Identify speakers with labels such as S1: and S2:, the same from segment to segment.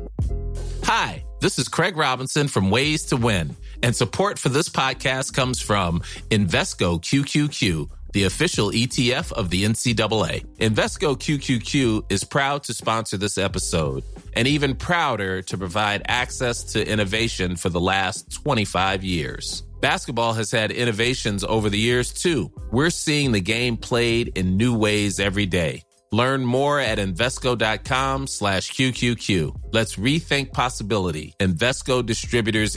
S1: Last
S2: فائیویشنگ the game played every day learn more at انسکو dot com think پاسبلری انسکو ڈسٹریس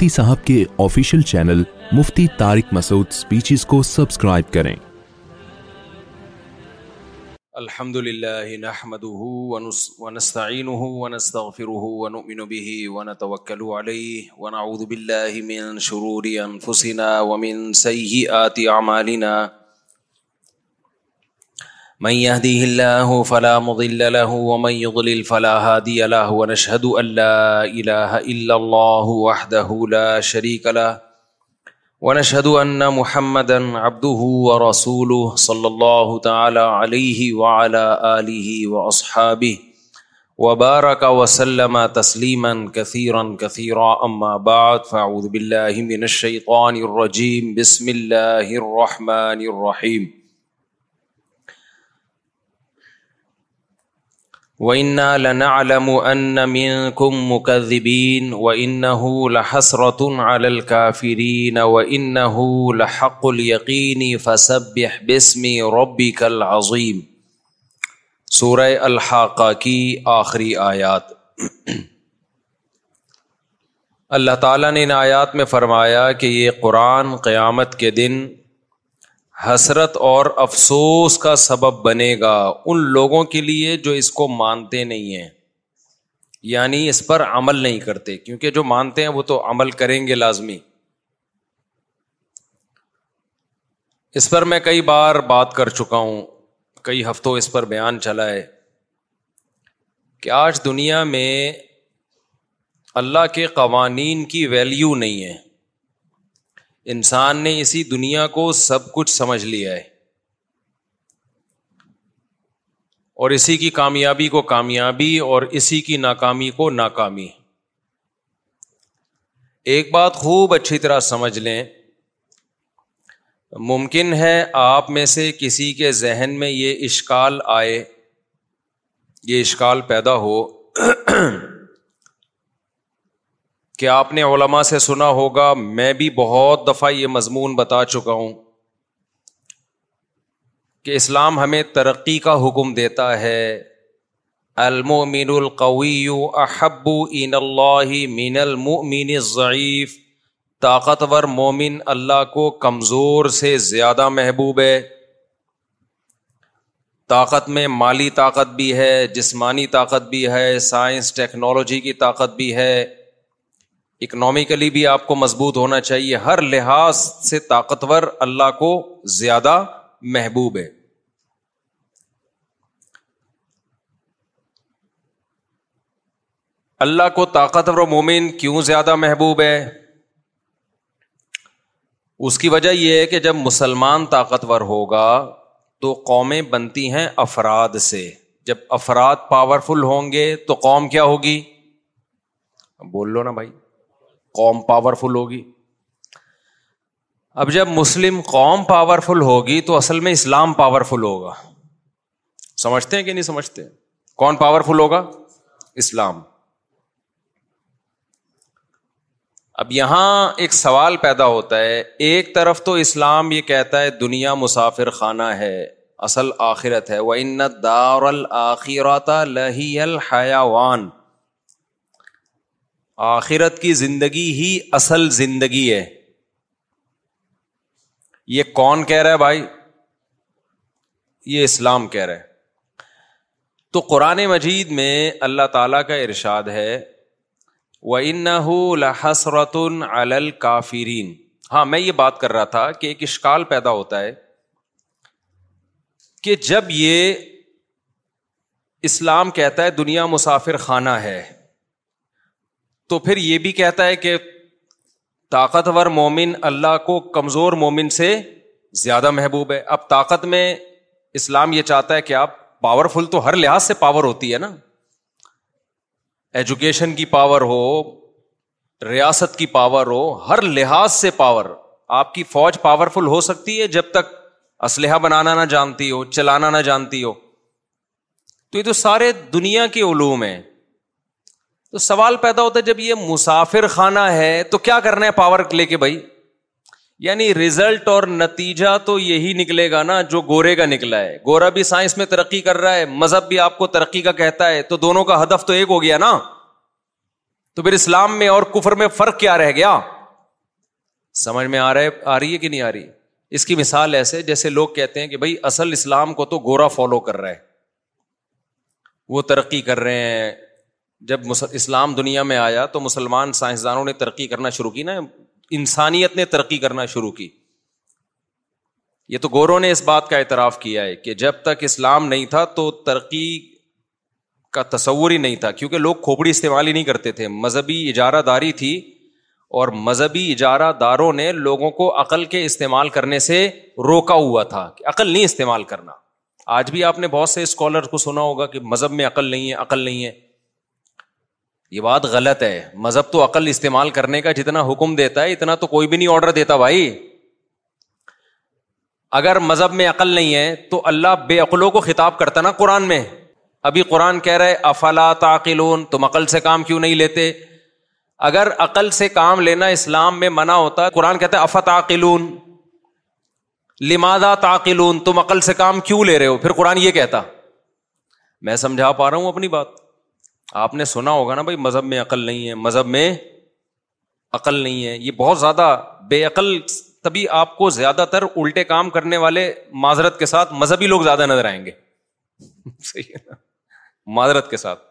S3: مفتی صاحب کے official channel Mufti Masood speeches کو سبسکرائب کریں الحمد نحمده ونستغفره ونؤمن به ونعوذ من شرور ومن من يهديه الله فلا مضل له ومن يضلل فلا هادي له ونشهد أن لا إله إلا الله وحده لا شريك له ونشهد أن محمدا عبده ورسوله صلى الله تعالى عليه وعلى آله وأصحابه وبارك وسلم تسليما كثيرا كثيرا أما بعد فأعوذ بالله من الشيطان الرجيم بسم الله الرحمن الرحيم وَإِنَّا لَنَعْلَمُ أَنَّ مِنْكُمْ مُكَذِّبِينَ وَإِنَّهُ لَحَسْرَةٌ عَلَى الْكَافِرِينَ وَإِنَّهُ لَحَقُّ الْيَقِينِ فَسَبِّحْ بسمی رَبِّكَ الْعَظِيمِ سورہ الحاقہ کی آخری آیات اللہ تعالیٰ نے ان آیات میں فرمایا کہ یہ قرآن قیامت کے دن حسرت اور افسوس کا سبب بنے گا ان لوگوں کے لیے جو اس کو مانتے نہیں ہیں یعنی اس پر عمل نہیں کرتے کیونکہ جو مانتے ہیں وہ تو عمل کریں گے لازمی اس پر میں کئی بار بات کر چکا ہوں کئی ہفتوں اس پر بیان چلا ہے کہ آج دنیا میں اللہ کے قوانین کی ویلیو نہیں ہے انسان نے اسی دنیا کو سب کچھ سمجھ لیا ہے اور اسی کی کامیابی کو کامیابی اور اسی کی ناکامی کو ناکامی ایک بات خوب اچھی طرح سمجھ لیں ممکن ہے آپ میں سے کسی کے ذہن میں یہ اشکال آئے یہ اشکال پیدا ہو کہ آپ نے علماء سے سنا ہوگا میں بھی بہت دفعہ یہ مضمون بتا چکا ہوں کہ اسلام ہمیں ترقی کا حکم دیتا ہے المؤمن مین القوی احبو این اللہ مین المؤمن ضعیف طاقتور مومن اللہ کو کمزور سے زیادہ محبوب ہے طاقت میں مالی طاقت بھی ہے جسمانی طاقت بھی ہے سائنس ٹیکنالوجی کی طاقت بھی ہے اکنامیکلی بھی آپ کو مضبوط ہونا چاہیے ہر لحاظ سے طاقتور اللہ کو زیادہ محبوب ہے اللہ کو طاقتور و مومن کیوں زیادہ محبوب ہے اس کی وجہ یہ ہے کہ جب مسلمان طاقتور ہوگا تو قومیں بنتی ہیں افراد سے جب افراد پاورفل ہوں گے تو قوم کیا ہوگی بول لو نا بھائی قوم پاور فل ہوگی اب جب مسلم قوم پاورفل ہوگی تو اصل میں اسلام پاورفل ہوگا سمجھتے ہیں کہ نہیں سمجھتے کون پاورفل ہوگا اسلام اب یہاں ایک سوال پیدا ہوتا ہے ایک طرف تو اسلام یہ کہتا ہے دنیا مسافر خانہ ہے اصل آخرت ہے وہ انت دار الآخرات لہی الحیاوان آخرت کی زندگی ہی اصل زندگی ہے یہ کون کہہ رہا ہے بھائی یہ اسلام کہہ رہا ہے تو قرآن مجید میں اللہ تعالیٰ کا ارشاد ہے و الحسرت الل کافرین ہاں میں یہ بات کر رہا تھا کہ ایک اشکال پیدا ہوتا ہے کہ جب یہ اسلام کہتا ہے دنیا مسافر خانہ ہے تو پھر یہ بھی کہتا ہے کہ طاقتور مومن اللہ کو کمزور مومن سے زیادہ محبوب ہے اب طاقت میں اسلام یہ چاہتا ہے کہ آپ پاورفل تو ہر لحاظ سے پاور ہوتی ہے نا ایجوکیشن کی پاور ہو ریاست کی پاور ہو ہر لحاظ سے پاور آپ کی فوج پاورفل ہو سکتی ہے جب تک اسلحہ بنانا نہ جانتی ہو چلانا نہ جانتی ہو تو یہ تو سارے دنیا کے علوم ہیں تو سوال پیدا ہوتا ہے جب یہ مسافر خانہ ہے تو کیا کرنا ہے پاور لے کے بھائی یعنی ریزلٹ اور نتیجہ تو یہی نکلے گا نا جو گورے کا نکلا ہے گورا بھی سائنس میں ترقی کر رہا ہے مذہب بھی آپ کو ترقی کا کہتا ہے تو دونوں کا ہدف تو ایک ہو گیا نا تو پھر اسلام میں اور کفر میں فرق کیا رہ گیا سمجھ میں آ رہا ہے آ رہی ہے کہ نہیں آ رہی اس کی مثال ایسے جیسے لوگ کہتے ہیں کہ بھائی اصل اسلام کو تو گورا فالو کر رہا ہے وہ ترقی کر رہے ہیں جب اسلام دنیا میں آیا تو مسلمان سائنسدانوں نے ترقی کرنا شروع کی نا انسانیت نے ترقی کرنا شروع کی یہ تو گوروں نے اس بات کا اعتراف کیا ہے کہ جب تک اسلام نہیں تھا تو ترقی کا تصور ہی نہیں تھا کیونکہ لوگ کھوپڑی استعمال ہی نہیں کرتے تھے مذہبی اجارہ داری تھی اور مذہبی اجارہ داروں نے لوگوں کو عقل کے استعمال کرنے سے روکا ہوا تھا کہ عقل نہیں استعمال کرنا آج بھی آپ نے بہت سے اسکالر کو سنا ہوگا کہ مذہب میں عقل نہیں ہے عقل نہیں ہے یہ بات غلط ہے مذہب تو عقل استعمال کرنے کا جتنا حکم دیتا ہے اتنا تو کوئی بھی نہیں آڈر دیتا بھائی اگر مذہب میں عقل نہیں ہے تو اللہ بے عقلوں کو خطاب کرتا نا قرآن میں ابھی قرآن کہہ رہے افلا تاقل تم عقل سے کام کیوں نہیں لیتے اگر عقل سے کام لینا اسلام میں منع ہوتا ہے قرآن کہتا ہے افتعقلون لمادہ لمادا تم عقل سے کام کیوں لے رہے ہو پھر قرآن یہ کہتا میں سمجھا پا رہا ہوں اپنی بات آپ نے سنا ہوگا نا بھائی مذہب میں عقل نہیں ہے مذہب میں عقل نہیں ہے یہ بہت زیادہ بے عقل تبھی آپ کو زیادہ تر الٹے کام کرنے والے معذرت کے ساتھ مذہبی لوگ زیادہ نظر آئیں گے صحیح ہے نا معذرت کے ساتھ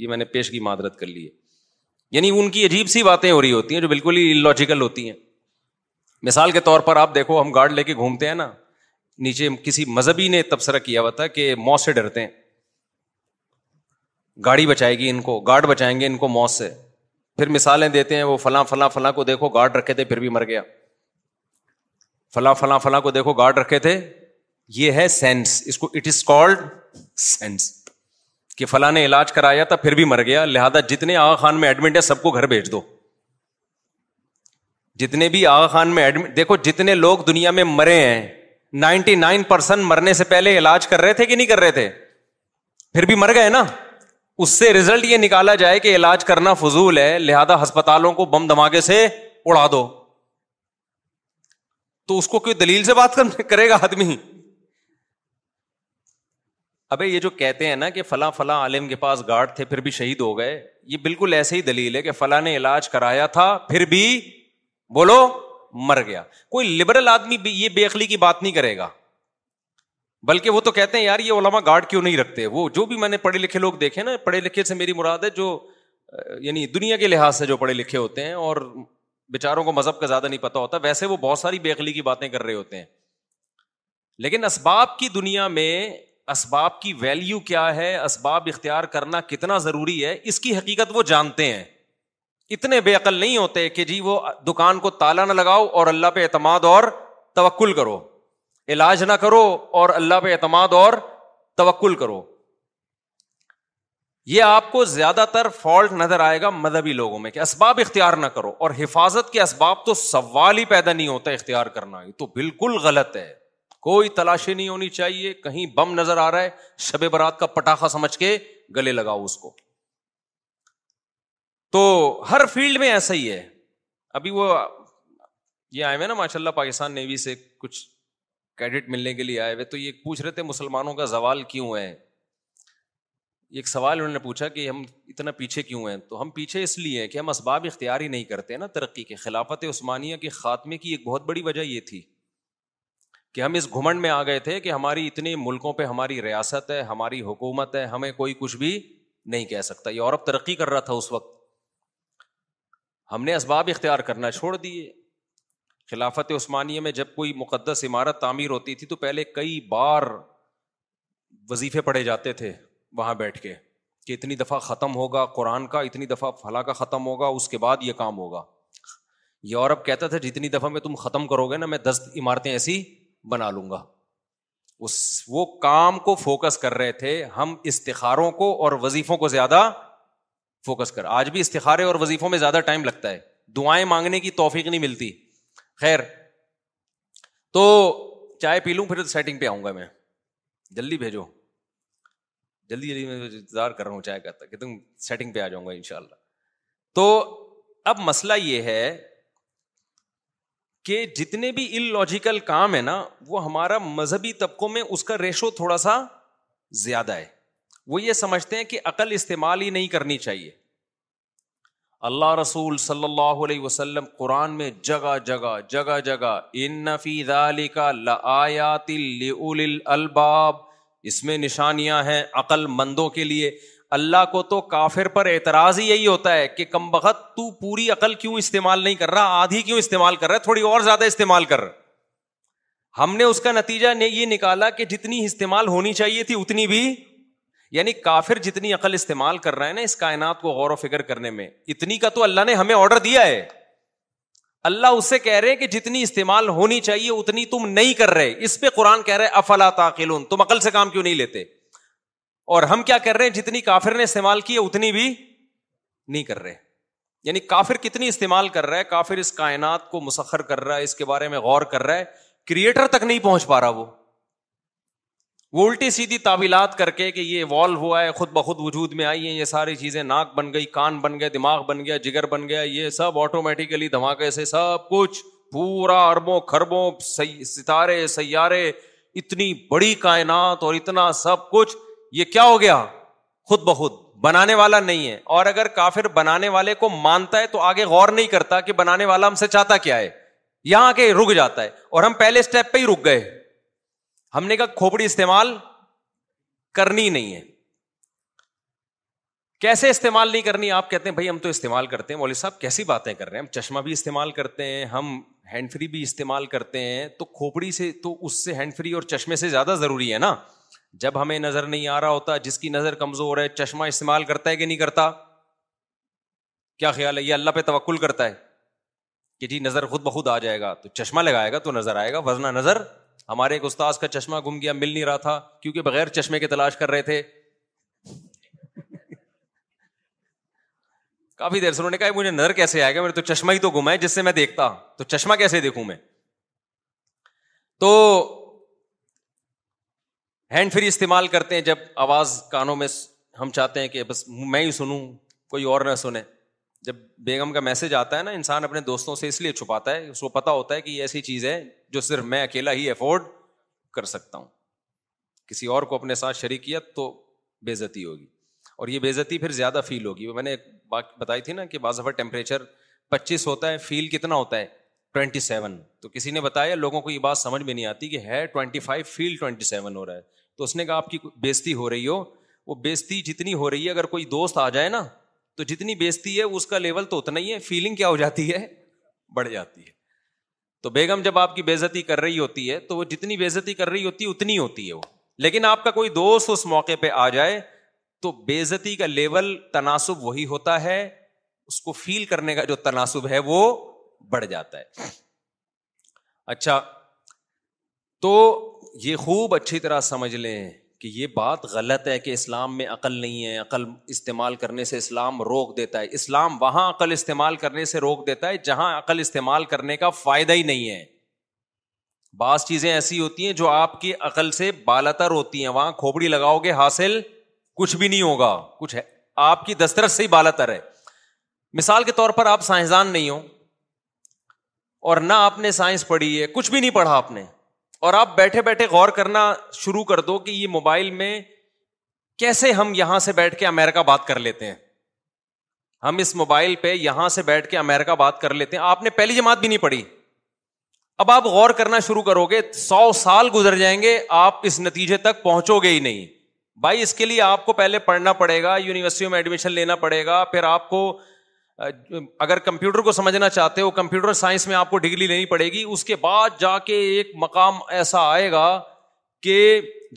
S3: یہ میں نے پیش کی معذرت کر لی ہے یعنی ان کی عجیب سی باتیں ہو رہی ہوتی ہیں جو بالکل ہی لاجیکل ہوتی ہیں مثال کے طور پر آپ دیکھو ہم گارڈ لے کے گھومتے ہیں نا نیچے کسی مذہبی نے تبصرہ کیا ہوا تھا کہ موت سے ڈرتے ہیں گاڑی بچائے گی ان کو گارڈ بچائیں گے ان کو موت سے پھر مثالیں دیتے ہیں وہ فلاں فلاں فلاں کو دیکھو گارڈ رکھے تھے پھر بھی مر گیا فلاں فلاں فلاں کو دیکھو گارڈ رکھے تھے یہ ہے سینس سینس اس کو اٹ از کالڈ کہ فلاں نے علاج کرایا تھا پھر بھی مر گیا لہذا جتنے آغا خان میں ایڈمٹ ہے سب کو گھر بھیج دو جتنے بھی آغا خان میں ایڈمٹ دیکھو جتنے لوگ دنیا میں مرے ہیں نائنٹی نائن پرسینٹ مرنے سے پہلے علاج کر رہے تھے کہ نہیں کر رہے تھے پھر بھی مر گئے نا اس سے ریزلٹ یہ نکالا جائے کہ علاج کرنا فضول ہے لہذا ہسپتالوں کو بم دھماکے سے اڑا دو تو اس کو کوئی دلیل سے بات کرے گا آدمی ابھی یہ جو کہتے ہیں نا کہ فلاں فلاں عالم کے پاس گارڈ تھے پھر بھی شہید ہو گئے یہ بالکل ایسے ہی دلیل ہے کہ فلاں نے علاج کرایا تھا پھر بھی بولو مر گیا کوئی لبرل آدمی یہ بےخلی کی بات نہیں کرے گا بلکہ وہ تو کہتے ہیں یار یہ علما گارڈ کیوں نہیں رکھتے وہ جو بھی میں نے پڑھے لکھے لوگ دیکھے نا پڑھے لکھے سے میری مراد ہے جو یعنی دنیا کے لحاظ سے جو پڑھے لکھے ہوتے ہیں اور بیچاروں کو مذہب کا زیادہ نہیں پتہ ہوتا ویسے وہ بہت ساری بےخلی کی باتیں کر رہے ہوتے ہیں لیکن اسباب کی دنیا میں اسباب کی ویلیو کیا ہے اسباب اختیار کرنا کتنا ضروری ہے اس کی حقیقت وہ جانتے ہیں اتنے بے عقل نہیں ہوتے کہ جی وہ دکان کو تالا نہ لگاؤ اور اللہ پہ اعتماد اور توکل کرو علاج نہ کرو اور اللہ پہ اعتماد اور توکل کرو یہ آپ کو زیادہ تر فالٹ نظر آئے گا مذہبی لوگوں میں کہ اسباب اختیار نہ کرو اور حفاظت کے اسباب تو سوال ہی پیدا نہیں ہوتا اختیار کرنا یہ تو بالکل غلط ہے کوئی تلاشی نہیں ہونی چاہیے کہیں بم نظر آ رہا ہے شب برات کا پٹاخہ سمجھ کے گلے لگاؤ اس کو تو ہر فیلڈ میں ایسا ہی ہے ابھی وہ یہ آئے ہوئے نا ماشاء اللہ پاکستان نیوی سے کچھ کیڈٹ ملنے کے لیے آئے ہوئے تو یہ پوچھ رہے تھے مسلمانوں کا زوال کیوں ہے ایک سوال انہوں نے پوچھا کہ ہم اتنا پیچھے کیوں ہیں تو ہم پیچھے اس لیے ہیں کہ ہم اسباب اختیار ہی نہیں کرتے نا ترقی کے خلافت عثمانیہ کے خاتمے کی ایک بہت بڑی وجہ یہ تھی کہ ہم اس گھمنڈ میں آ گئے تھے کہ ہماری اتنے ملکوں پہ ہماری ریاست ہے ہماری حکومت ہے ہمیں کوئی کچھ بھی نہیں کہہ سکتا یورپ ترقی کر رہا تھا اس وقت ہم نے اسباب اختیار کرنا چھوڑ دیے خلافت عثمانیہ میں جب کوئی مقدس عمارت تعمیر ہوتی تھی تو پہلے کئی بار وظیفے پڑھے جاتے تھے وہاں بیٹھ کے کہ اتنی دفعہ ختم ہوگا قرآن کا اتنی دفعہ فلاں کا ختم ہوگا اس کے بعد یہ کام ہوگا یورپ کہتا تھا جتنی دفعہ میں تم ختم کرو گے نا میں دس عمارتیں ایسی بنا لوں گا اس وہ کام کو فوکس کر رہے تھے ہم استخاروں کو اور وظیفوں کو زیادہ فوکس کر آج بھی استخارے اور وظیفوں میں زیادہ ٹائم لگتا ہے دعائیں مانگنے کی توفیق نہیں ملتی خیر تو چائے پی لوں پھر سیٹنگ پہ آؤں گا میں جلدی بھیجو جلدی جلدی میں انتظار کر رہا ہوں چائے تک کہ تم سیٹنگ پہ آ جاؤں گا ان شاء اللہ تو اب مسئلہ یہ ہے کہ جتنے بھی ان لاجیکل کام ہے نا وہ ہمارا مذہبی طبقوں میں اس کا ریشو تھوڑا سا زیادہ ہے وہ یہ سمجھتے ہیں کہ عقل استعمال ہی نہیں کرنی چاہیے اللہ رسول صلی اللہ علیہ وسلم قرآن میں جگہ جگہ جگہ جگہ ان نفی کا لیات الباب اس میں نشانیاں ہیں عقل مندوں کے لیے اللہ کو تو کافر پر اعتراض ہی یہی ہوتا ہے کہ کم بخت تو پوری عقل کیوں استعمال نہیں کر رہا آدھی کیوں استعمال کر رہا ہے تھوڑی اور زیادہ استعمال کر رہا ہم نے اس کا نتیجہ یہ نکالا کہ جتنی استعمال ہونی چاہیے تھی اتنی بھی یعنی کافر جتنی عقل استعمال کر رہا ہے نا اس کائنات کو غور و فکر کرنے میں اتنی کا تو اللہ نے ہمیں آرڈر دیا ہے اللہ اس سے کہہ رہے ہیں کہ جتنی استعمال ہونی چاہیے اتنی تم نہیں کر رہے اس پہ قرآن کہہ رہے افلا تاخلون تم عقل سے کام کیوں نہیں لیتے اور ہم کیا کر رہے ہیں جتنی کافر نے استعمال کی ہے اتنی بھی نہیں کر رہے یعنی کافر کتنی استعمال کر رہا ہے کافر اس کائنات کو مسخر کر رہا ہے اس کے بارے میں غور کر رہا ہے کریٹر تک نہیں پہنچ پا رہا وہ وہ الٹی سیدھی تعویلات کر کے کہ یہ والو ہوا ہے خود بخود وجود میں آئی ہے یہ ساری چیزیں ناک بن گئی کان بن گیا دماغ بن گیا جگر بن گیا یہ سب آٹومیٹیکلی دھماکے سے سب کچھ پورا اربوں کھربوں ستارے سیارے اتنی بڑی کائنات اور اتنا سب کچھ یہ کیا ہو گیا خود بخود بنانے والا نہیں ہے اور اگر کافر بنانے والے کو مانتا ہے تو آگے غور نہیں کرتا کہ بنانے والا ہم سے چاہتا کیا ہے یہاں آ کے رک جاتا ہے اور ہم پہلے اسٹیپ پہ ہی رک گئے ہم نے کہا کھوپڑی استعمال کرنی نہیں ہے کیسے استعمال نہیں کرنی آپ کہتے ہیں بھائی ہم تو استعمال کرتے ہیں مولوی صاحب کیسی باتیں کر رہے ہیں ہم چشمہ بھی استعمال کرتے ہیں ہم ہینڈ فری بھی استعمال کرتے ہیں تو کھوپڑی سے تو اس سے ہینڈ فری اور چشمے سے زیادہ ضروری ہے نا جب ہمیں نظر نہیں آ رہا ہوتا جس کی نظر کمزور ہے چشمہ استعمال کرتا ہے کہ نہیں کرتا کیا خیال ہے یہ اللہ پہ توکل کرتا ہے کہ جی نظر خود بخود آ جائے گا تو چشمہ لگائے گا تو نظر آئے گا ورنہ نظر ہمارے ایک استاذ کا چشمہ گم گیا مل نہیں رہا تھا کیونکہ بغیر چشمے کے تلاش کر رہے تھے کافی دیر سے انہوں نے کہا مجھے نظر کیسے آئے گا میرے تو چشمہ ہی تو گما ہے جس سے میں دیکھتا تو چشمہ کیسے دیکھوں میں تو ہینڈ فری استعمال کرتے ہیں جب آواز کانوں میں ہم چاہتے ہیں کہ بس میں ہی سنوں کوئی اور نہ سنے جب بیگم کا میسج آتا ہے نا انسان اپنے دوستوں سے اس لیے چھپاتا ہے اس کو پتا ہوتا ہے کہ یہ ایسی چیز ہے جو صرف میں اکیلا ہی افورڈ کر سکتا ہوں کسی اور کو اپنے ساتھ شریک کیا تو بےزتی ہوگی اور یہ بےزتی پھر زیادہ فیل ہوگی میں نے ایک بات بتائی تھی نا کہ بعض افراد ٹیمپریچر پچیس ہوتا ہے فیل کتنا ہوتا ہے ٹوینٹی سیون تو کسی نے بتایا لوگوں کو یہ بات سمجھ میں نہیں آتی کہ ہے ٹوینٹی فائیو فیل ٹوینٹی سیون ہو رہا ہے تو اس نے کہا آپ کی بےزتی ہو رہی ہو وہ بےزتی جتنی ہو رہی ہے اگر کوئی دوست آ جائے نا تو جتنی بیچتی ہے اس کا لیول تو اتنا ہی ہے فیلنگ کیا ہو جاتی ہے بڑھ جاتی ہے تو بیگم جب آپ کی بےزتی کر رہی ہوتی ہے تو وہ جتنی بےزتی کر رہی ہوتی ہے اتنی ہوتی ہے وہ لیکن آپ کا کوئی دوست اس موقع پہ آ جائے تو بےزتی کا لیول تناسب وہی ہوتا ہے اس کو فیل کرنے کا جو تناسب ہے وہ بڑھ جاتا ہے اچھا تو یہ خوب اچھی طرح سمجھ لیں کہ یہ بات غلط ہے کہ اسلام میں عقل نہیں ہے عقل استعمال کرنے سے اسلام روک دیتا ہے اسلام وہاں عقل استعمال کرنے سے روک دیتا ہے جہاں عقل استعمال کرنے کا فائدہ ہی نہیں ہے بعض چیزیں ایسی ہوتی ہیں جو آپ کی عقل سے بالتر ہوتی ہیں وہاں کھوپڑی لگاؤ گے حاصل کچھ بھی نہیں ہوگا کچھ ہے آپ کی دسترس سے ہی بالتر ہے مثال کے طور پر آپ سائنسدان نہیں ہو اور نہ آپ نے سائنس پڑھی ہے کچھ بھی نہیں پڑھا آپ نے اور آپ بیٹھے بیٹھے غور کرنا شروع کر دو کہ یہ موبائل میں کیسے ہم یہاں سے بیٹھ کے امیرکا بات کر لیتے ہیں ہم اس موبائل پہ یہاں سے بیٹھ کے امیرکا بات کر لیتے ہیں آپ نے پہلی جماعت بھی نہیں پڑھی اب آپ غور کرنا شروع کرو گے سو سال گزر جائیں گے آپ اس نتیجے تک پہنچو گے ہی نہیں بھائی اس کے لیے آپ کو پہلے پڑھنا پڑے گا یونیورسٹیوں میں ایڈمیشن لینا پڑے گا پھر آپ کو اگر کمپیوٹر کو سمجھنا چاہتے ہو کمپیوٹر سائنس میں آپ کو ڈگری لینی پڑے گی اس کے بعد جا کے ایک مقام ایسا آئے گا کہ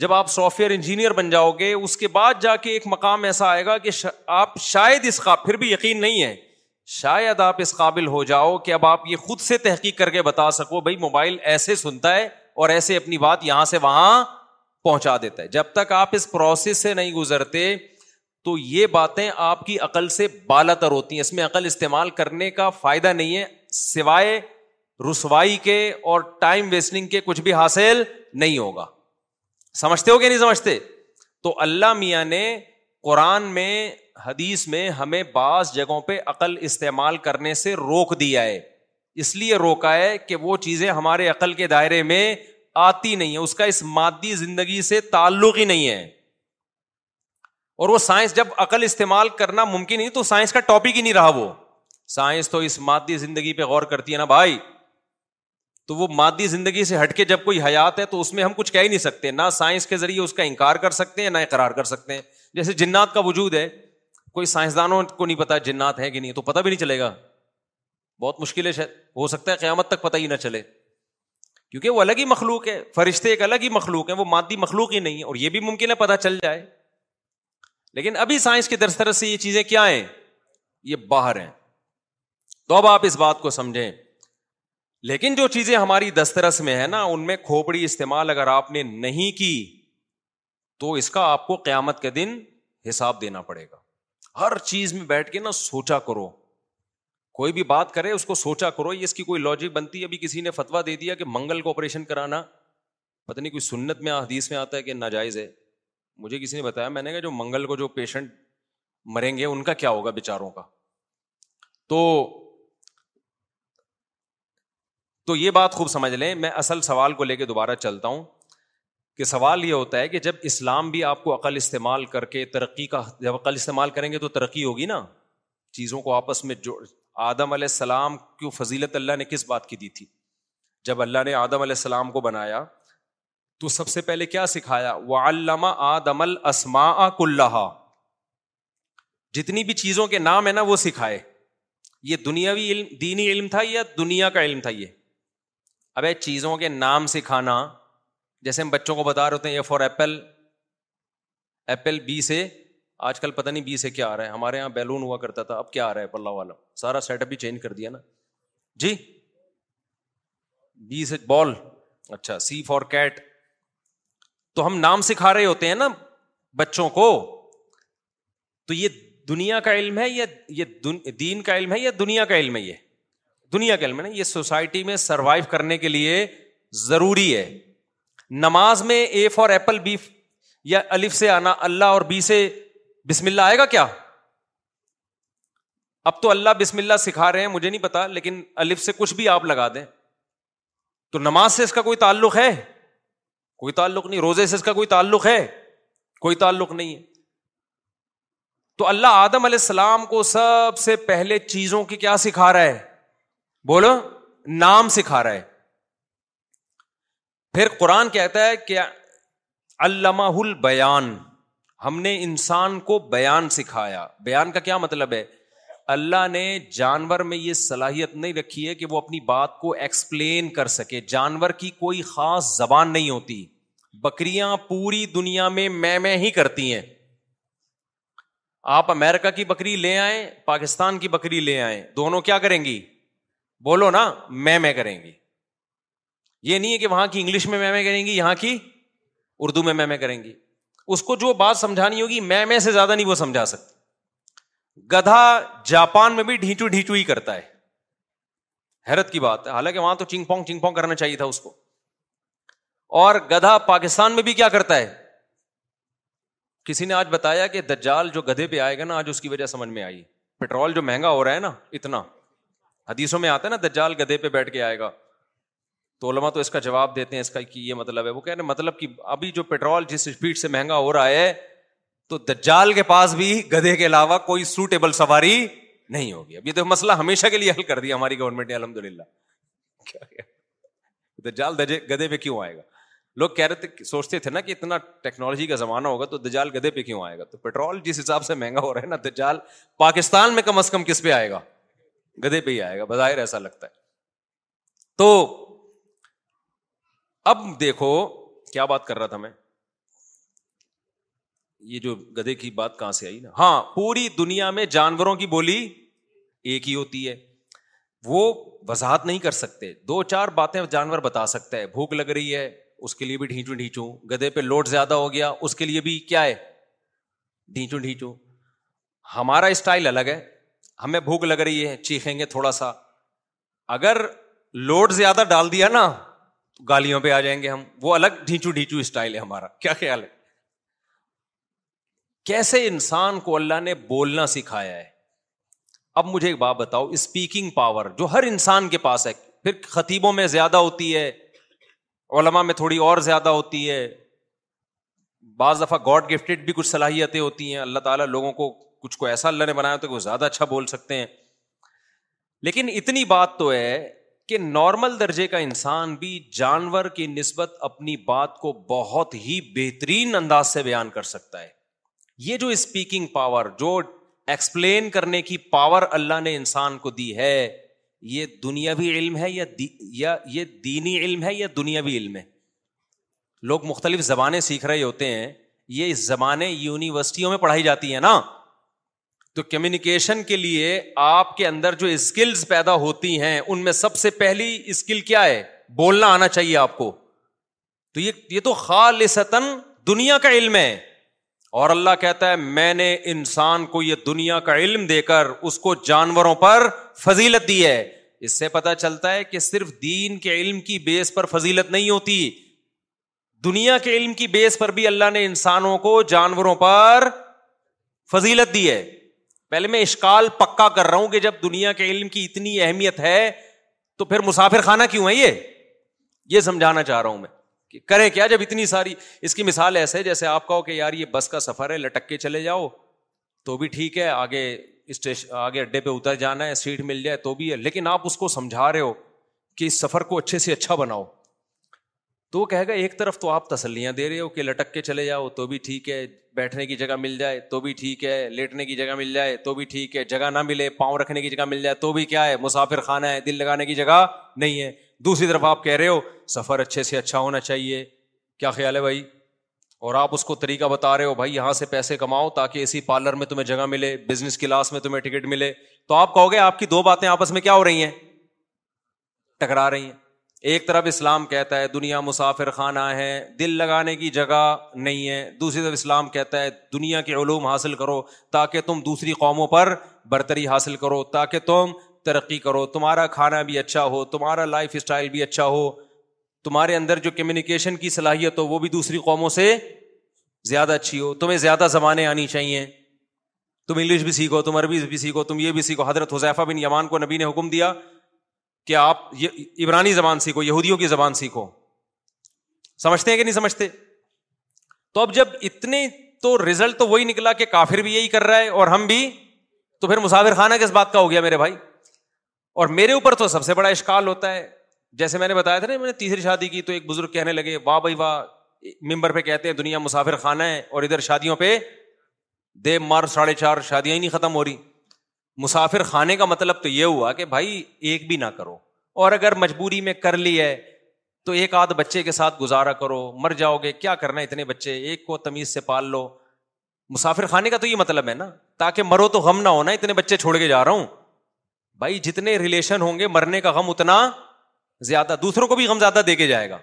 S3: جب آپ سافٹ ویئر انجینئر بن جاؤ گے اس کے بعد جا کے ایک مقام ایسا آئے گا کہ آپ شاید اس کا پھر بھی یقین نہیں ہے شاید آپ اس قابل ہو جاؤ کہ اب آپ یہ خود سے تحقیق کر کے بتا سکو بھائی موبائل ایسے سنتا ہے اور ایسے اپنی بات یہاں سے وہاں پہنچا دیتا ہے جب تک آپ اس پروسیس سے نہیں گزرتے تو یہ باتیں آپ کی عقل سے بالا تر ہوتی ہیں اس میں عقل استعمال کرنے کا فائدہ نہیں ہے سوائے رسوائی کے اور ٹائم ویسٹنگ کے کچھ بھی حاصل نہیں ہوگا سمجھتے ہو کہ نہیں سمجھتے تو اللہ میاں نے قرآن میں حدیث میں ہمیں بعض جگہوں پہ عقل استعمال کرنے سے روک دیا ہے اس لیے روکا ہے کہ وہ چیزیں ہمارے عقل کے دائرے میں آتی نہیں ہے اس کا اس مادی زندگی سے تعلق ہی نہیں ہے اور وہ سائنس جب عقل استعمال کرنا ممکن نہیں تو سائنس کا ٹاپک ہی نہیں رہا وہ سائنس تو اس مادی زندگی پہ غور کرتی ہے نا بھائی تو وہ مادی زندگی سے ہٹ کے جب کوئی حیات ہے تو اس میں ہم کچھ کہہ ہی نہیں سکتے نہ سائنس کے ذریعے اس کا انکار کر سکتے ہیں نہ اقرار کر سکتے ہیں جیسے جنات کا وجود ہے کوئی سائنسدانوں کو نہیں پتا جنات ہے کہ نہیں تو پتہ بھی نہیں چلے گا بہت مشکل ہے ہو سکتا ہے قیامت تک پتہ ہی نہ چلے کیونکہ وہ الگ ہی مخلوق ہے فرشتے ایک الگ ہی مخلوق ہیں وہ مادی مخلوق ہی نہیں ہے اور یہ بھی ممکن ہے پتہ چل جائے لیکن ابھی سائنس کی درست سے یہ چیزیں کیا ہیں یہ باہر ہیں تو اب آپ اس بات کو سمجھیں لیکن جو چیزیں ہماری دسترس میں ہے نا ان میں کھوپڑی استعمال اگر آپ نے نہیں کی تو اس کا آپ کو قیامت کے دن حساب دینا پڑے گا ہر چیز میں بیٹھ کے نا سوچا کرو کوئی بھی بات کرے اس کو سوچا کرو یہ اس کی کوئی لاجک بنتی ہے ابھی کسی نے فتوا دے دیا کہ منگل کو آپریشن کرانا پتہ نہیں کوئی سنت میں حدیث میں آتا ہے کہ ناجائز ہے مجھے کسی نے بتایا میں نے کہا جو منگل کو جو پیشنٹ مریں گے ان کا کیا ہوگا بےچاروں کا تو تو یہ بات خوب سمجھ لیں میں اصل سوال کو لے کے دوبارہ چلتا ہوں کہ سوال یہ ہوتا ہے کہ جب اسلام بھی آپ کو عقل استعمال کر کے ترقی کا جب عقل استعمال کریں گے تو ترقی ہوگی نا چیزوں کو آپس میں جو آدم علیہ السلام کی فضیلت اللہ نے کس بات کی دی تھی جب اللہ نے آدم علیہ السلام کو بنایا تو سب سے پہلے کیا سکھایا وہ علامہ آدم السما کھ جتنی بھی چیزوں کے نام ہے نا وہ سکھائے یہ دنیاوی علم دینی علم تھا یا دنیا کا علم تھا یہ اب چیزوں کے نام سکھانا جیسے ہم بچوں کو بتا رہے ہوتے ہیں یہ فار ایپل ایپل بی سے آج کل پتا نہیں بی سے کیا آ رہا ہے ہمارے یہاں بیلون ہوا کرتا تھا اب کیا آ رہا ہے اللہ والا سارا سیٹ اپ بھی چینج کر دیا نا جی بی سے بال اچھا سی فار کیٹ تو ہم نام سکھا رہے ہوتے ہیں نا بچوں کو تو یہ دنیا کا علم ہے یا یہ دین کا علم ہے یا دنیا کا علم ہے یہ دنیا کا علم ہے نا یہ سوسائٹی میں سروائو کرنے کے لیے ضروری ہے نماز میں اے فار ایپل بی یا الف سے آنا اللہ اور بی سے بسم اللہ آئے گا کیا اب تو اللہ بسم اللہ سکھا رہے ہیں مجھے نہیں پتا لیکن الف سے کچھ بھی آپ لگا دیں تو نماز سے اس کا کوئی تعلق ہے کوئی تعلق نہیں روزے سے اس کا کوئی تعلق ہے کوئی تعلق نہیں ہے تو اللہ آدم علیہ السلام کو سب سے پہلے چیزوں کی کیا سکھا رہا ہے بولو نام سکھا رہا ہے پھر قرآن کہتا ہے کہ علامہ البیان ہم نے انسان کو بیان سکھایا بیان کا کیا مطلب ہے اللہ نے جانور میں یہ صلاحیت نہیں رکھی ہے کہ وہ اپنی بات کو ایکسپلین کر سکے جانور کی کوئی خاص زبان نہیں ہوتی بکریاں پوری دنیا میں میں میں ہی کرتی ہیں آپ امیرکا کی بکری لے آئیں پاکستان کی بکری لے آئیں دونوں کیا کریں گی بولو نا میں میں کریں گی یہ نہیں ہے کہ وہاں کی انگلش میں میں میں کریں گی یہاں کی اردو میں میں میں کریں گی اس کو جو بات سمجھانی ہوگی میں میں سے زیادہ نہیں وہ سمجھا سکتی گدھا جاپان میں بھی ڈھیچو ڈھیچو ہی کرتا ہے حیرت کی بات ہے حالانکہ وہاں تو چنگ پونگ چنگ پونگ کرنا چاہیے تھا اس کو اور گدھا پاکستان میں بھی کیا کرتا ہے کسی نے آج بتایا کہ دجال جو گدھے پہ آئے گا نا آج اس کی وجہ سمجھ میں آئی پیٹرول جو مہنگا ہو رہا ہے نا اتنا حدیثوں میں آتا ہے نا دجال گدھے پہ بیٹھ کے آئے گا تو علما تو اس کا جواب دیتے ہیں اس کا کہ یہ مطلب ہے وہ کہہ رہے ہیں مطلب کہ ابھی جو پیٹرول جس اسپیڈ سے مہنگا ہو رہا ہے تو دجال کے پاس بھی گدھے کے علاوہ کوئی سوٹیبل سواری نہیں ہوگی اب یہ تو مسئلہ ہمیشہ کے لیے حل کر دیا ہماری گورنمنٹ نے الحمد للہ دجال گدھے پہ کیوں آئے گا لوگ کہہ رہے تھے سوچتے تھے نا کہ اتنا ٹیکنالوجی کا زمانہ ہوگا تو دجال گدھے پہ کیوں آئے گا تو پیٹرول جس حساب سے مہنگا ہو رہا ہے نا دجال پاکستان میں کم از کم کس پہ آئے گا گدھے پہ ہی آئے گا بظاہر ایسا لگتا ہے تو اب دیکھو کیا بات کر رہا تھا میں یہ جو گدے کی بات کہاں سے آئی نا ہاں پوری دنیا میں جانوروں کی بولی ایک ہی ہوتی ہے وہ وضاحت نہیں کر سکتے دو چار باتیں جانور بتا سکتا ہے بھوک لگ رہی ہے اس کے لیے بھی ڈھیچو ڈھیچو گدے پہ لوڈ زیادہ ہو گیا اس کے لیے بھی کیا ہے ڈھیچو ڈھیچو ہمارا اسٹائل الگ ہے ہمیں بھوک لگ رہی ہے چیخیں گے تھوڑا سا اگر لوڈ زیادہ ڈال دیا نا تو گالیوں پہ آ جائیں گے ہم وہ الگ ڈھیچو ڈھیچو اسٹائل ہے ہمارا کیا خیال ہے کیسے انسان کو اللہ نے بولنا سکھایا ہے اب مجھے ایک بات بتاؤ اسپیکنگ پاور جو ہر انسان کے پاس ہے پھر خطیبوں میں زیادہ ہوتی ہے علما میں تھوڑی اور زیادہ ہوتی ہے بعض دفعہ گاڈ گفٹیڈ بھی کچھ صلاحیتیں ہوتی ہیں اللہ تعالیٰ لوگوں کو کچھ کو ایسا اللہ نے بنایا ہوتا ہے کہ وہ زیادہ اچھا بول سکتے ہیں لیکن اتنی بات تو ہے کہ نارمل درجے کا انسان بھی جانور کی نسبت اپنی بات کو بہت ہی بہترین انداز سے بیان کر سکتا ہے یہ جو اسپیکنگ پاور جو ایکسپلین کرنے کی پاور اللہ نے انسان کو دی ہے یہ دنیاوی علم ہے یا دی, یا یہ دینی علم ہے یا دنیاوی علم ہے لوگ مختلف زبانیں سیکھ رہے ہوتے ہیں یہ زبانیں یونیورسٹیوں میں پڑھائی جاتی ہیں نا تو کمیونیکیشن کے لیے آپ کے اندر جو اسکلز پیدا ہوتی ہیں ان میں سب سے پہلی اسکل کیا ہے بولنا آنا چاہیے آپ کو تو یہ تو خالصتاً دنیا کا علم ہے اور اللہ کہتا ہے میں نے انسان کو یہ دنیا کا علم دے کر اس کو جانوروں پر فضیلت دی ہے اس سے پتا چلتا ہے کہ صرف دین کے علم کی بیس پر فضیلت نہیں ہوتی دنیا کے علم کی بیس پر بھی اللہ نے انسانوں کو جانوروں پر فضیلت دی ہے پہلے میں اشکال پکا کر رہا ہوں کہ جب دنیا کے علم کی اتنی اہمیت ہے تو پھر مسافر خانہ کیوں ہے یہ یہ سمجھانا چاہ رہا ہوں میں کریں کیا جب اتنی ساری اس کی مثال ایسے جیسے آپ کہو کہ یار یہ بس کا سفر ہے لٹک کے چلے جاؤ تو بھی ٹھیک ہے آگے اسٹیشن آگے اڈے پہ اتر جانا ہے سیٹ مل جائے تو بھی ہے لیکن آپ اس کو سمجھا رہے ہو کہ اس سفر کو اچھے سے اچھا بناؤ تو وہ کہے گا ایک طرف تو آپ تسلیاں دے رہے ہو کہ لٹک کے چلے جاؤ تو بھی ٹھیک ہے بیٹھنے کی جگہ مل جائے تو بھی ٹھیک ہے لیٹنے کی جگہ مل جائے تو بھی ٹھیک ہے جگہ نہ ملے پاؤں رکھنے کی جگہ مل جائے تو بھی کیا ہے مسافر خانہ ہے دل لگانے کی جگہ نہیں ہے دوسری طرف آپ کہہ رہے ہو سفر اچھے سے اچھا ہونا چاہیے کیا خیال ہے بھائی اور آپ اس کو طریقہ بتا رہے ہو بھائی یہاں سے پیسے کماؤ تاکہ اسی پارلر میں تمہیں جگہ ملے بزنس کلاس میں تمہیں ٹکٹ ملے تو آپ کہو گے آپ کی دو باتیں آپس میں کیا ہو رہی ہیں ٹکرا رہی ہیں ایک طرف اسلام کہتا ہے دنیا مسافر خانہ ہے دل لگانے کی جگہ نہیں ہے دوسری طرف اسلام کہتا ہے دنیا کے علوم حاصل کرو تاکہ تم دوسری قوموں پر برتری حاصل کرو تاکہ تم ترقی کرو تمہارا کھانا بھی اچھا ہو تمہارا لائف اسٹائل بھی اچھا ہو تمہارے اندر جو کمیونیکیشن کی صلاحیت ہو وہ بھی دوسری قوموں سے زیادہ اچھی ہو تمہیں زیادہ زبانیں آنی چاہیے تم انگلش بھی سیکھو تم عربی بھی سیکھو تم یہ بھی سیکھو حضرت حضیفہ بن یمان کو نبی نے حکم دیا کہ آپ یہ عبرانی زبان سیکھو یہودیوں کی زبان سیکھو سمجھتے ہیں کہ نہیں سمجھتے تو اب جب اتنے تو رزلٹ تو وہی نکلا کہ کافر بھی یہی کر رہا ہے اور ہم بھی تو پھر مسافر خانہ کس بات کا ہو گیا میرے بھائی اور میرے اوپر تو سب سے بڑا اشکال ہوتا ہے جیسے میں نے بتایا تھا نا میں نے تیسری شادی کی تو ایک بزرگ کہنے لگے واہ بھائی واہ ممبر پہ کہتے ہیں دنیا مسافر خانہ ہے اور ادھر شادیوں پہ دے مار ساڑھے چار شادیاں ہی نہیں ختم ہو رہی مسافر خانے کا مطلب تو یہ ہوا کہ بھائی ایک بھی نہ کرو اور اگر مجبوری میں کر لی ہے تو ایک آدھ بچے کے ساتھ گزارا کرو مر جاؤ گے کیا کرنا ہے اتنے بچے ایک کو تمیز سے پال لو مسافر خانے کا تو یہ مطلب ہے نا تاکہ مرو تو غم نہ ہونا اتنے بچے چھوڑ کے جا رہا ہوں بھائی جتنے ریلیشن ہوں گے مرنے کا غم اتنا زیادہ دوسروں کو بھی غم زیادہ دے کے جائے گا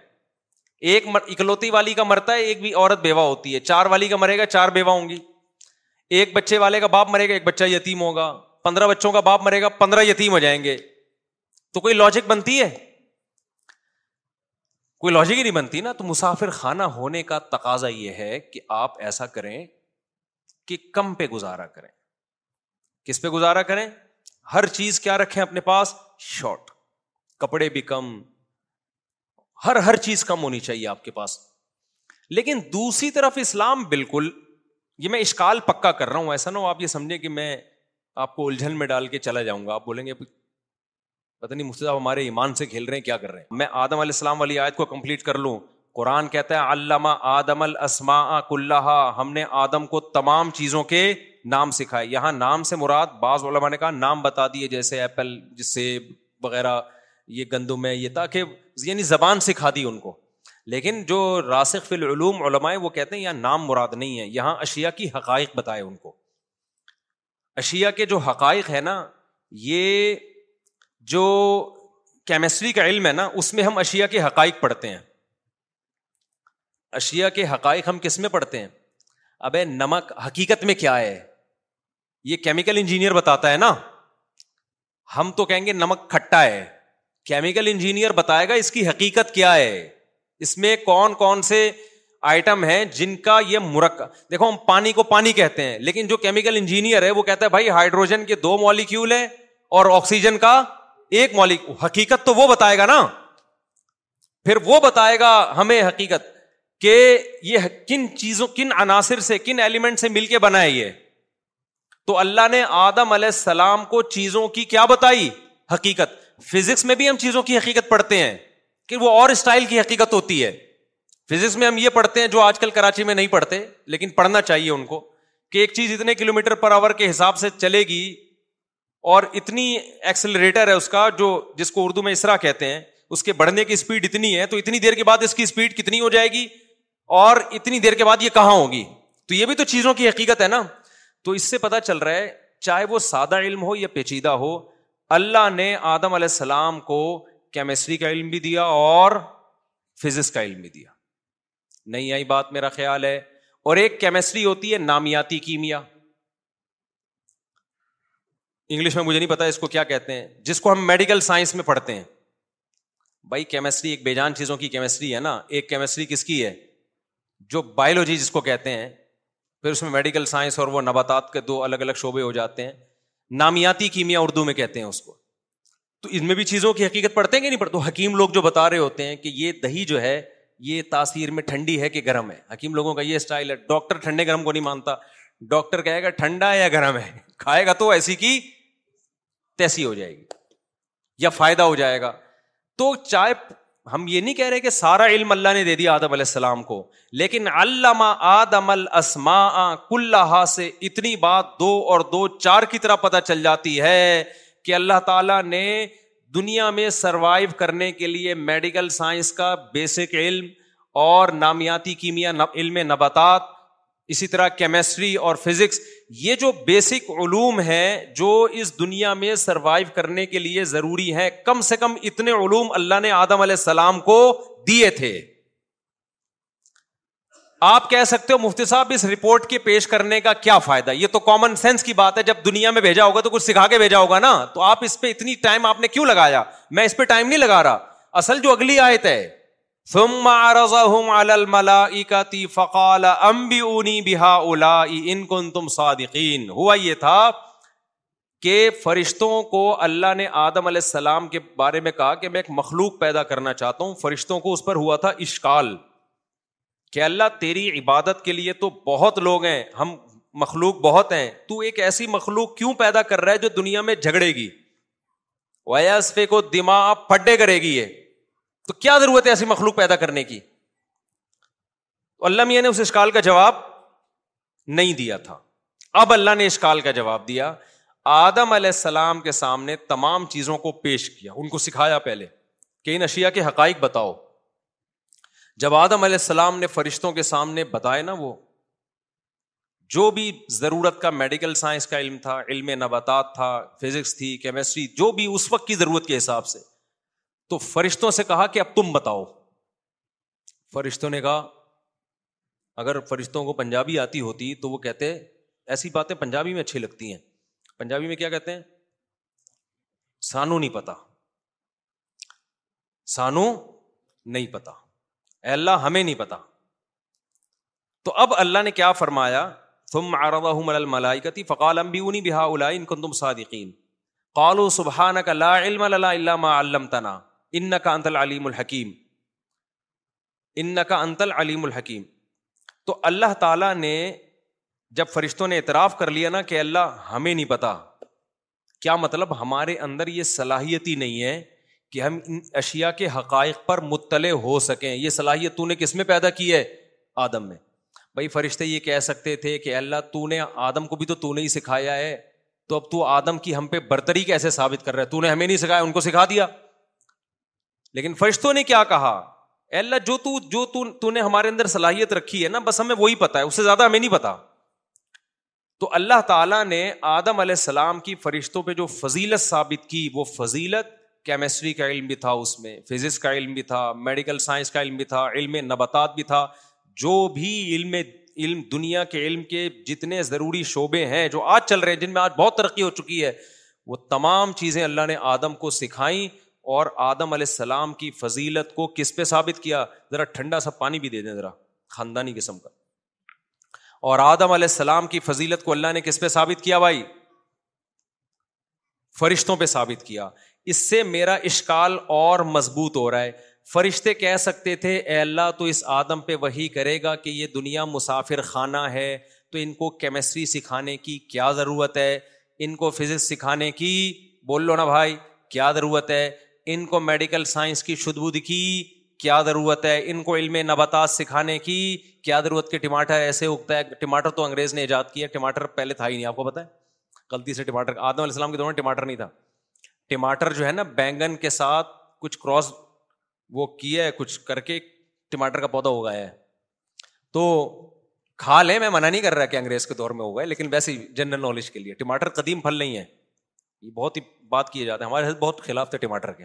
S3: ایک مر... اکلوتی والی کا مرتا ہے ایک بھی عورت بیوہ ہوتی ہے چار والی کا مرے گا چار بیوہ ہوں گی ایک بچے والے کا باپ مرے گا ایک بچہ یتیم ہوگا پندرہ بچوں کا باپ مرے گا پندرہ یتیم ہو جائیں گے تو کوئی لاجک بنتی ہے کوئی لاجک ہی نہیں بنتی نا تو مسافر خانہ ہونے کا تقاضا یہ ہے کہ آپ ایسا کریں کہ کم پہ گزارا کریں کس پہ گزارا کریں ہر چیز کیا رکھیں اپنے پاس شارٹ کپڑے بھی کم ہر ہر چیز کم ہونی چاہیے آپ کے پاس لیکن دوسری طرف اسلام بالکل یہ میں اشکال پکا کر رہا ہوں ایسا نہ ہو آپ یہ سمجھیں کہ میں آپ کو الجھن میں ڈال کے چلا جاؤں گا آپ بولیں گے پتہ نہیں مفتی صاحب ہمارے ایمان سے کھیل رہے ہیں کیا کر رہے ہیں میں آدم علیہ السلام والی آیت کو کمپلیٹ کر لوں قرآن کہتا ہے علامہ آدم السما کلّہ ہم نے آدم کو تمام چیزوں کے نام سکھائے یہاں نام سے مراد بعض علماء نے کہا نام بتا دیے جیسے ایپل جسے وغیرہ یہ گندم ہے یہ تاکہ یعنی زبان سکھا دی ان کو لیکن جو راسخ فی العلوم علماء وہ کہتے ہیں یہاں نام مراد نہیں ہے یہاں اشیا کی حقائق بتائے ان کو اشیا کے جو حقائق ہے نا یہ جو کیمسٹری کا علم ہے نا اس میں ہم اشیا کے حقائق پڑھتے ہیں اشیا کے حقائق ہم کس میں پڑھتے ہیں اب نمک حقیقت میں کیا ہے یہ کیمیکل انجینئر بتاتا ہے نا ہم تو کہیں گے نمک کھٹا ہے کیمیکل انجینئر بتائے گا اس کی حقیقت کیا ہے اس میں کون کون سے آئٹم ہے جن کا یہ مرک دیکھو ہم پانی کو پانی کہتے ہیں لیکن جو کیمیکل انجینئر ہے وہ کہتا ہے بھائی ہائیڈروجن کے دو مالیکیول ہیں اور آکسیجن کا ایک مالک حقیقت تو وہ بتائے گا نا پھر وہ بتائے گا ہمیں حقیقت کہ یہ کن چیزوں کن عناصر سے کن ایلیمنٹ سے مل کے بنا ہے یہ تو اللہ نے آدم علیہ السلام کو چیزوں کی کیا بتائی حقیقت فزکس میں بھی ہم چیزوں کی حقیقت پڑھتے ہیں کہ وہ اور اسٹائل کی حقیقت ہوتی ہے فزکس میں ہم یہ پڑھتے ہیں جو آج کل کراچی میں نہیں پڑھتے لیکن پڑھنا چاہیے ان کو کہ ایک چیز اتنے کلو میٹر پر آور کے حساب سے چلے گی اور اتنی ایکسلریٹر ہے اس کا جو جس کو اردو میں اسرا کہتے ہیں اس کے بڑھنے کی اسپیڈ اتنی ہے تو اتنی دیر کے بعد اس کی اسپیڈ کتنی ہو جائے گی اور اتنی دیر کے بعد یہ کہاں ہوگی تو یہ بھی تو چیزوں کی حقیقت ہے نا تو اس سے پتا چل رہا ہے چاہے وہ سادہ علم ہو یا پیچیدہ ہو اللہ نے آدم علیہ السلام کو کیمسٹری کا علم بھی دیا اور فزکس کا علم بھی دیا نہیں آئی بات میرا خیال ہے اور ایک کیمسٹری ہوتی ہے نامیاتی کیمیا انگلش میں مجھے نہیں پتا اس کو کیا کہتے ہیں جس کو ہم میڈیکل سائنس میں پڑھتے ہیں بھائی کیمسٹری ایک بےجان چیزوں کی کیمسٹری ہے نا ایک کیمسٹری کس کی ہے جو بایولوجی جس کو کہتے ہیں پھر اس میں میڈیکل سائنس اور وہ نباتات کے دو الگ الگ شعبے ہو جاتے ہیں نامیاتی کیمیا اردو میں کہتے ہیں اس کو تو ان میں بھی چیزوں کی حقیقت پڑھتے ہیں کہ نہیں پڑھتے حکیم لوگ جو بتا رہے ہوتے ہیں کہ یہ دہی جو ہے یہ تاثیر میں ٹھنڈی ہے کہ گرم ہے حکیم لوگوں کا یہ اسٹائل ہے ڈاکٹر ٹھنڈے گرم کو نہیں مانتا ڈاکٹر کہے گا ٹھنڈا ہے یا گرم ہے کھائے گا تو ایسی کی تیسی ہو جائے گی یا فائدہ ہو جائے گا تو چائے ہم یہ نہیں کہہ رہے کہ سارا علم اللہ نے دے دیا آدم علیہ السلام کو لیکن علامہ آدم السما کلحا سے اتنی بات دو اور دو چار کی طرح پتہ چل جاتی ہے کہ اللہ تعالیٰ نے دنیا میں سروائیو کرنے کے لیے میڈیکل سائنس کا بیسک علم اور نامیاتی کیمیا علم نباتات اسی طرح کیمسٹری اور فزکس یہ جو بیسک علوم ہیں جو اس دنیا میں سروائیو کرنے کے لیے ضروری ہے کم سے کم اتنے علوم اللہ نے آدم علیہ السلام کو دیے تھے آپ کہہ سکتے ہو مفتی صاحب اس رپورٹ کے پیش کرنے کا کیا فائدہ یہ تو کامن سینس کی بات ہے جب دنیا میں بھیجا ہوگا تو کچھ سکھا کے بھیجا ہوگا نا تو آپ اس پہ اتنی ٹائم آپ نے کیوں لگایا میں اس پہ ٹائم نہیں لگا رہا اصل جو اگلی آیت ہے تھا کہ فرشتوں کو اللہ نے آدم علیہ السلام کے بارے میں کہا کہ میں ایک مخلوق پیدا کرنا چاہتا ہوں فرشتوں کو اس پر ہوا تھا اشکال کہ اللہ تیری عبادت کے لیے تو بہت لوگ ہیں ہم مخلوق بہت ہیں تو ایک ایسی مخلوق کیوں پیدا کر رہا ہے جو دنیا میں جھگڑے گی ویسفے کو دماغ پڈے کرے گی یہ تو کیا ضرورت ہے ایسی مخلوق پیدا کرنے کی اللہ میاں نے اس اشکال کا جواب نہیں دیا تھا اب اللہ نے اشکال کا جواب دیا آدم علیہ السلام کے سامنے تمام چیزوں کو پیش کیا ان کو سکھایا پہلے کہ ان اشیاء کے حقائق بتاؤ جب آدم علیہ السلام نے فرشتوں کے سامنے بتائے نا وہ جو بھی ضرورت کا میڈیکل سائنس کا علم تھا علم نباتات تھا فزکس تھی کیمسٹری جو بھی اس وقت کی ضرورت کے حساب سے تو فرشتوں سے کہا کہ اب تم بتاؤ فرشتوں نے کہا اگر فرشتوں کو پنجابی آتی ہوتی تو وہ کہتے ایسی باتیں پنجابی میں اچھی لگتی ہیں پنجابی میں کیا کہتے ہیں سانو نہیں پتا سانو نہیں پتا اے اللہ ہمیں نہیں پتا تو اب اللہ نے کیا فرمایا تم فقال ان فقالم تم صادقین و سبحان کا لا علم علم اللہ ما تنا ان کا انتل علیم الحکیم ان کا انت علیم الحکیم تو اللہ تعالیٰ نے جب فرشتوں نے اعتراف کر لیا نا کہ اللہ ہمیں نہیں پتا کیا مطلب ہمارے اندر یہ صلاحیت ہی نہیں ہے کہ ہم ان اشیاء کے حقائق پر مطلع ہو سکیں یہ صلاحیت تو نے کس میں پیدا کی ہے آدم میں بھائی فرشتے یہ کہہ سکتے تھے کہ اللہ تو نے آدم کو بھی تو تو نے ہی سکھایا ہے تو اب تو آدم کی ہم پہ برتری کیسے ثابت کر رہا ہے تو نے ہمیں نہیں سکھایا ان کو سکھا دیا لیکن فرشتوں نے کیا کہا اللہ جو تو جو تو, تو نے ہمارے اندر صلاحیت رکھی ہے نا بس ہمیں وہی پتا ہے اس سے زیادہ ہمیں نہیں پتا تو اللہ تعالیٰ نے آدم علیہ السلام کی فرشتوں پہ جو فضیلت ثابت کی وہ فضیلت کیمسٹری کا علم بھی تھا اس میں فزکس کا علم بھی تھا میڈیکل سائنس کا علم بھی تھا علم نباتات بھی تھا جو بھی علم علم دنیا کے علم کے جتنے ضروری شعبے ہیں جو آج چل رہے ہیں جن میں آج بہت ترقی ہو چکی ہے وہ تمام چیزیں اللہ نے آدم کو سکھائیں اور آدم علیہ السلام کی فضیلت کو کس پہ ثابت کیا ذرا ٹھنڈا سا پانی بھی دے دیں ذرا خاندانی قسم کا اور آدم علیہ السلام کی فضیلت کو اللہ نے کس پہ ثابت کیا بھائی فرشتوں پہ ثابت کیا اس سے میرا اشکال اور مضبوط ہو رہا ہے فرشتے کہہ سکتے تھے اے اللہ تو اس آدم پہ وہی کرے گا کہ یہ دنیا مسافر خانہ ہے تو ان کو کیمسٹری سکھانے کی کیا ضرورت ہے ان کو فزکس سکھانے کی بول لو نا بھائی کیا ضرورت ہے ان کو میڈیکل سائنس کی شد بدھ کی کیا ضرورت ہے ان کو علم نباتات سکھانے کی کیا ضرورت کہ ٹماٹر ایسے اگتا ہے ٹماٹر تو انگریز نے ایجاد کیا ٹماٹر پہلے تھا ہی نہیں آپ کو پتا ہے غلطی سے ٹماٹر آدم علیہ السلام کے دونوں ٹماٹر نہیں تھا ٹماٹر جو ہے نا بینگن کے ساتھ کچھ کراس وہ کیا ہے کچھ کر کے ٹماٹر کا پودا اگایا ہے تو کھا لیں میں منع نہیں کر رہا کہ انگریز کے دور میں ہو گئے لیکن ویسے جنرل نالج کے لیے ٹماٹر قدیم پھل نہیں ہے یہ بہت ہی بات کیا جاتا ہے ہمارے ساتھ بہت خلاف تھے ٹماٹر کے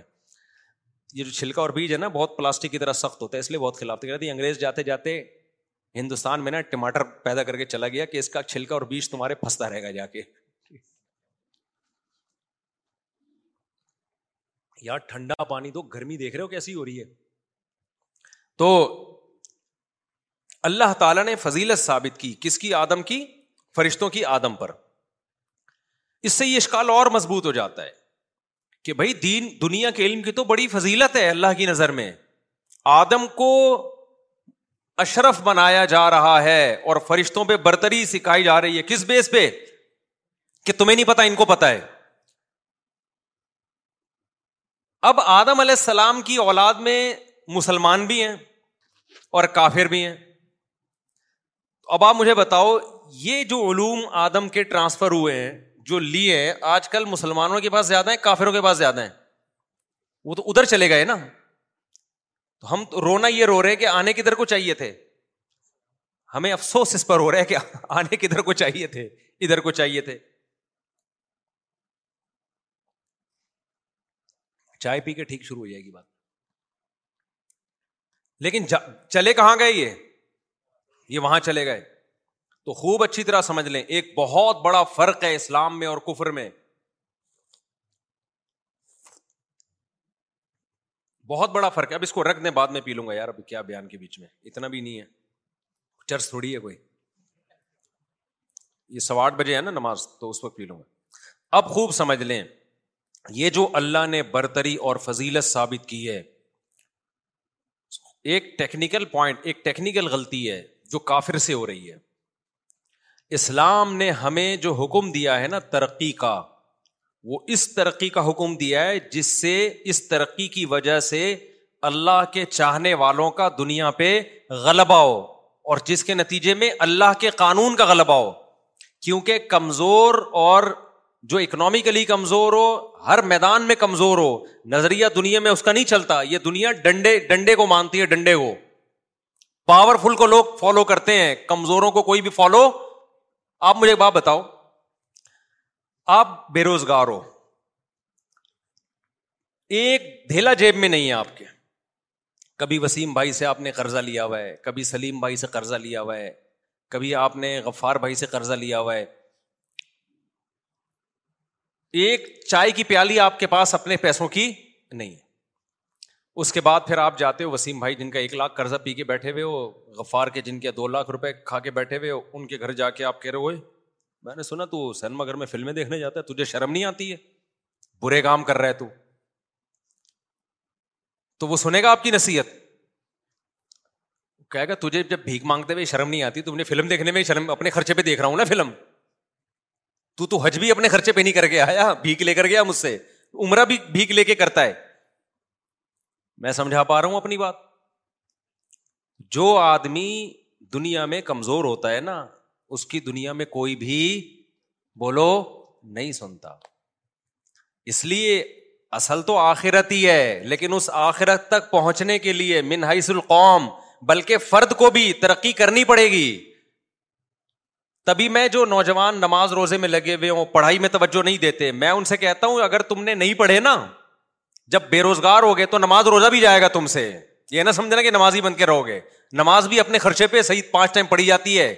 S3: یہ جو چھلکا اور بیج ہے نا بہت پلاسٹک کی طرح سخت ہوتا ہے اس لیے بہت خلاف تھے کہتے ہیں انگریز جاتے جاتے ہندوستان میں نا ٹماٹر پیدا کر کے چلا گیا کہ اس کا چھلکا اور بیج تمہارے پھنستا رہے گا جا کے یار ٹھنڈا پانی تو گرمی دیکھ رہے ہو کیسی ہو رہی ہے تو اللہ تعالیٰ نے فضیلت ثابت کی کس کی آدم کی فرشتوں کی آدم پر اس سے یہ اشکال اور مضبوط ہو جاتا ہے کہ بھائی دین دنیا کے علم کی تو بڑی فضیلت ہے اللہ کی نظر میں آدم کو اشرف بنایا جا رہا ہے اور فرشتوں پہ برتری سکھائی جا رہی ہے کس بیس پہ کہ تمہیں نہیں پتا ان کو پتا ہے اب آدم علیہ السلام کی اولاد میں مسلمان بھی ہیں اور کافر بھی ہیں اب آپ مجھے بتاؤ یہ جو علوم آدم کے ٹرانسفر ہوئے ہیں جو لیے ہیں آج کل مسلمانوں کے پاس زیادہ ہیں کافروں کے پاس زیادہ ہیں وہ تو ادھر چلے گئے نا تو ہم تو رونا یہ رو رہے ہیں کہ آنے کدھر کو چاہیے تھے ہمیں افسوس اس پر ہو رہا ہے کہ آنے کدھر کو چاہیے تھے ادھر کو چاہیے تھے چائے پی کے ٹھیک شروع ہو جائے گی بات لیکن چلے کہاں گئے یہ یہ وہاں چلے گئے تو خوب اچھی طرح سمجھ لیں ایک بہت بڑا فرق ہے اسلام میں اور کفر میں بہت بڑا فرق ہے اب اس کو رکھ دیں بعد میں پی لوں گا یار اب کیا بیان کے بیچ میں اتنا بھی نہیں ہے چرس تھوڑی ہے کوئی یہ سو آٹھ بجے ہے نا نماز تو اس وقت پی لوں گا اب خوب سمجھ لیں یہ جو اللہ نے برتری اور فضیلت ثابت کی ہے ایک ٹیکنیکل پوائنٹ ایک ٹیکنیکل غلطی ہے جو کافر سے ہو رہی ہے اسلام نے ہمیں جو حکم دیا ہے نا ترقی کا وہ اس ترقی کا حکم دیا ہے جس سے اس ترقی کی وجہ سے اللہ کے چاہنے والوں کا دنیا پہ غلبہ ہو اور جس کے نتیجے میں اللہ کے قانون کا غلبہ ہو کیونکہ کمزور اور جو اکنامیکلی کمزور ہو ہر میدان میں کمزور ہو نظریہ دنیا میں اس کا نہیں چلتا یہ دنیا ڈنڈے ڈنڈے کو مانتی ہے ڈنڈے کو پاورفل کو لوگ فالو کرتے ہیں کمزوروں کو کوئی بھی فالو آپ مجھے ایک بات بتاؤ آپ بے روزگار ہو ایک دھیلا جیب میں نہیں ہے آپ کے کبھی وسیم بھائی سے آپ نے قرضہ لیا ہوا ہے کبھی سلیم بھائی سے قرضہ لیا ہوا ہے کبھی آپ نے غفار بھائی سے قرضہ لیا ہوا ہے ایک چائے کی پیالی آپ کے پاس اپنے پیسوں کی نہیں ہے اس کے بعد پھر آپ جاتے ہو وسیم بھائی جن کا ایک لاکھ قرضہ پی کے بیٹھے ہوئے ہو غفار کے جن کے دو لاکھ روپے کھا کے بیٹھے ہوئے ہو ان کے گھر جا کے آپ کہہ رہے ہوئے میں نے سنا تو تینما گھر میں فلمیں دیکھنے جاتا ہے تجھے شرم نہیں آتی ہے برے کام کر رہے تو تو وہ سنے گا آپ کی نصیحت کہے گا تجھے جب بھیک مانگتے ہوئے شرم نہیں آتی تم نے فلم دیکھنے میں شرم اپنے خرچے پہ دیکھ رہا ہوں نا فلم تو تو حج بھی اپنے خرچے پہ نہیں کر کے آیا بھیک لے کر گیا مجھ سے عمرہ بھی بھیک لے کے کرتا ہے میں سمجھا پا رہا ہوں اپنی بات جو آدمی دنیا میں کمزور ہوتا ہے نا اس کی دنیا میں کوئی بھی بولو نہیں سنتا اس لیے اصل تو آخرت ہی ہے لیکن اس آخرت تک پہنچنے کے لیے منحص القوم بلکہ فرد کو بھی ترقی کرنی پڑے گی تبھی میں جو نوجوان نماز روزے میں لگے ہوئے ہوں پڑھائی میں توجہ نہیں دیتے میں ان سے کہتا ہوں اگر تم نے نہیں پڑھے نا جب بے روزگار ہو گئے تو نماز روزہ بھی جائے گا تم سے یہ نہ سمجھنا کہ نماز ہی بن کے رہو گے نماز بھی اپنے خرچے پہ صحیح پانچ ٹائم پڑھی جاتی ہے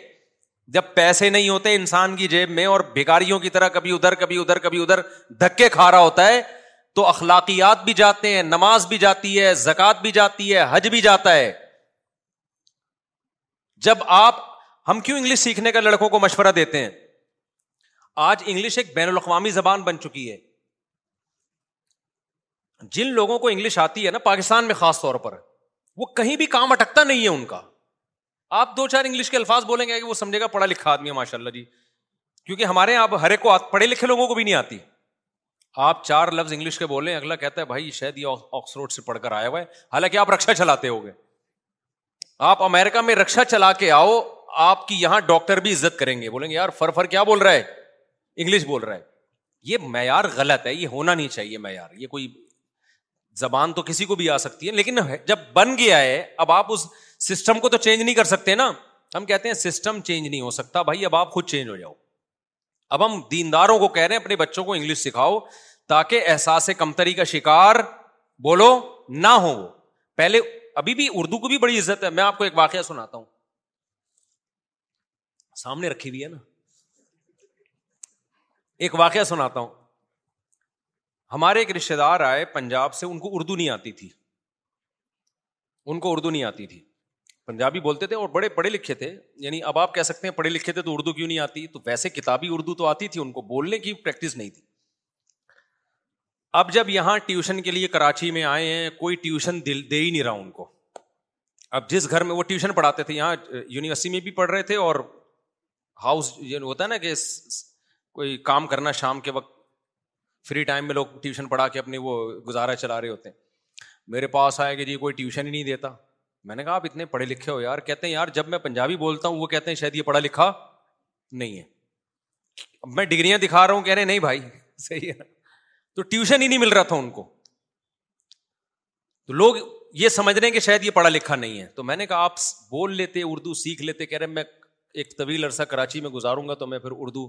S3: جب پیسے نہیں ہوتے انسان کی جیب میں اور بھکاریوں کی طرح کبھی ادھر کبھی ادھر کبھی ادھر دھکے کھا رہا ہوتا ہے تو اخلاقیات بھی جاتے ہیں نماز بھی جاتی ہے زکات بھی جاتی ہے حج بھی جاتا ہے جب آپ ہم کیوں انگلش سیکھنے کا لڑکوں کو مشورہ دیتے ہیں آج انگلش ایک بین الاقوامی زبان بن چکی ہے جن لوگوں کو انگلش آتی ہے نا پاکستان میں خاص طور پر وہ کہیں بھی کام اٹکتا نہیں ہے ان کا آپ دو چار انگلش کے الفاظ بولیں گے کہ وہ سمجھے گا پڑھا لکھا آدمی ہے ماشاء اللہ جی کیونکہ ہمارے یہاں ہر ایک کو پڑھے لکھے لوگوں کو بھی نہیں آتی آپ چار لفظ انگلش کے بولیں اگلا کہتا ہے بھائی شاید یہ آکس روڈ سے پڑھ کر آیا ہوا ہے حالانکہ آپ رکشا چلاتے ہو گے آپ امیرکا میں رکشا چلا کے آؤ آپ کی یہاں ڈاکٹر بھی عزت کریں گے بولیں گے یار فر فر کیا بول رہا ہے انگلش بول رہا ہے یہ معیار غلط ہے یہ ہونا نہیں چاہیے معیار یہ کوئی زبان تو کسی کو بھی آ سکتی ہے لیکن جب بن گیا ہے اب آپ اس سسٹم کو تو چینج نہیں کر سکتے نا ہم کہتے ہیں سسٹم چینج نہیں ہو سکتا بھائی اب آپ خود چینج ہو جاؤ اب ہم دینداروں کو کہہ رہے ہیں اپنے بچوں کو انگلش سکھاؤ تاکہ احساس کمتری کا شکار بولو نہ ہو پہلے ابھی بھی اردو کو بھی بڑی عزت ہے میں آپ کو ایک واقعہ سناتا ہوں سامنے رکھی ہوئی ہے نا ایک واقعہ سناتا ہوں ہمارے ایک رشتے دار آئے پنجاب سے ان کو اردو نہیں آتی تھی ان کو اردو نہیں آتی تھی پنجابی بولتے تھے اور بڑے پڑھے لکھے تھے یعنی اب آپ کہہ سکتے ہیں پڑھے لکھے تھے تو اردو کیوں نہیں آتی تو ویسے کتابی اردو تو آتی تھی ان کو بولنے کی پریکٹس نہیں تھی اب جب یہاں ٹیوشن کے لیے کراچی میں آئے ہیں کوئی ٹیوشن دل دے ہی نہیں رہا ان کو اب جس گھر میں وہ ٹیوشن پڑھاتے تھے یہاں یونیورسٹی میں بھی پڑھ رہے تھے اور ہاؤس یہ ہوتا ہے نا کہ کوئی کام کرنا شام کے وقت فری ٹائم میں لوگ ٹیوشن پڑھا کے اپنی وہ گزارا چلا رہے ہوتے ہیں میرے پاس آیا کہ جی کوئی ٹیوشن ہی نہیں دیتا میں نے کہا آپ اتنے پڑھے لکھے ہو یار کہتے ہیں یار جب میں پنجابی بولتا ہوں وہ کہتے ہیں شاید یہ پڑھا لکھا نہیں ہے اب میں ڈگریاں دکھا رہا ہوں کہہ رہے نہیں بھائی صحیح ہے تو ٹیوشن ہی نہیں مل رہا تھا ان کو تو لوگ
S4: یہ سمجھ رہے ہیں کہ شاید یہ پڑھا لکھا نہیں ہے تو میں نے کہا آپ بول لیتے اردو سیکھ لیتے کہہ رہے میں ایک طویل عرصہ کراچی میں گزاروں گا تو میں پھر اردو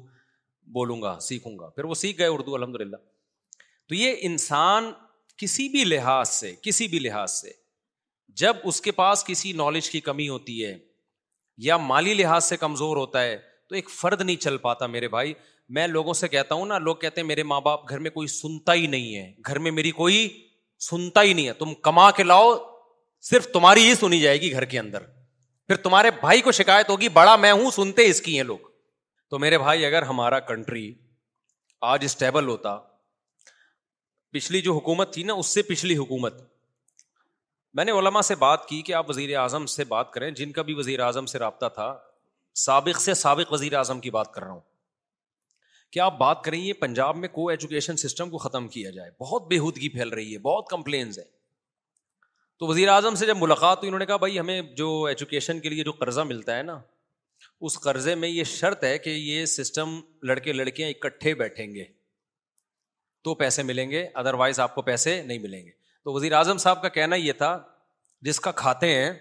S4: بولوں گا سیکھوں گا پھر وہ سیکھ گئے اردو الحمد للہ تو یہ انسان کسی بھی لحاظ سے کسی بھی لحاظ سے جب اس کے پاس کسی نالج کی کمی ہوتی ہے یا مالی لحاظ سے کمزور ہوتا ہے تو ایک فرد نہیں چل پاتا میرے بھائی میں لوگوں سے کہتا ہوں نا لوگ کہتے ہیں میرے ماں باپ گھر میں کوئی سنتا ہی نہیں ہے گھر میں میری کوئی سنتا ہی نہیں ہے تم کما کے لاؤ صرف تمہاری ہی سنی جائے گی گھر کے اندر پھر تمہارے بھائی کو شکایت ہوگی بڑا میں ہوں سنتے اس کی ہیں لوگ تو میرے بھائی اگر ہمارا کنٹری آج اسٹیبل ہوتا پچھلی جو حکومت تھی نا اس سے پچھلی حکومت میں نے علما سے بات کی کہ آپ وزیر اعظم سے بات کریں جن کا بھی وزیر اعظم سے رابطہ تھا سابق سے سابق وزیر اعظم کی بات کر رہا ہوں کیا آپ بات کریں یہ پنجاب میں کو ایجوکیشن سسٹم کو ختم کیا جائے بہت بےحودگی پھیل رہی ہے بہت کمپلینس ہے تو وزیر اعظم سے جب ملاقات ہوئی انہوں نے کہا بھائی ہمیں جو ایجوکیشن کے لیے جو قرضہ ملتا ہے نا اس قرضے میں یہ شرط ہے کہ یہ سسٹم لڑکے لڑکیاں اکٹھے بیٹھیں گے تو پیسے ملیں گے ادر وائز آپ کو پیسے نہیں ملیں گے تو وزیر اعظم صاحب کا کہنا یہ تھا جس کا کھاتے ہیں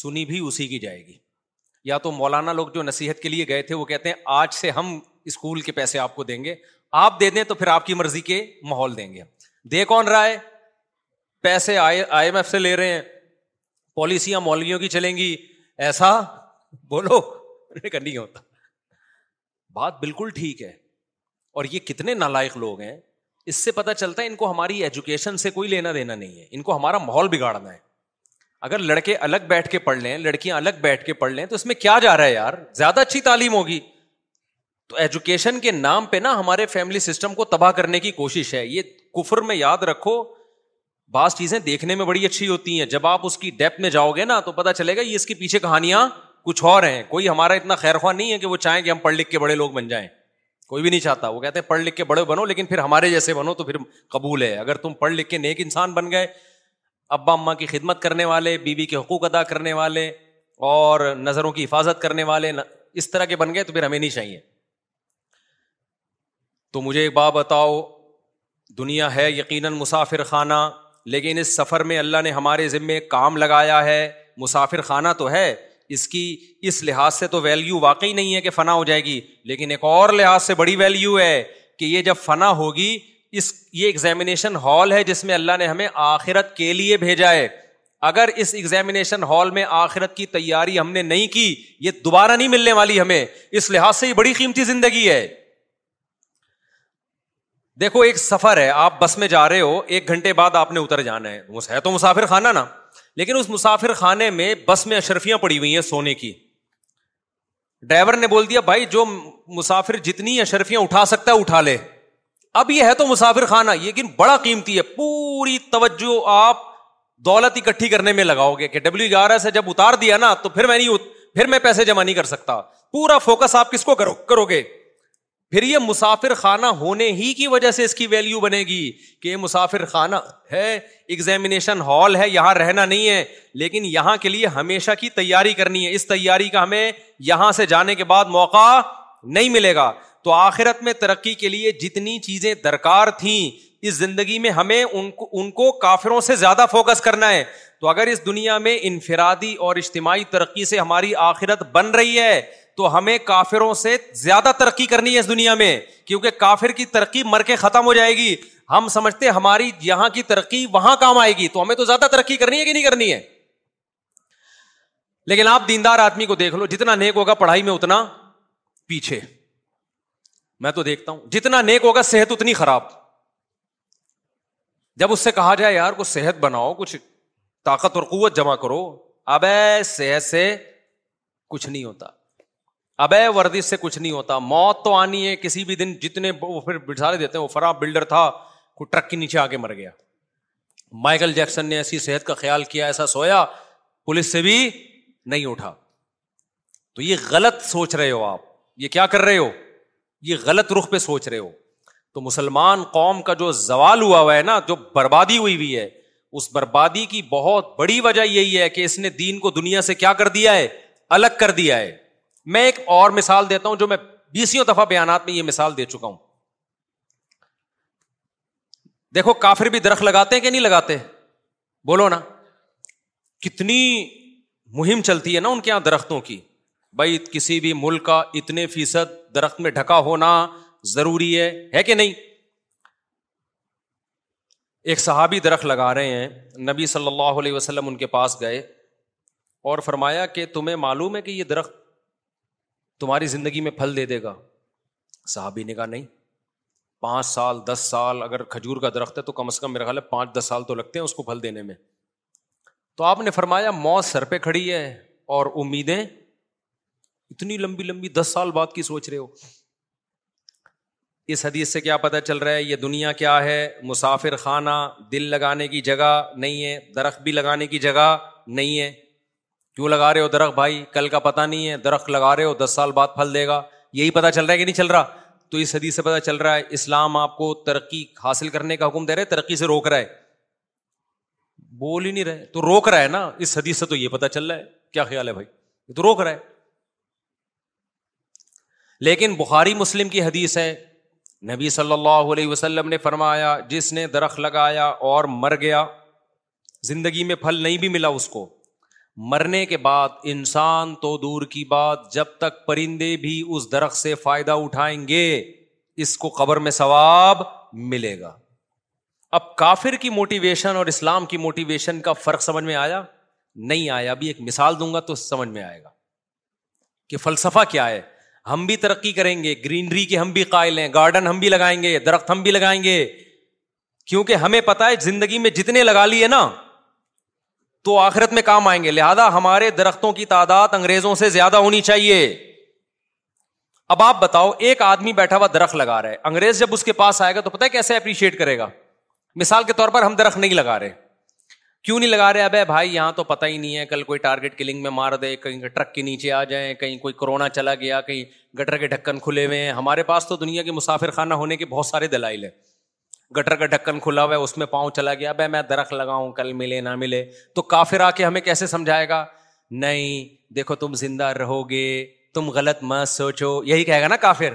S4: سنی بھی اسی کی جائے گی یا تو مولانا لوگ جو نصیحت کے لیے گئے تھے وہ کہتے ہیں آج سے ہم اسکول کے پیسے آپ کو دیں گے آپ دے دیں تو پھر آپ کی مرضی کے ماحول دیں گے دے کون رہا ہے پیسے آئی ایم ایف سے لے رہے ہیں پالیسیاں مولویوں کی چلیں گی ایسا بولو نہیں ہوتا بات بالکل ٹھیک ہے اور یہ کتنے نالائق لوگ ہیں اس سے پتا چلتا ہے ان کو ہماری ایجوکیشن سے کوئی لینا دینا نہیں ہے ان کو ہمارا ماحول بگاڑنا ہے اگر لڑکے الگ بیٹھ کے پڑھ لیں لڑکیاں الگ بیٹھ کے پڑھ لیں تو اس میں کیا جا رہا ہے یار زیادہ اچھی تعلیم ہوگی تو ایجوکیشن کے نام پہ نا ہمارے فیملی سسٹم کو تباہ کرنے کی کوشش ہے یہ کفر میں یاد رکھو بعض چیزیں دیکھنے میں بڑی اچھی ہوتی ہیں جب آپ اس کی ڈیپ میں جاؤ گے نا تو پتا چلے گا یہ اس کے پیچھے کہانیاں کچھ اور ہیں کوئی ہمارا اتنا خیر خواہ نہیں ہے کہ وہ چاہیں کہ ہم پڑھ لکھ کے بڑے لوگ بن جائیں کوئی بھی نہیں چاہتا وہ کہتے ہیں پڑھ لکھ کے بڑے بنو لیکن پھر ہمارے جیسے بنو تو پھر قبول ہے اگر تم پڑھ لکھ کے نیک انسان بن گئے ابا اماں کی خدمت کرنے والے بی بی کے حقوق ادا کرنے والے اور نظروں کی حفاظت کرنے والے اس طرح کے بن گئے تو پھر ہمیں نہیں چاہیے تو مجھے ایک بات بتاؤ دنیا ہے یقیناً مسافر خانہ لیکن اس سفر میں اللہ نے ہمارے ذمے کام لگایا ہے مسافر خانہ تو ہے اس کی اس لحاظ سے تو ویلیو واقعی نہیں ہے کہ فنا ہو جائے گی لیکن ایک اور لحاظ سے بڑی ویلیو ہے کہ یہ جب فنا ہوگی اس یہ ایگزامینیشن ہال ہے جس میں اللہ نے ہمیں آخرت کے لیے بھیجا ہے اگر اس ایگزامینیشن ہال میں آخرت کی تیاری ہم نے نہیں کی یہ دوبارہ نہیں ملنے والی ہمیں اس لحاظ سے یہ بڑی قیمتی زندگی ہے دیکھو ایک سفر ہے آپ بس میں جا رہے ہو ایک گھنٹے بعد آپ نے اتر جانا ہے وہ ہے تو مسافر خانہ نا لیکن اس مسافر خانے میں بس میں اشرفیاں پڑی ہوئی ہیں سونے کی ڈرائیور نے بول دیا بھائی جو مسافر جتنی اشرفیاں اٹھا سکتا ہے اٹھا لے اب یہ ہے تو مسافر خانہ یہ بڑا قیمتی ہے پوری توجہ آپ دولت اکٹھی کرنے میں لگاؤ گے کہ ڈبلو گیار سے جب اتار دیا نا تو پھر میں نہیں پھر میں پیسے جمع نہیں کر سکتا پورا فوکس آپ کس کو کرو گے پھر یہ مسافر خانہ ہونے ہی کی وجہ سے اس کی ویلو بنے گی کہ یہ مسافر خانہ ہے ہال ہے یہاں رہنا نہیں ہے لیکن یہاں کے لیے ہمیشہ کی تیاری کرنی ہے اس تیاری کا ہمیں یہاں سے جانے کے بعد موقع نہیں ملے گا تو آخرت میں ترقی کے لیے جتنی چیزیں درکار تھیں اس زندگی میں ہمیں ان کو ان کو کافروں سے زیادہ فوکس کرنا ہے تو اگر اس دنیا میں انفرادی اور اجتماعی ترقی سے ہماری آخرت بن رہی ہے تو ہمیں کافروں سے زیادہ ترقی کرنی ہے اس دنیا میں کیونکہ کافر کی ترقی مر کے ختم ہو جائے گی ہم سمجھتے ہماری یہاں کی ترقی وہاں کام آئے گی تو ہمیں تو زیادہ ترقی کرنی ہے کہ نہیں کرنی ہے لیکن آپ دیندار آدمی کو دیکھ لو جتنا نیک ہوگا پڑھائی میں اتنا پیچھے میں تو دیکھتا ہوں جتنا نیک ہوگا صحت اتنی خراب جب اس سے کہا جائے یار کچھ صحت بناؤ کچھ طاقت اور قوت جمع کرو اب صحت سے کچھ نہیں ہوتا ابے ورزش سے کچھ نہیں ہوتا موت تو آنی ہے کسی بھی دن جتنے وہ پھر بٹھارے دیتے ہیں وہ فرا بلڈر تھا کوئی ٹرک کے نیچے آ کے مر گیا مائیکل جیکسن نے ایسی صحت کا خیال کیا ایسا سویا پولیس سے بھی نہیں اٹھا تو یہ غلط سوچ رہے ہو آپ یہ کیا کر رہے ہو یہ غلط رخ پہ سوچ رہے ہو تو مسلمان قوم کا جو زوال ہوا ہوا ہے نا جو بربادی ہوئی ہوئی ہے اس بربادی کی بہت بڑی وجہ یہی ہے کہ اس نے دین کو دنیا سے کیا کر دیا ہے الگ کر دیا ہے میں ایک اور مثال دیتا ہوں جو میں بیسوں دفعہ بیانات میں یہ مثال دے چکا ہوں دیکھو کافر بھی درخت لگاتے ہیں کہ نہیں لگاتے بولو نا کتنی مہم چلتی ہے نا ان کے یہاں درختوں کی بھائی کسی بھی ملک کا اتنے فیصد درخت میں ڈھکا ہونا ضروری ہے ہے کہ نہیں ایک صحابی درخت لگا رہے ہیں نبی صلی اللہ علیہ وسلم ان کے پاس گئے اور فرمایا کہ تمہیں معلوم ہے کہ یہ درخت تمہاری زندگی میں پھل دے دے گا صاحبی نے کہا نہیں پانچ سال دس سال اگر کھجور کا درخت ہے تو کم از کم میرا خیال ہے پانچ دس سال تو لگتے ہیں اس کو پھل دینے میں تو آپ نے فرمایا موت سر پہ کھڑی ہے اور امیدیں اتنی لمبی لمبی دس سال بعد کی سوچ رہے ہو اس حدیث سے کیا پتہ چل رہا ہے یہ دنیا کیا ہے مسافر خانہ دل لگانے کی جگہ نہیں ہے درخت بھی لگانے کی جگہ نہیں ہے کیوں لگا رہے ہو درخت بھائی کل کا پتا نہیں ہے درخت لگا رہے ہو دس سال بعد پھل دے گا یہی پتا چل رہا ہے کہ نہیں چل رہا تو اس حدیث سے پتا چل رہا ہے اسلام آپ کو ترقی حاصل کرنے کا حکم دے رہے ترقی سے روک رہا ہے بول ہی نہیں رہے تو روک رہا ہے نا اس حدیث سے تو یہ پتا چل رہا ہے کیا خیال ہے بھائی یہ تو روک رہا ہے لیکن بخاری مسلم کی حدیث ہے نبی صلی اللہ علیہ وسلم نے فرمایا جس نے درخت لگایا اور مر گیا زندگی میں پھل نہیں بھی ملا اس کو مرنے کے بعد انسان تو دور کی بات جب تک پرندے بھی اس درخت سے فائدہ اٹھائیں گے اس کو قبر میں ثواب ملے گا اب کافر کی موٹیویشن اور اسلام کی موٹیویشن کا فرق سمجھ میں آیا نہیں آیا ابھی ایک مثال دوں گا تو سمجھ میں آئے گا کہ فلسفہ کیا ہے ہم بھی ترقی کریں گے گرینری کے ہم بھی قائل ہیں گارڈن ہم بھی لگائیں گے درخت ہم بھی لگائیں گے کیونکہ ہمیں پتا ہے زندگی میں جتنے لگا لیے نا تو آخرت میں کام آئیں گے لہذا ہمارے درختوں کی تعداد انگریزوں سے زیادہ ہونی چاہیے اب آپ بتاؤ ایک آدمی بیٹھا ہوا درخت لگا رہے انگریز جب اس کے پاس آئے گا تو پتا کیسے اپریشیٹ کرے گا مثال کے طور پر ہم درخت نہیں لگا رہے کیوں نہیں لگا رہے اب ہے بھائی یہاں تو پتا ہی نہیں ہے کل کوئی ٹارگیٹ کلنگ میں مار دے کہیں ٹرک کے نیچے آ جائیں کہیں کوئی کورونا چلا گیا کہیں گٹر کے ڈھکن کھلے ہوئے ہیں ہمارے پاس تو دنیا کے مسافر خانہ ہونے کے بہت سارے دلائل ہیں گٹر کا ڈھکن کھلا ہوا ہے اس میں پاؤں چلا گیا بھائی میں درخت لگاؤں کل ملے نہ ملے تو کافر آ کے ہمیں کیسے سمجھائے گا نہیں دیکھو تم تم زندہ رہو گے غلط مت سوچو یہی کہے گا نا کافر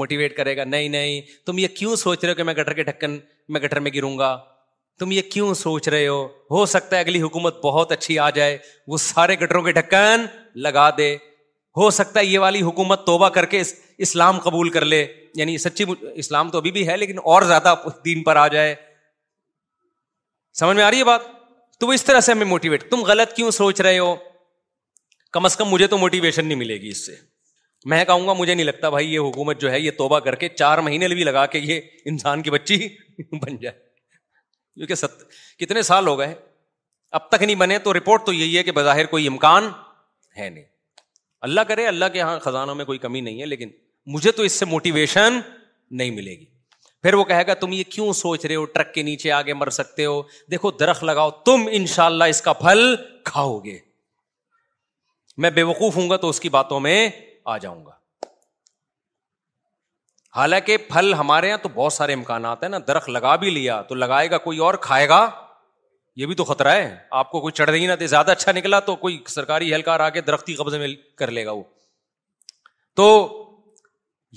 S4: موٹیویٹ کرے گا نہیں نہیں تم یہ کیوں سوچ رہے ہو کہ میں گٹر کے ڈھکن میں گٹر میں گروں گا تم یہ کیوں سوچ رہے ہو ہو سکتا ہے اگلی حکومت بہت اچھی آ جائے وہ سارے گٹروں کے ڈھکن لگا دے ہو سکتا ہے یہ والی حکومت توبہ کر کے اسلام قبول کر لے یعنی سچی اسلام تو ابھی بھی ہے لیکن اور زیادہ دین پر آ جائے سمجھ میں آ رہی ہے بات تو وہ اس طرح سے ہمیں موٹیویٹ تم غلط کیوں سوچ رہے ہو کم از کم مجھے تو موٹیویشن نہیں ملے گی اس سے میں کہوں گا مجھے نہیں لگتا بھائی یہ حکومت جو ہے یہ توبہ کر کے چار مہینے بھی لگا کے یہ انسان کی بچی بن جائے کیونکہ ست کتنے سال ہو گئے اب تک نہیں بنے تو رپورٹ تو یہی ہے کہ بظاہر کوئی امکان ہے نہیں اللہ کرے اللہ کے یہاں خزانوں میں کوئی کمی نہیں ہے لیکن مجھے تو اس سے موٹیویشن نہیں ملے گی پھر وہ کہے گا تم یہ کیوں سوچ رہے ہو ٹرک کے نیچے آگے مر سکتے ہو دیکھو درخت لگاؤ تم ان شاء اللہ اس کا پھل کھاؤ گے میں بے وقوف ہوں گا تو اس کی باتوں میں آ جاؤں گا حالانکہ پھل ہمارے یہاں تو بہت سارے امکانات ہیں نا درخت لگا بھی لیا تو لگائے گا کوئی اور کھائے گا یہ بھی تو خطرہ ہے آپ کو کوئی چڑھ دے ہی نہ زیادہ اچھا نکلا تو کوئی سرکاری اہلکار آ کے درختی قبضے میں کر لے گا وہ تو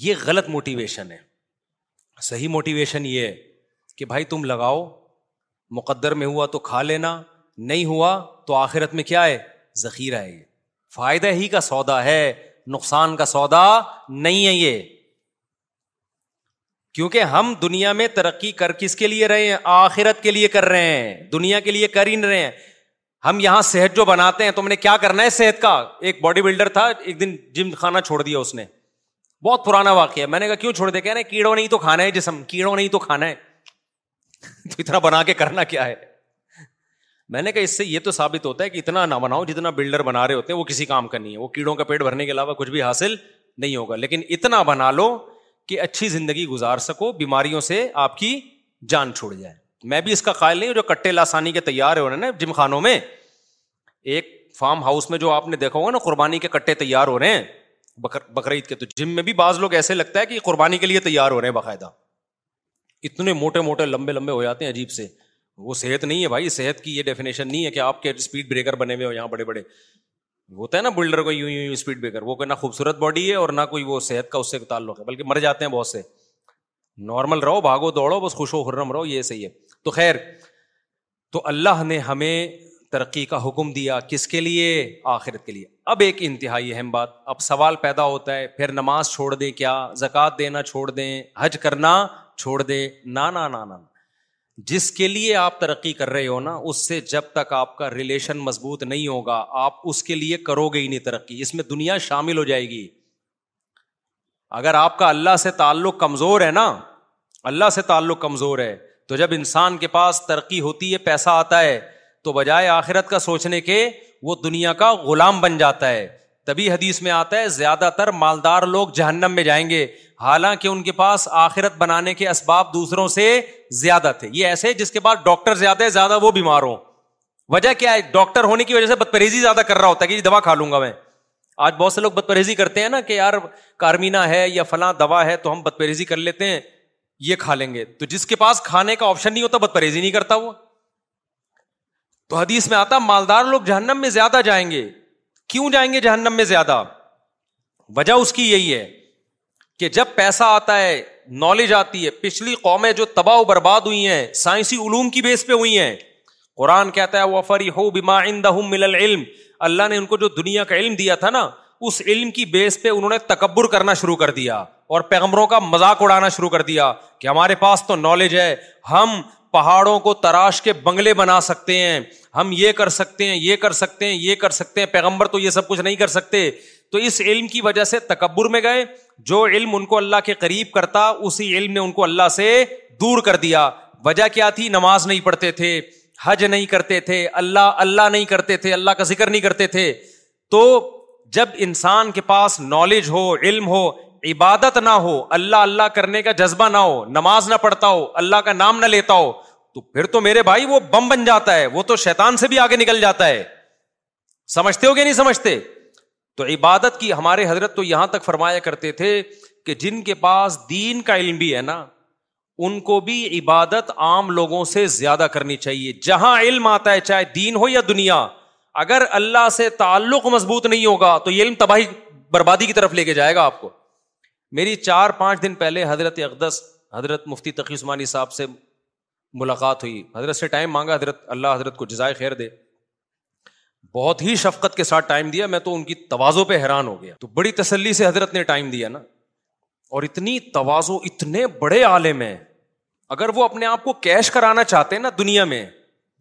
S4: یہ غلط موٹیویشن ہے صحیح موٹیویشن یہ کہ بھائی تم لگاؤ مقدر میں ہوا تو کھا لینا نہیں ہوا تو آخرت میں کیا ہے ذخیرہ ہے یہ فائدہ ہی کا سودا ہے نقصان کا سودا نہیں ہے یہ کیونکہ ہم دنیا میں ترقی کر کس کے لیے رہے ہیں آخرت کے لیے کر رہے ہیں دنیا کے لیے کر ہی نہیں رہے ہیں ہم یہاں صحت جو بناتے ہیں تو ہم نے کیا کرنا ہے صحت کا ایک باڈی بلڈر تھا ایک دن جم خانہ چھوڑ دیا اس نے بہت پرانا واقعہ ہے میں نے کہا کیوں چھوڑ دیا کہ کیڑوں نہیں تو کھانا ہے جسم کیڑوں نہیں تو کھانا ہے تو اتنا بنا کے کرنا کیا ہے میں نے کہا اس سے یہ تو ثابت ہوتا ہے کہ اتنا نہ بناؤ جتنا بلڈر بنا رہے ہوتے ہیں وہ کسی کام کا نہیں ہے وہ کیڑوں کا پیٹ بھرنے کے علاوہ کچھ بھی حاصل نہیں ہوگا لیکن اتنا بنا لو کہ اچھی زندگی گزار سکو بیماریوں سے آپ کی جان چھوڑ جائے میں بھی اس کا خیال نہیں ہوں جو کٹے لاسانی کے تیار ہو رہے ہیں نا جم خانوں میں ایک فارم ہاؤس میں جو آپ نے دیکھا ہوگا نا قربانی کے کٹے تیار ہو رہے ہیں بقرعید کے تو جم میں بھی بعض لوگ ایسے لگتا ہے کہ قربانی کے لیے تیار ہو رہے ہیں باقاعدہ اتنے موٹے موٹے لمبے لمبے ہو جاتے ہیں عجیب سے وہ صحت نہیں ہے بھائی صحت کی یہ ڈیفینیشن نہیں ہے کہ آپ کے اسپیڈ بریکر بنے ہوئے ہو یہاں بڑے بڑے ہوتا ہے نا بلڈر کو یوں یوں یوں اسپیڈ بریکر وہ کوئی نہ خوبصورت باڈی ہے اور نہ کوئی وہ صحت کا اس سے تعلق ہے بلکہ مر جاتے ہیں بہت سے نارمل رہو بھاگو دوڑو بس خوش و حرم رہو یہ صحیح ہے تو خیر تو اللہ نے ہمیں ترقی کا حکم دیا کس کے لیے آخرت کے لیے اب ایک انتہائی اہم بات اب سوال پیدا ہوتا ہے پھر نماز چھوڑ دیں کیا زکوٰۃ دینا چھوڑ دیں حج کرنا چھوڑ نا نا نا جس کے لیے آپ ترقی کر رہے ہو نا اس سے جب تک آپ کا ریلیشن مضبوط نہیں ہوگا آپ اس کے لیے کرو گے ہی نہیں ترقی اس میں دنیا شامل ہو جائے گی اگر آپ کا اللہ سے تعلق کمزور ہے نا اللہ سے تعلق کمزور ہے تو جب انسان کے پاس ترقی ہوتی ہے پیسہ آتا ہے تو بجائے آخرت کا سوچنے کے وہ دنیا کا غلام بن جاتا ہے تبھی حدیث میں آتا ہے زیادہ تر مالدار لوگ جہنم میں جائیں گے حالانکہ ان کے کے پاس آخرت بنانے اسباب دوسروں سے زیادہ تھے یہ ایسے جس کے پاس ڈاکٹر زیادہ زیادہ ہے وہ بیمار ہو وجہ کیا ہے ڈاکٹر ہونے کی وجہ سے بد پرہیزی زیادہ کر رہا ہوتا ہے کہ جی، دوا کھا لوں گا میں آج بہت سے لوگ بد پرہیزی کرتے ہیں نا کہ یار کارمینا ہے یا فلاں دوا ہے تو ہم بد پرہیزی کر لیتے ہیں یہ کھا لیں گے تو جس کے پاس کھانے کا آپشن نہیں ہوتا بد پرہیزی نہیں کرتا وہ تو حدیث میں آتا مالدار لوگ جہنم میں زیادہ جائیں گے کیوں جائیں گے جہنم میں زیادہ وجہ اس کی یہی ہے کہ جب پیسہ آتا ہے نالج آتی ہے پچھلی قومیں جو تباہ و برباد ہوئی ہیں سائنسی علوم کی بیس پہ ہوئی ہیں قرآن کہتا ہے وہ فری ہو مل اللہ نے ان کو جو دنیا کا علم دیا تھا نا اس علم کی بیس پہ انہوں نے تکبر کرنا شروع کر دیا اور پیغمبروں کا مذاق اڑانا شروع کر دیا کہ ہمارے پاس تو نالج ہے ہم پہاڑوں کو تراش کے بنگلے بنا سکتے ہیں ہم یہ کر سکتے ہیں یہ کر سکتے ہیں یہ کر سکتے ہیں پیغمبر تو یہ سب کچھ نہیں کر سکتے تو اس علم کی وجہ سے تکبر میں گئے جو علم ان کو اللہ کے قریب کرتا اسی علم نے ان کو اللہ سے دور کر دیا وجہ کیا تھی نماز نہیں پڑھتے تھے حج نہیں کرتے تھے اللہ اللہ نہیں کرتے تھے اللہ کا ذکر نہیں کرتے تھے تو جب انسان کے پاس نالج ہو علم ہو عبادت نہ ہو اللہ اللہ کرنے کا جذبہ نہ ہو نماز نہ پڑھتا ہو اللہ کا نام نہ لیتا ہو تو پھر تو میرے بھائی وہ بم بن جاتا ہے وہ تو شیتان سے بھی آگے نکل جاتا ہے سمجھتے ہو کہ نہیں سمجھتے تو عبادت کی ہمارے حضرت تو یہاں تک فرمایا کرتے تھے کہ جن کے پاس دین کا علم بھی ہے نا ان کو بھی عبادت عام لوگوں سے زیادہ کرنی چاہیے جہاں علم آتا ہے چاہے دین ہو یا دنیا اگر اللہ سے تعلق مضبوط نہیں ہوگا تو یہ علم تباہی بربادی کی طرف لے کے جائے گا آپ کو میری چار پانچ دن پہلے حضرت اقدس حضرت مفتی تقی عثمانی صاحب سے ملاقات ہوئی حضرت سے ٹائم مانگا حضرت اللہ حضرت کو جزائے خیر دے بہت ہی شفقت کے ساتھ ٹائم دیا میں تو ان کی توازوں پہ حیران ہو گیا تو بڑی تسلی سے حضرت نے ٹائم دیا نا اور اتنی توازو اتنے بڑے آلے میں اگر وہ اپنے آپ کو کیش کرانا چاہتے نا دنیا میں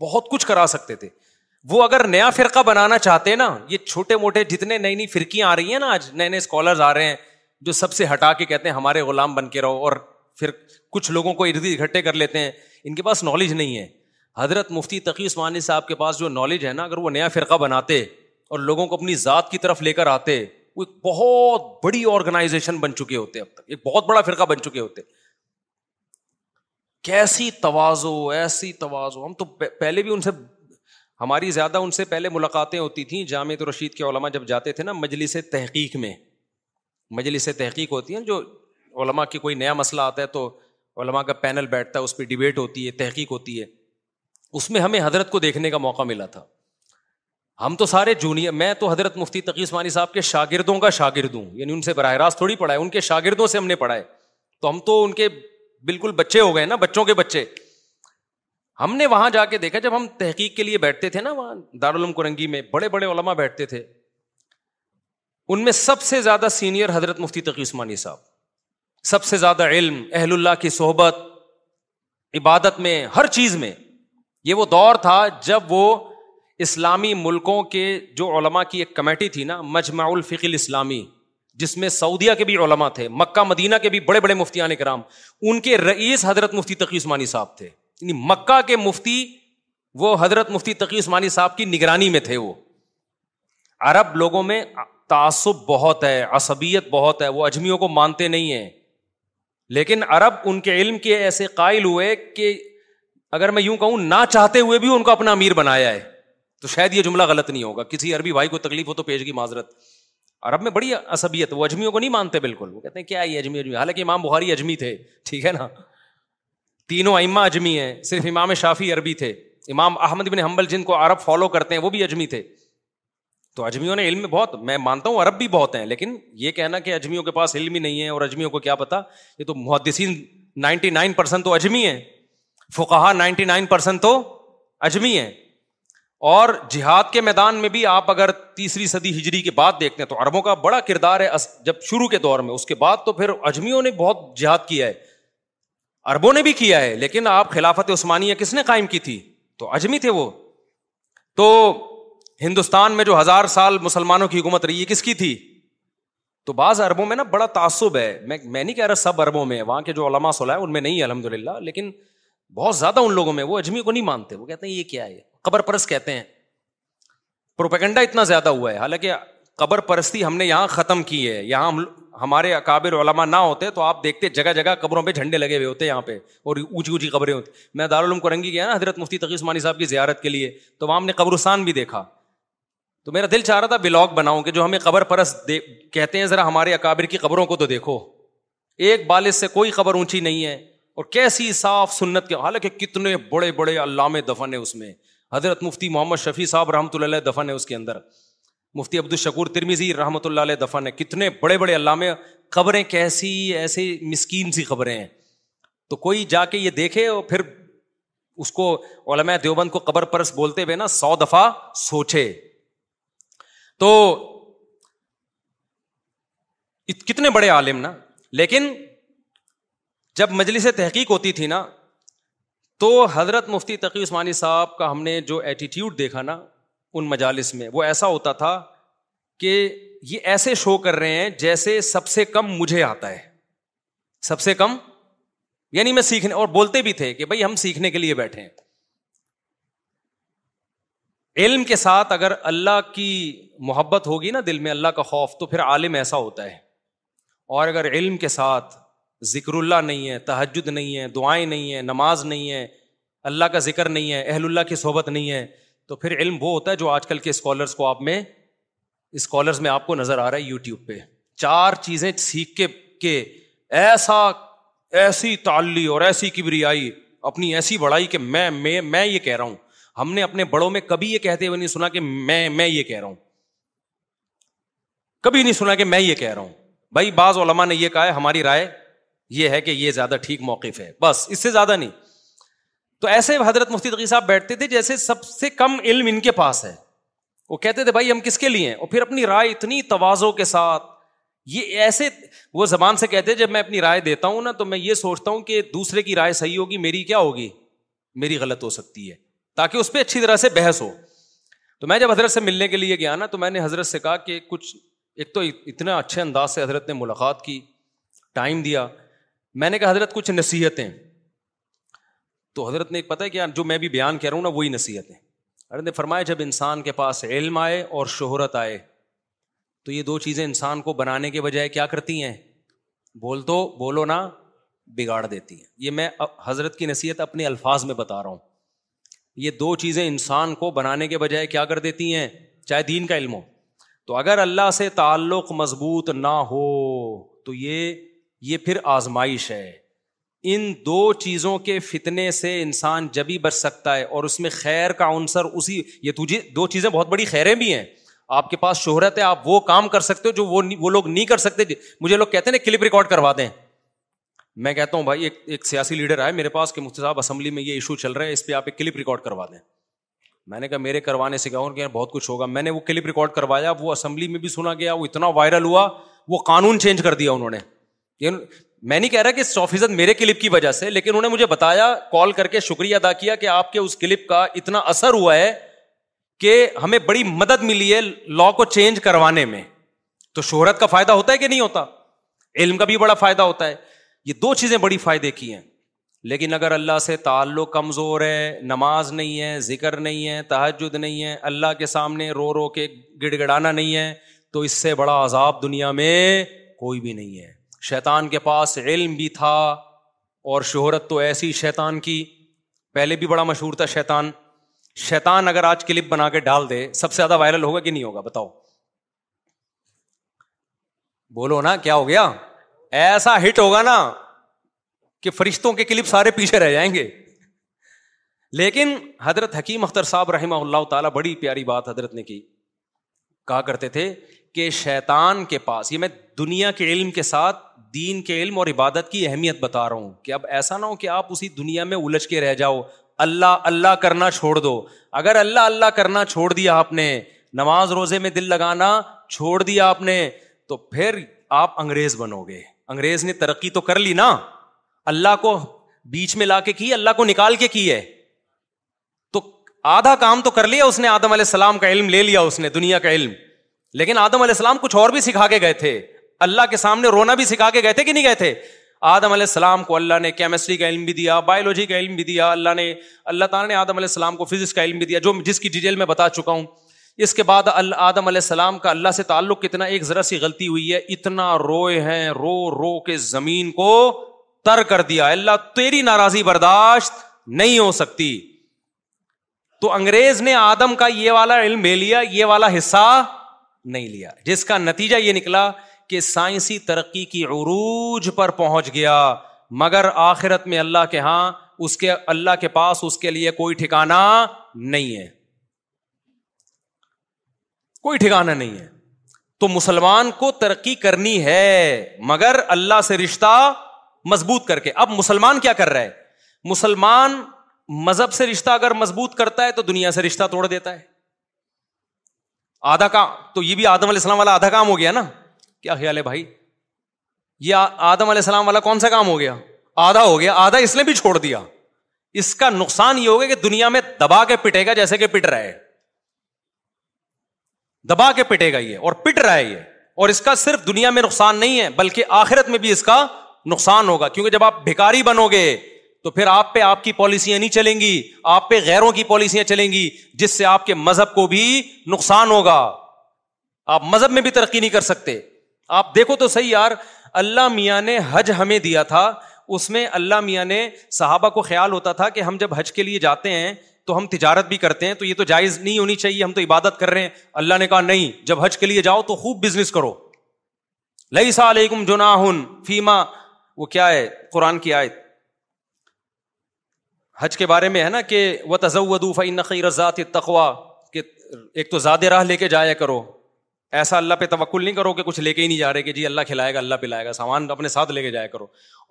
S4: بہت کچھ کرا سکتے تھے وہ اگر نیا فرقہ بنانا چاہتے ہیں نا یہ چھوٹے موٹے جتنے نئی نئی فرقیاں آ رہی ہیں نا آج نئے نئے اسکالرز آ رہے ہیں جو سب سے ہٹا کے کہتے ہیں ہمارے غلام بن کے رہو اور پھر کچھ لوگوں کو ارد اکٹھے کر لیتے ہیں ان کے پاس نالج نہیں ہے حضرت مفتی تقی عثمانی صاحب کے پاس جو نالج ہے نا اگر وہ نیا فرقہ بناتے اور لوگوں کو اپنی ذات کی طرف لے کر آتے وہ ایک بہت بڑی آرگنائزیشن بن چکے ہوتے اب تک ایک بہت بڑا فرقہ بن چکے ہوتے کیسی توازو ایسی توازو ہم تو پہلے بھی ان سے ہماری زیادہ ان سے پہلے ملاقاتیں ہوتی تھیں جامع رشید کے علماء جب جاتے تھے نا مجلس تحقیق میں مجلس سے تحقیق ہوتی ہیں جو علماء کی کوئی نیا مسئلہ آتا ہے تو علماء کا پینل بیٹھتا ہے اس پہ ڈبیٹ ہوتی ہے تحقیق ہوتی ہے اس میں ہمیں حضرت کو دیکھنے کا موقع ملا تھا ہم تو سارے جونیئر میں تو حضرت مفتی تقیس مانی صاحب کے شاگردوں کا شاگرد ہوں یعنی ان سے براہ راست تھوڑی پڑھائے ان کے شاگردوں سے ہم نے پڑھائے تو ہم تو ان کے بالکل بچے ہو گئے نا بچوں کے بچے ہم نے وہاں جا کے دیکھا جب ہم تحقیق کے لیے بیٹھتے تھے نا وہاں دارالعلوم کرنگی میں بڑے بڑے علماء بیٹھتے تھے ان میں سب سے زیادہ سینئر حضرت مفتی تقی عثمانی صاحب سب سے زیادہ علم اہل اللہ کی صحبت عبادت میں ہر چیز میں یہ وہ دور تھا جب وہ اسلامی ملکوں کے جو علماء کی ایک کمیٹی تھی نا مجمع الفقل اسلامی جس میں سعودیہ کے بھی علماء تھے مکہ مدینہ کے بھی بڑے بڑے مفتیان کرام ان کے رئیس حضرت مفتی تقی عثمانی صاحب تھے یعنی مکہ کے مفتی وہ حضرت مفتی تقی عثمانی صاحب کی نگرانی میں تھے وہ عرب لوگوں میں تعصب بہت ہے عصبیت بہت ہے وہ اجمیوں کو مانتے نہیں ہیں لیکن عرب ان کے علم کے ایسے قائل ہوئے کہ اگر میں یوں کہوں نہ چاہتے ہوئے بھی ان کو اپنا امیر بنایا ہے تو شاید یہ جملہ غلط نہیں ہوگا کسی عربی بھائی کو تکلیف ہو تو پیش کی معذرت عرب میں بڑی عصبیت وہ اجمیوں کو نہیں مانتے بالکل وہ کہتے ہیں کیا یہ اجمی اجمی حالانکہ امام بہاری اجمی تھے ٹھیک ہے نا تینوں ائمہ اجمی ہیں صرف امام شافی عربی تھے امام احمد بن حمبل جن کو عرب فالو کرتے ہیں وہ بھی اجمی تھے تو اجمیوں نے علم بہت میں مانتا ہوں عرب بھی بہت ہیں لیکن یہ کہنا کہ اجمیوں کے پاس علم ہی نہیں ہے اور اجمیوں کو کیا پتا یہ تو محدثین نائنٹی نائن پرسینٹ تو اجمی ہیں فقہا نائنٹی نائن پرسینٹ تو اجمی ہیں اور جہاد کے میدان میں بھی آپ اگر تیسری صدی ہجری کے بعد دیکھتے ہیں تو عربوں کا بڑا کردار ہے جب شروع کے دور میں اس کے بعد تو پھر اجمیوں نے بہت جہاد کیا ہے عربوں نے بھی کیا ہے لیکن آپ خلافت عثمانیہ کس نے قائم کی تھی تو اجمی تھے وہ تو ہندوستان میں جو ہزار سال مسلمانوں کی حکومت رہی ہے کس کی تھی تو بعض عربوں میں نا بڑا تعصب ہے میں میں نہیں کہہ رہا سب عربوں میں وہاں کے جو علما ہیں ان میں نہیں ہے الحمد للہ لیکن بہت زیادہ ان لوگوں میں وہ اجمی کو نہیں مانتے وہ کہتے ہیں یہ کیا ہے قبر پرست کہتے ہیں پروپیگنڈا اتنا زیادہ ہوا ہے حالانکہ قبر پرستی ہم نے یہاں ختم کی ہے یہاں ہمارے اکابر علماء نہ ہوتے تو آپ دیکھتے جگہ جگہ قبروں پہ جھنڈے لگے ہوئے ہوتے یہاں پہ اور اونچی اونچی قبریں ہوتی میں دارالعلوم کو رنگی گیا نا حضرت مفتی عثمانی صاحب کی زیارت کے لیے تو وہاں ہم نے قبرستان بھی دیکھا تو میرا دل چاہ رہا تھا بلاگ بناؤں کہ جو ہمیں قبر پرس کہتے ہیں ذرا ہمارے اکابر کی قبروں کو تو دیکھو ایک بالغ سے کوئی خبر اونچی نہیں ہے اور کیسی صاف سنت کے حالانکہ کتنے بڑے بڑے علامے دفن ہے اس میں حضرت مفتی محمد شفیع صاحب رحمۃ اللہ علیہ دفن ہے اس کے اندر مفتی عبد الشکور ترمیزی رحمۃ اللہ علیہ دفن ہے کتنے بڑے بڑے علامے خبریں کیسی ایسی مسکین سی خبریں ہیں تو کوئی جا کے یہ دیکھے اور پھر اس کو علماء دیوبند کو قبر پرس بولتے ہوئے نا سو دفعہ سوچے تو کتنے بڑے عالم نا لیکن جب مجلس تحقیق ہوتی تھی نا تو حضرت مفتی تقی عثمانی صاحب کا ہم نے جو ایٹیٹیوڈ دیکھا نا ان مجالس میں وہ ایسا ہوتا تھا کہ یہ ایسے شو کر رہے ہیں جیسے سب سے کم مجھے آتا ہے سب سے کم یعنی میں سیکھنے اور بولتے بھی تھے کہ بھائی ہم سیکھنے کے لیے بیٹھے ہیں علم کے ساتھ اگر اللہ کی محبت ہوگی نا دل میں اللہ کا خوف تو پھر عالم ایسا ہوتا ہے اور اگر علم کے ساتھ ذکر اللہ نہیں ہے تحجد نہیں ہے دعائیں نہیں ہیں نماز نہیں ہے اللہ کا ذکر نہیں ہے اہل اللہ کی صحبت نہیں ہے تو پھر علم وہ ہوتا ہے جو آج کل کے اسکالرس کو آپ میں اسکالرس میں آپ کو نظر آ رہا ہے یوٹیوب پہ چار چیزیں سیکھ کے کہ ایسا ایسی تعلی اور ایسی کبریائی اپنی ایسی بڑائی کہ میں میں میں یہ کہہ رہا ہوں ہم نے اپنے بڑوں میں کبھی یہ کہتے ہوئے نہیں سنا کہ میں میں یہ کہہ رہا ہوں کبھی نہیں سنا کہ میں یہ کہہ رہا ہوں بھائی بعض علما نے یہ کہا ہے ہماری رائے یہ ہے کہ یہ زیادہ ٹھیک موقف ہے بس اس سے زیادہ نہیں تو ایسے حضرت مفتی تقی صاحب بیٹھتے تھے جیسے سب سے کم علم ان کے پاس ہے وہ کہتے تھے بھائی ہم کس کے لیے ہیں اور پھر اپنی رائے اتنی توازوں کے ساتھ یہ ایسے وہ زبان سے کہتے جب میں اپنی رائے دیتا ہوں نا تو میں یہ سوچتا ہوں کہ دوسرے کی رائے صحیح ہوگی میری کیا ہوگی میری غلط ہو سکتی ہے تاکہ اس پہ اچھی طرح سے بحث ہو تو میں جب حضرت سے ملنے کے لیے گیا نا تو میں نے حضرت سے کہا کہ کچھ ایک تو اتنا اچھے انداز سے حضرت نے ملاقات کی ٹائم دیا میں نے کہا حضرت کچھ نصیحتیں تو حضرت نے ایک پتا ہے کہ جو میں بھی بیان کہہ رہا ہوں نا وہی نصیحتیں حضرت نے فرمایا جب انسان کے پاس علم آئے اور شہرت آئے تو یہ دو چیزیں انسان کو بنانے کے بجائے کیا کرتی ہیں بول تو بولو نا بگاڑ دیتی ہیں یہ میں حضرت کی نصیحت اپنے الفاظ میں بتا رہا ہوں یہ دو چیزیں انسان کو بنانے کے بجائے کیا کر دیتی ہیں چاہے دین کا علم ہو تو اگر اللہ سے تعلق مضبوط نہ ہو تو یہ یہ پھر آزمائش ہے ان دو چیزوں کے فتنے سے انسان جبھی بچ سکتا ہے اور اس میں خیر کا عنصر اسی یہ تجھے دو چیزیں بہت بڑی خیریں بھی ہیں آپ کے پاس شہرت ہے آپ وہ کام کر سکتے ہو جو وہ وہ لوگ نہیں کر سکتے مجھے لوگ کہتے ہیں نا کلپ ریکارڈ کروا دیں میں کہتا ہوں بھائی ایک ایک سیاسی لیڈر آئے میرے پاس کہ مفتی صاحب اسمبلی میں یہ ایشو چل رہا ہے اس پہ آپ ایک کلپ ریکارڈ کروا دیں میں نے کہا میرے کروانے سے کہا اور بہت کچھ ہوگا میں نے وہ کلپ ریکارڈ کروایا وہ اسمبلی میں بھی سنا گیا وہ اتنا وائرل ہوا وہ قانون چینج کر دیا انہوں نے میں نہیں کہہ رہا کہ میرے کلپ کی وجہ سے لیکن انہوں نے مجھے بتایا کال کر کے شکریہ ادا کیا کہ آپ کے اس کلپ کا اتنا اثر ہوا ہے کہ ہمیں بڑی مدد ملی ہے لا کو چینج کروانے میں تو شہرت کا فائدہ ہوتا ہے کہ نہیں ہوتا علم کا بھی بڑا فائدہ ہوتا ہے یہ دو چیزیں بڑی فائدے کی ہیں لیکن اگر اللہ سے تعلق کمزور ہے نماز نہیں ہے ذکر نہیں ہے تحجد نہیں ہے اللہ کے سامنے رو رو کے گڑ گڑانا نہیں ہے تو اس سے بڑا عذاب دنیا میں کوئی بھی نہیں ہے شیطان کے پاس علم بھی تھا اور شہرت تو ایسی شیطان کی پہلے بھی بڑا مشہور تھا شیطان شیطان اگر آج کلپ بنا کے ڈال دے سب سے زیادہ وائرل ہوگا کہ نہیں ہوگا بتاؤ بولو نا کیا ہو گیا ایسا ہٹ ہوگا نا کہ فرشتوں کے کلپ سارے پیچھے رہ جائیں گے لیکن حضرت حکیم اختر صاحب رحمہ اللہ تعالیٰ بڑی پیاری بات حضرت نے کی کہا کرتے تھے کہ شیطان کے پاس یہ میں دنیا کے علم کے ساتھ دین کے علم اور عبادت کی اہمیت بتا رہا ہوں کہ اب ایسا نہ ہو کہ آپ اسی دنیا میں الجھ کے رہ جاؤ اللہ اللہ کرنا چھوڑ دو اگر اللہ اللہ کرنا چھوڑ دیا آپ نے نماز روزے میں دل لگانا چھوڑ دیا آپ نے تو پھر آپ انگریز بنو گے انگریز نے ترقی تو کر لی نا
S5: اللہ کو بیچ میں لا کے کی اللہ کو نکال کے کی ہے تو آدھا کام تو کر لیا اس نے آدم علیہ السلام کا علم لے لیا اس نے دنیا کا علم لیکن آدم علیہ السلام کچھ اور بھی سکھا کے گئے تھے اللہ کے سامنے رونا بھی سکھا کے گئے تھے کہ نہیں گئے تھے آدم علیہ السلام کو اللہ نے کیمسٹری کا علم بھی دیا بایولوجی کا علم بھی دیا اللہ نے اللہ تعالیٰ نے آدم علیہ السلام کو فزکس کا علم بھی دیا جو جس کی ڈیٹیل میں بتا چکا ہوں اس کے بعد آدم علیہ السلام کا اللہ سے تعلق کتنا ایک ذرا سی غلطی ہوئی ہے اتنا روئے ہیں رو رو کے زمین کو تر کر دیا اللہ تیری ناراضی برداشت نہیں ہو سکتی تو انگریز نے آدم کا یہ والا علم لے لیا یہ والا حصہ نہیں لیا جس کا نتیجہ یہ نکلا کہ سائنسی ترقی کی عروج پر پہنچ گیا مگر آخرت میں اللہ کے ہاں اس کے اللہ کے پاس اس کے لیے کوئی ٹھکانا نہیں ہے کوئی ٹھکانا نہیں ہے تو مسلمان کو ترقی کرنی ہے مگر اللہ سے رشتہ مضبوط کر کے اب مسلمان کیا کر رہا ہے مسلمان مذہب سے رشتہ اگر مضبوط کرتا ہے تو دنیا سے رشتہ توڑ دیتا ہے آدھا کام تو یہ بھی آدم علیہ السلام والا آدھا کام ہو گیا نا کیا خیال ہے بھائی یہ آدم علیہ السلام والا کون سا کام ہو گیا آدھا ہو گیا آدھا اس نے بھی چھوڑ دیا اس کا نقصان یہ ہوگا کہ دنیا میں دبا کے پٹے گا جیسے کہ پٹ رہا ہے دبا کے پٹے گا یہ اور پٹ رہا ہے یہ اور اس کا صرف دنیا میں نقصان نہیں ہے بلکہ آخرت میں بھی اس کا نقصان ہوگا کیونکہ جب آپ بھیکاری بنو گے تو پھر آپ پہ آپ کی پالیسیاں نہیں چلیں گی آپ پہ غیروں کی پالیسیاں چلیں گی جس سے آپ کے مذہب کو بھی نقصان ہوگا آپ مذہب میں بھی ترقی نہیں کر سکتے آپ دیکھو تو صحیح یار اللہ میاں نے حج ہمیں دیا تھا اس میں اللہ میاں نے صحابہ کو خیال ہوتا تھا کہ ہم جب حج کے لیے جاتے ہیں تو ہم تجارت بھی کرتے ہیں تو یہ تو جائز نہیں ہونی چاہیے ہم تو عبادت کر رہے ہیں اللہ نے کہا نہیں جب حج کے لیے جاؤ تو خوب بزنس کرو لئی سا علیکم جنا فیما وہ کیا ہے قرآن کی آیت حج کے بارے میں ہے نا کہ وہ تضوف نقی رضات تخوا کہ ایک تو زیادہ راہ لے کے جایا کرو ایسا اللہ پہ توکل نہیں کرو کہ کچھ لے کے ہی نہیں جا رہے کہ جی اللہ کھلائے گا اللہ پلائے گا سامان اپنے ساتھ لے کے جایا کرو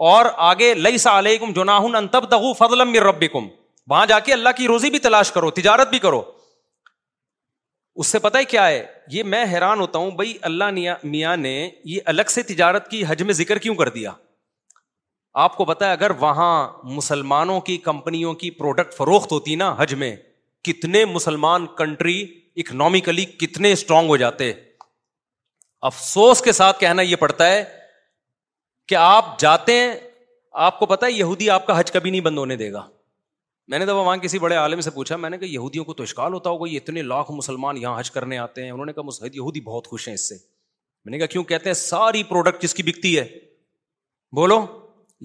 S5: اور آگے لئی سا علیہ کم انتب جوناہ فضلم کم وہاں جا کے اللہ کی روزی بھی تلاش کرو تجارت بھی کرو اس سے پتہ ہی کیا ہے یہ میں حیران ہوتا ہوں بھائی اللہ میاں نے یہ الگ سے تجارت کی حج میں ذکر کیوں کر دیا آپ کو پتا ہے اگر وہاں مسلمانوں کی کمپنیوں کی پروڈکٹ فروخت ہوتی نا حج میں کتنے مسلمان کنٹری اکنامیکلی کتنے اسٹرانگ ہو جاتے افسوس کے ساتھ کہنا یہ پڑتا ہے کہ آپ جاتے ہیں آپ کو پتا ہے یہودی آپ کا حج کبھی نہیں بند ہونے دے گا میں نے تو وہاں کسی بڑے عالم سے پوچھا میں نے کہا یہودیوں کو تو اشکال ہوتا ہوگا یہ اتنے لاکھ مسلمان یہاں حج کرنے آتے ہیں انہوں نے کہا یہودی بہت خوش ہیں اس سے میں نے کہا کیوں کہتے ہیں ساری پروڈکٹ جس کی بکتی ہے بولو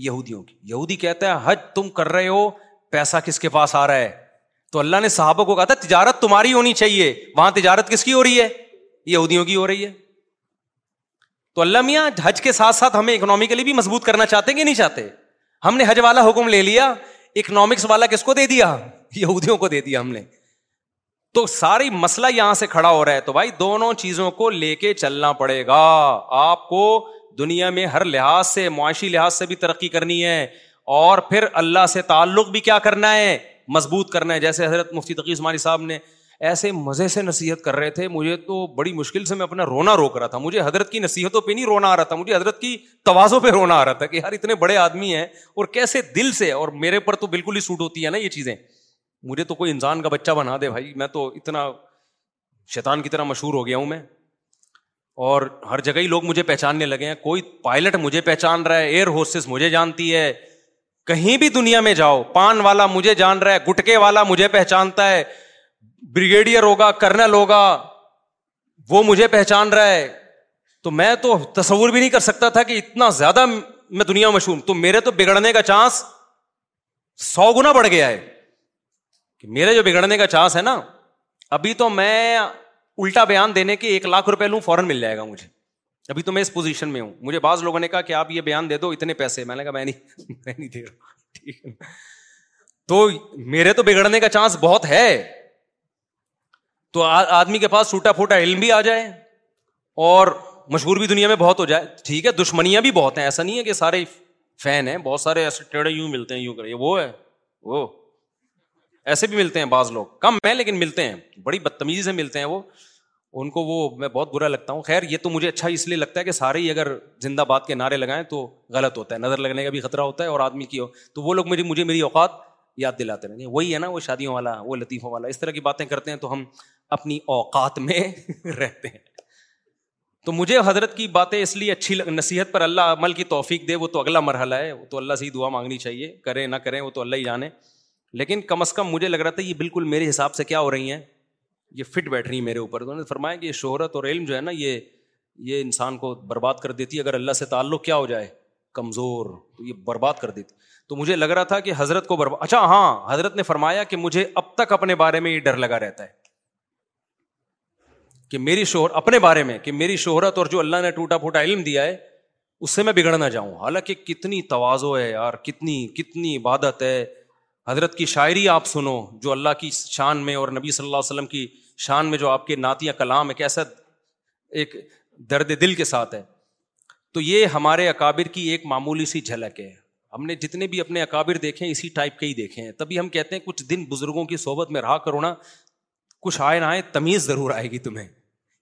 S5: یہودیوں کی یہودی کہتا ہے حج تم کر رہے ہو پیسہ کس کے پاس آ رہا ہے تو اللہ نے صحابہ کو کہا تھا تجارت تمہاری ہونی چاہیے وہاں تجارت کس کی کی ہو ہو رہی رہی ہے ہے یہودیوں تو اللہ میاں حج کے ساتھ ساتھ ہمیں اکنامیکلی بھی مضبوط کرنا چاہتے ہیں کہ نہیں چاہتے ہم نے حج والا حکم لے لیا اکنامکس والا کس کو دے دیا یہودیوں کو دے دیا ہم نے تو ساری مسئلہ یہاں سے کھڑا ہو رہا ہے تو بھائی دونوں چیزوں کو لے کے چلنا پڑے گا آپ کو دنیا میں ہر لحاظ سے معاشی لحاظ سے بھی ترقی کرنی ہے اور پھر اللہ سے تعلق بھی کیا کرنا ہے مضبوط کرنا ہے جیسے حضرت مفتی تقی عثمانی صاحب نے ایسے مزے سے نصیحت کر رہے تھے مجھے تو بڑی مشکل سے میں اپنا رونا روک رہا تھا مجھے حضرت کی نصیحتوں پہ نہیں رونا آ رہا تھا مجھے حضرت کی توازوں پہ رونا آ رہا تھا کہ یار اتنے بڑے آدمی ہیں اور کیسے دل سے اور میرے پر تو بالکل ہی سوٹ ہوتی ہے نا یہ چیزیں مجھے تو کوئی انسان کا بچہ بنا دے بھائی میں تو اتنا شیطان کی طرح مشہور ہو گیا ہوں میں اور ہر جگہ ہی لوگ مجھے پہچاننے لگے ہیں کوئی پائلٹ مجھے پہچان رہا ہے ایئر ہوسٹس مجھے جانتی ہے کہیں بھی دنیا میں جاؤ پان والا مجھے جان رہا ہے گٹکے والا مجھے پہچانتا ہے بریگیڈیئر ہوگا کرنل ہوگا وہ مجھے پہچان رہا ہے تو میں تو تصور بھی نہیں کر سکتا تھا کہ اتنا زیادہ میں دنیا میں مشہور تو میرے تو بگڑنے کا چانس سو گنا بڑھ گیا ہے کہ میرے جو بگڑنے کا چانس ہے نا ابھی تو میں الٹا بیان دینے کے ایک لاکھ روپے لوں فوراً مل جائے گا مجھے ابھی تو میں اس پوزیشن میں ہوں مجھے بعض لوگوں نے کہا کہا کہ آپ یہ بیان دے دے دو اتنے پیسے میں میں نے نہیں رہا تو تو میرے بگڑنے کا چانس بہت ہے تو آدمی کے پاس ٹوٹا پھوٹا علم بھی آ جائے اور مشہور بھی دنیا میں بہت ہو جائے ٹھیک ہے دشمنیاں بھی بہت ہیں ایسا نہیں ہے کہ سارے فین ہیں بہت سارے ایسے ٹیڑھے یوں ملتے ہیں یوں کرے وہ ہے وہ ایسے بھی ملتے ہیں بعض لوگ کم میں لیکن ملتے ہیں بڑی بدتمیزی سے ملتے ہیں وہ ان کو وہ میں بہت برا لگتا ہوں خیر یہ تو مجھے اچھا اس لیے لگتا ہے کہ سارے ہی اگر زندہ باد کے نعرے لگائیں تو غلط ہوتا ہے نظر لگنے کا بھی خطرہ ہوتا ہے اور آدمی کی ہو تو وہ لوگ مجھے مجھے میری اوقات یاد دلاتے گے وہی ہے نا وہ شادیوں والا وہ لطیفوں والا اس طرح کی باتیں کرتے ہیں تو ہم اپنی اوقات میں رہتے ہیں تو مجھے حضرت کی باتیں اس لیے اچھی نصیحت پر اللہ عمل کی توفیق دے وہ تو اگلا مرحلہ ہے وہ تو اللہ سے ہی دعا مانگنی چاہیے کریں نہ کریں وہ تو اللہ ہی جانے لیکن کم از کم مجھے لگ رہا تھا یہ بالکل میرے حساب سے کیا ہو رہی ہیں یہ فٹ بیٹھ رہی ہیں میرے اوپر انہوں نے فرمایا کہ یہ شہرت اور علم جو ہے نا یہ انسان کو برباد کر دیتی ہے اگر اللہ سے تعلق کیا ہو جائے کمزور تو یہ برباد کر دیتی تو مجھے لگ رہا تھا کہ حضرت کو برباد اچھا ہاں حضرت نے فرمایا کہ مجھے اب تک اپنے بارے میں یہ ڈر لگا رہتا ہے کہ میری شوہر اپنے بارے میں کہ میری شہرت اور جو اللہ نے ٹوٹا پھوٹا علم دیا ہے اس سے میں بگڑ نہ جاؤں حالانکہ کتنی توازو ہے یار کتنی کتنی عبادت ہے حضرت کی شاعری آپ سنو جو اللہ کی شان میں اور نبی صلی اللہ علیہ وسلم کی شان میں جو آپ کے نعت یا کلام ایک ایسا ایک درد دل کے ساتھ ہے تو یہ ہمارے اکابر کی ایک معمولی سی جھلک ہے ہم نے جتنے بھی اپنے اکابر دیکھے ہیں اسی ٹائپ کے ہی دیکھے ہیں تبھی ہم کہتے ہیں کچھ دن بزرگوں کی صحبت میں رہا کرونا کچھ آئے نہ آئے تمیز ضرور آئے گی تمہیں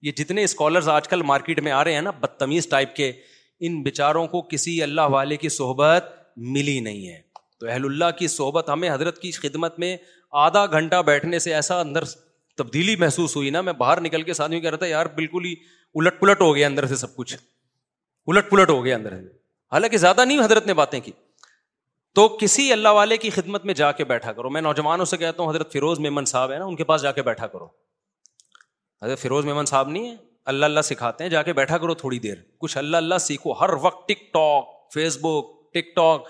S5: یہ جتنے اسکالرز آج کل مارکیٹ میں آ رہے ہیں نا بدتمیز ٹائپ کے ان بیچاروں کو کسی اللہ والے کی صحبت ملی نہیں ہے تو اہل اللہ کی صحبت ہمیں حضرت کی خدمت میں آدھا گھنٹہ بیٹھنے سے ایسا اندر تبدیلی محسوس ہوئی نا میں باہر نکل کے ساتھ کہہ رہا تھا یار بالکل ہی الٹ پلٹ ہو گیا اندر سے سب کچھ الٹ پلٹ ہو گیا اندر سے حالانکہ زیادہ نہیں حضرت نے باتیں کی تو کسی اللہ والے کی خدمت میں جا کے بیٹھا کرو میں نوجوانوں سے کہتا ہوں حضرت فیروز میمن صاحب ہیں نا ان کے پاس جا کے بیٹھا کرو حضرت فیروز میمن صاحب نہیں ہے اللہ اللہ سکھاتے ہیں جا کے بیٹھا کرو تھوڑی دیر کچھ اللہ اللہ سیکھو ہر وقت TikTok Facebook TikTok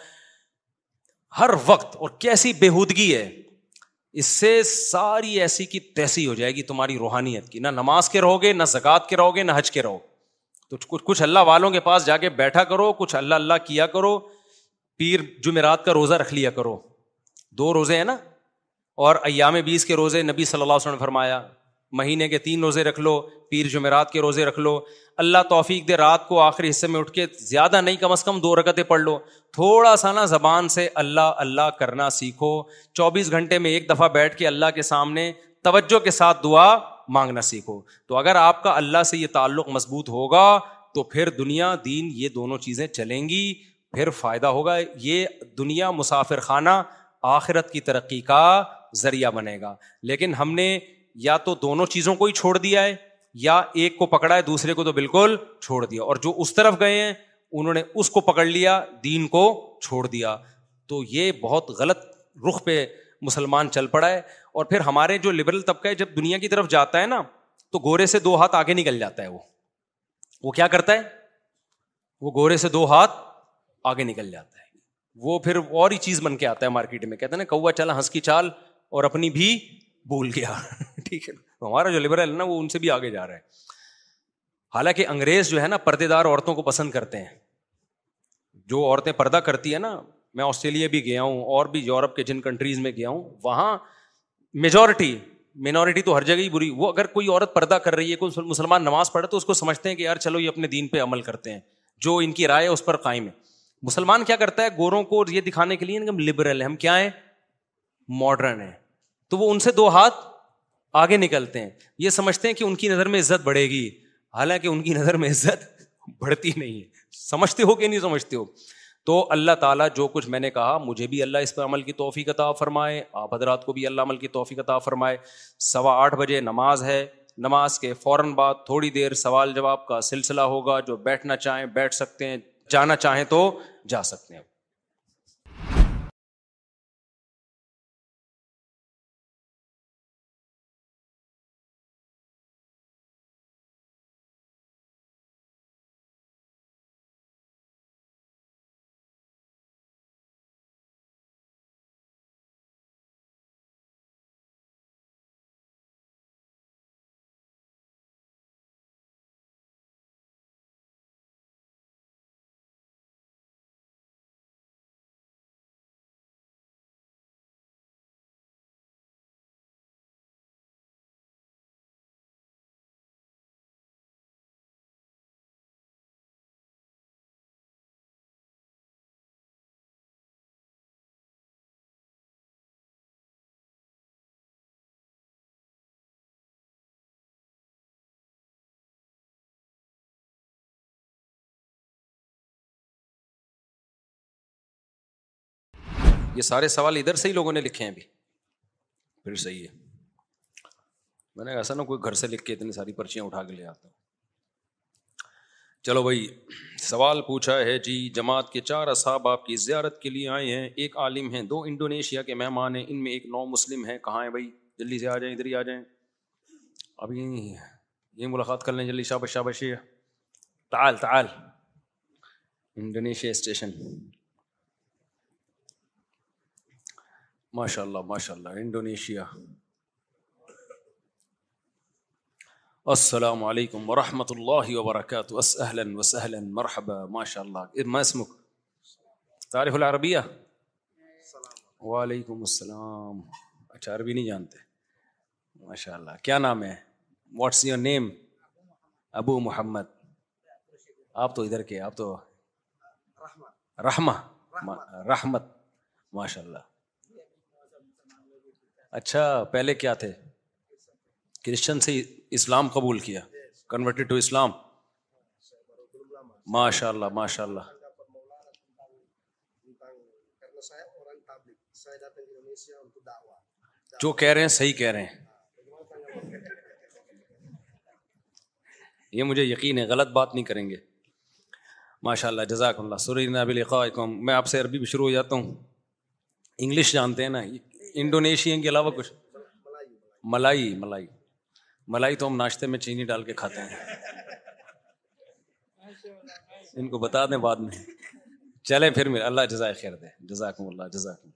S5: ہر وقت اور کیسی بےحودگی ہے اس سے ساری ایسی کی تیسی ہو جائے گی تمہاری روحانیت کی نہ نماز کے رہو گے نہ زکوٰۃ کے رہو گے نہ حج کے رہو تو کچھ اللہ والوں کے پاس جا کے بیٹھا کرو کچھ اللہ اللہ کیا کرو پیر جمعرات کا روزہ رکھ لیا کرو دو روزے ہیں نا اور ایام بیس کے روزے نبی صلی اللہ علیہ وسلم نے فرمایا مہینے کے تین روزے رکھ لو پیر جمعرات کے روزے رکھ لو اللہ توفیق دے رات کو آخری حصے میں اٹھ کے زیادہ نہیں کم از کم دو رکتیں پڑھ لو تھوڑا سا نا زبان سے اللہ اللہ کرنا سیکھو چوبیس گھنٹے میں ایک دفعہ بیٹھ کے اللہ کے سامنے توجہ کے ساتھ دعا مانگنا سیکھو تو اگر آپ کا اللہ سے یہ تعلق مضبوط ہوگا تو پھر دنیا دین یہ دونوں چیزیں چلیں گی پھر فائدہ ہوگا یہ دنیا مسافر خانہ آخرت کی ترقی کا ذریعہ بنے گا لیکن ہم نے یا تو دونوں چیزوں کو ہی چھوڑ دیا ہے یا ایک کو پکڑا ہے دوسرے کو تو بالکل چھوڑ دیا اور جو اس طرف گئے ہیں انہوں نے اس کو پکڑ لیا دین کو چھوڑ دیا تو یہ بہت غلط رخ پہ مسلمان چل پڑا ہے اور پھر ہمارے جو لبرل طبقہ ہے جب دنیا کی طرف جاتا ہے نا تو گورے سے دو ہاتھ آگے نکل جاتا ہے وہ وہ کیا کرتا ہے وہ گورے سے دو ہاتھ آگے نکل جاتا ہے وہ پھر اور ہی چیز بن کے آتا ہے مارکیٹ میں کہتے ہیں نا کوا چلا ہنس کی چال اور اپنی بھی بھول گیا ٹھیک ہے ہمارا جو لبرل ہے نا وہ ان سے بھی آگے جا رہا ہے حالانکہ انگریز جو ہے نا پردے دار عورتوں کو پسند کرتے ہیں جو عورتیں پردہ کرتی ہے نا میں آسٹریلیا بھی گیا ہوں اور بھی یورپ کے جن کنٹریز میں گیا ہوں وہاں میجورٹی مینورٹی تو ہر جگہ ہی بری وہ اگر کوئی عورت پردہ کر رہی ہے کوئی مسلمان نماز پڑھے تو اس کو سمجھتے ہیں کہ یار چلو یہ اپنے دین پہ عمل کرتے ہیں جو ان کی رائے ہے اس پر قائم ہے مسلمان کیا کرتا ہے گوروں کو یہ دکھانے کے لیے ہم لبرل ہیں ہم کیا ہیں ماڈرن ہیں تو وہ ان سے دو ہاتھ آگے نکلتے ہیں یہ سمجھتے ہیں کہ ان کی نظر میں عزت بڑھے گی حالانکہ ان کی نظر میں عزت بڑھتی نہیں ہے سمجھتے ہو کہ نہیں سمجھتے ہو تو اللہ تعالیٰ جو کچھ میں نے کہا مجھے بھی اللہ اس پر عمل کی توفیق عطا فرمائے آپ حضرات کو بھی اللہ عمل کی توفیق عطا فرمائے سوا آٹھ بجے نماز ہے نماز کے فوراً بعد تھوڑی دیر سوال جواب کا سلسلہ ہوگا جو بیٹھنا چاہیں بیٹھ سکتے ہیں جانا چاہیں تو جا سکتے ہیں یہ سارے سوال ادھر سے ہی لوگوں نے لکھے ہیں ابھی پھر صحیح ہے میں نے ایسا کوئی گھر سے لکھ کے اتنی ساری پرچیاں اٹھا کے لے آتا چلو بھائی سوال پوچھا ہے جی جماعت کے چار اصحاب آپ کی زیارت کے لیے آئے ہیں ایک عالم ہیں دو انڈونیشیا کے مہمان ہیں ان میں ایک نو مسلم ہے کہاں ہیں بھائی جلدی سے آ جائیں ادھر ہی آ جائیں ابھی یہ ملاقات کر لیں جلدی شابش شابش تعال تعال انڈونیشیا اسٹیشن ماشاء اللہ ماشاء اللہ انڈونیشیا السلام علیکم و رحمت اللہ وبرکاتہ تاریخ اللہ عربیہ وعلیکم السلام اچھا عربی نہیں جانتے ماشاء اللہ کیا نام ہے واٹس یور نیم ابو محمد آپ تو ادھر کے آپ تو رحمہ رحمت ماشاء اللہ اچھا پہلے کیا تھے کرسچن سے اسلام قبول کیا کنورٹیڈ ٹو اسلام ماشاء اللہ ماشاء اللہ جو کہہ رہے ہیں صحیح کہہ رہے ہیں یہ مجھے یقین ہے غلط بات نہیں کریں گے ماشاء اللہ جزاک اللہ سرین خواہ میں آپ سے عربی بھی شروع ہو جاتا ہوں انگلش جانتے ہیں نا انڈونیشیا کے علاوہ کچھ ملائی ملائی ملائی تو ہم ناشتے میں چینی ڈال کے کھاتے ہیں ان کو بتا دیں بعد میں چلے پھر میرے اللہ جزائے خیر دے جزاکم اللہ جزاکم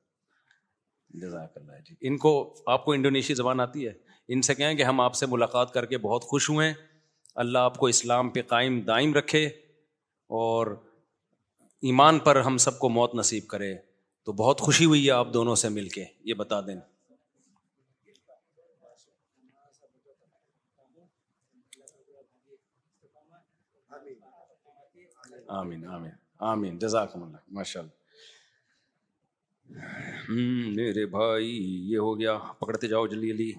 S5: جزاک اللہ جی ان کو آپ کو انڈونیشی زبان آتی ہے ان سے کہیں کہ ہم آپ سے ملاقات کر کے بہت خوش ہوئے اللہ آپ کو اسلام پہ قائم دائم رکھے اور ایمان پر ہم سب کو موت نصیب کرے تو بہت خوشی ہوئی ہے آپ دونوں سے مل کے یہ بتا دیں آمین آمین آمین جزاکم اللہ ماشاء اللہ میرے بھائی یہ ہو گیا پکڑتے جاؤ جلدی جلدی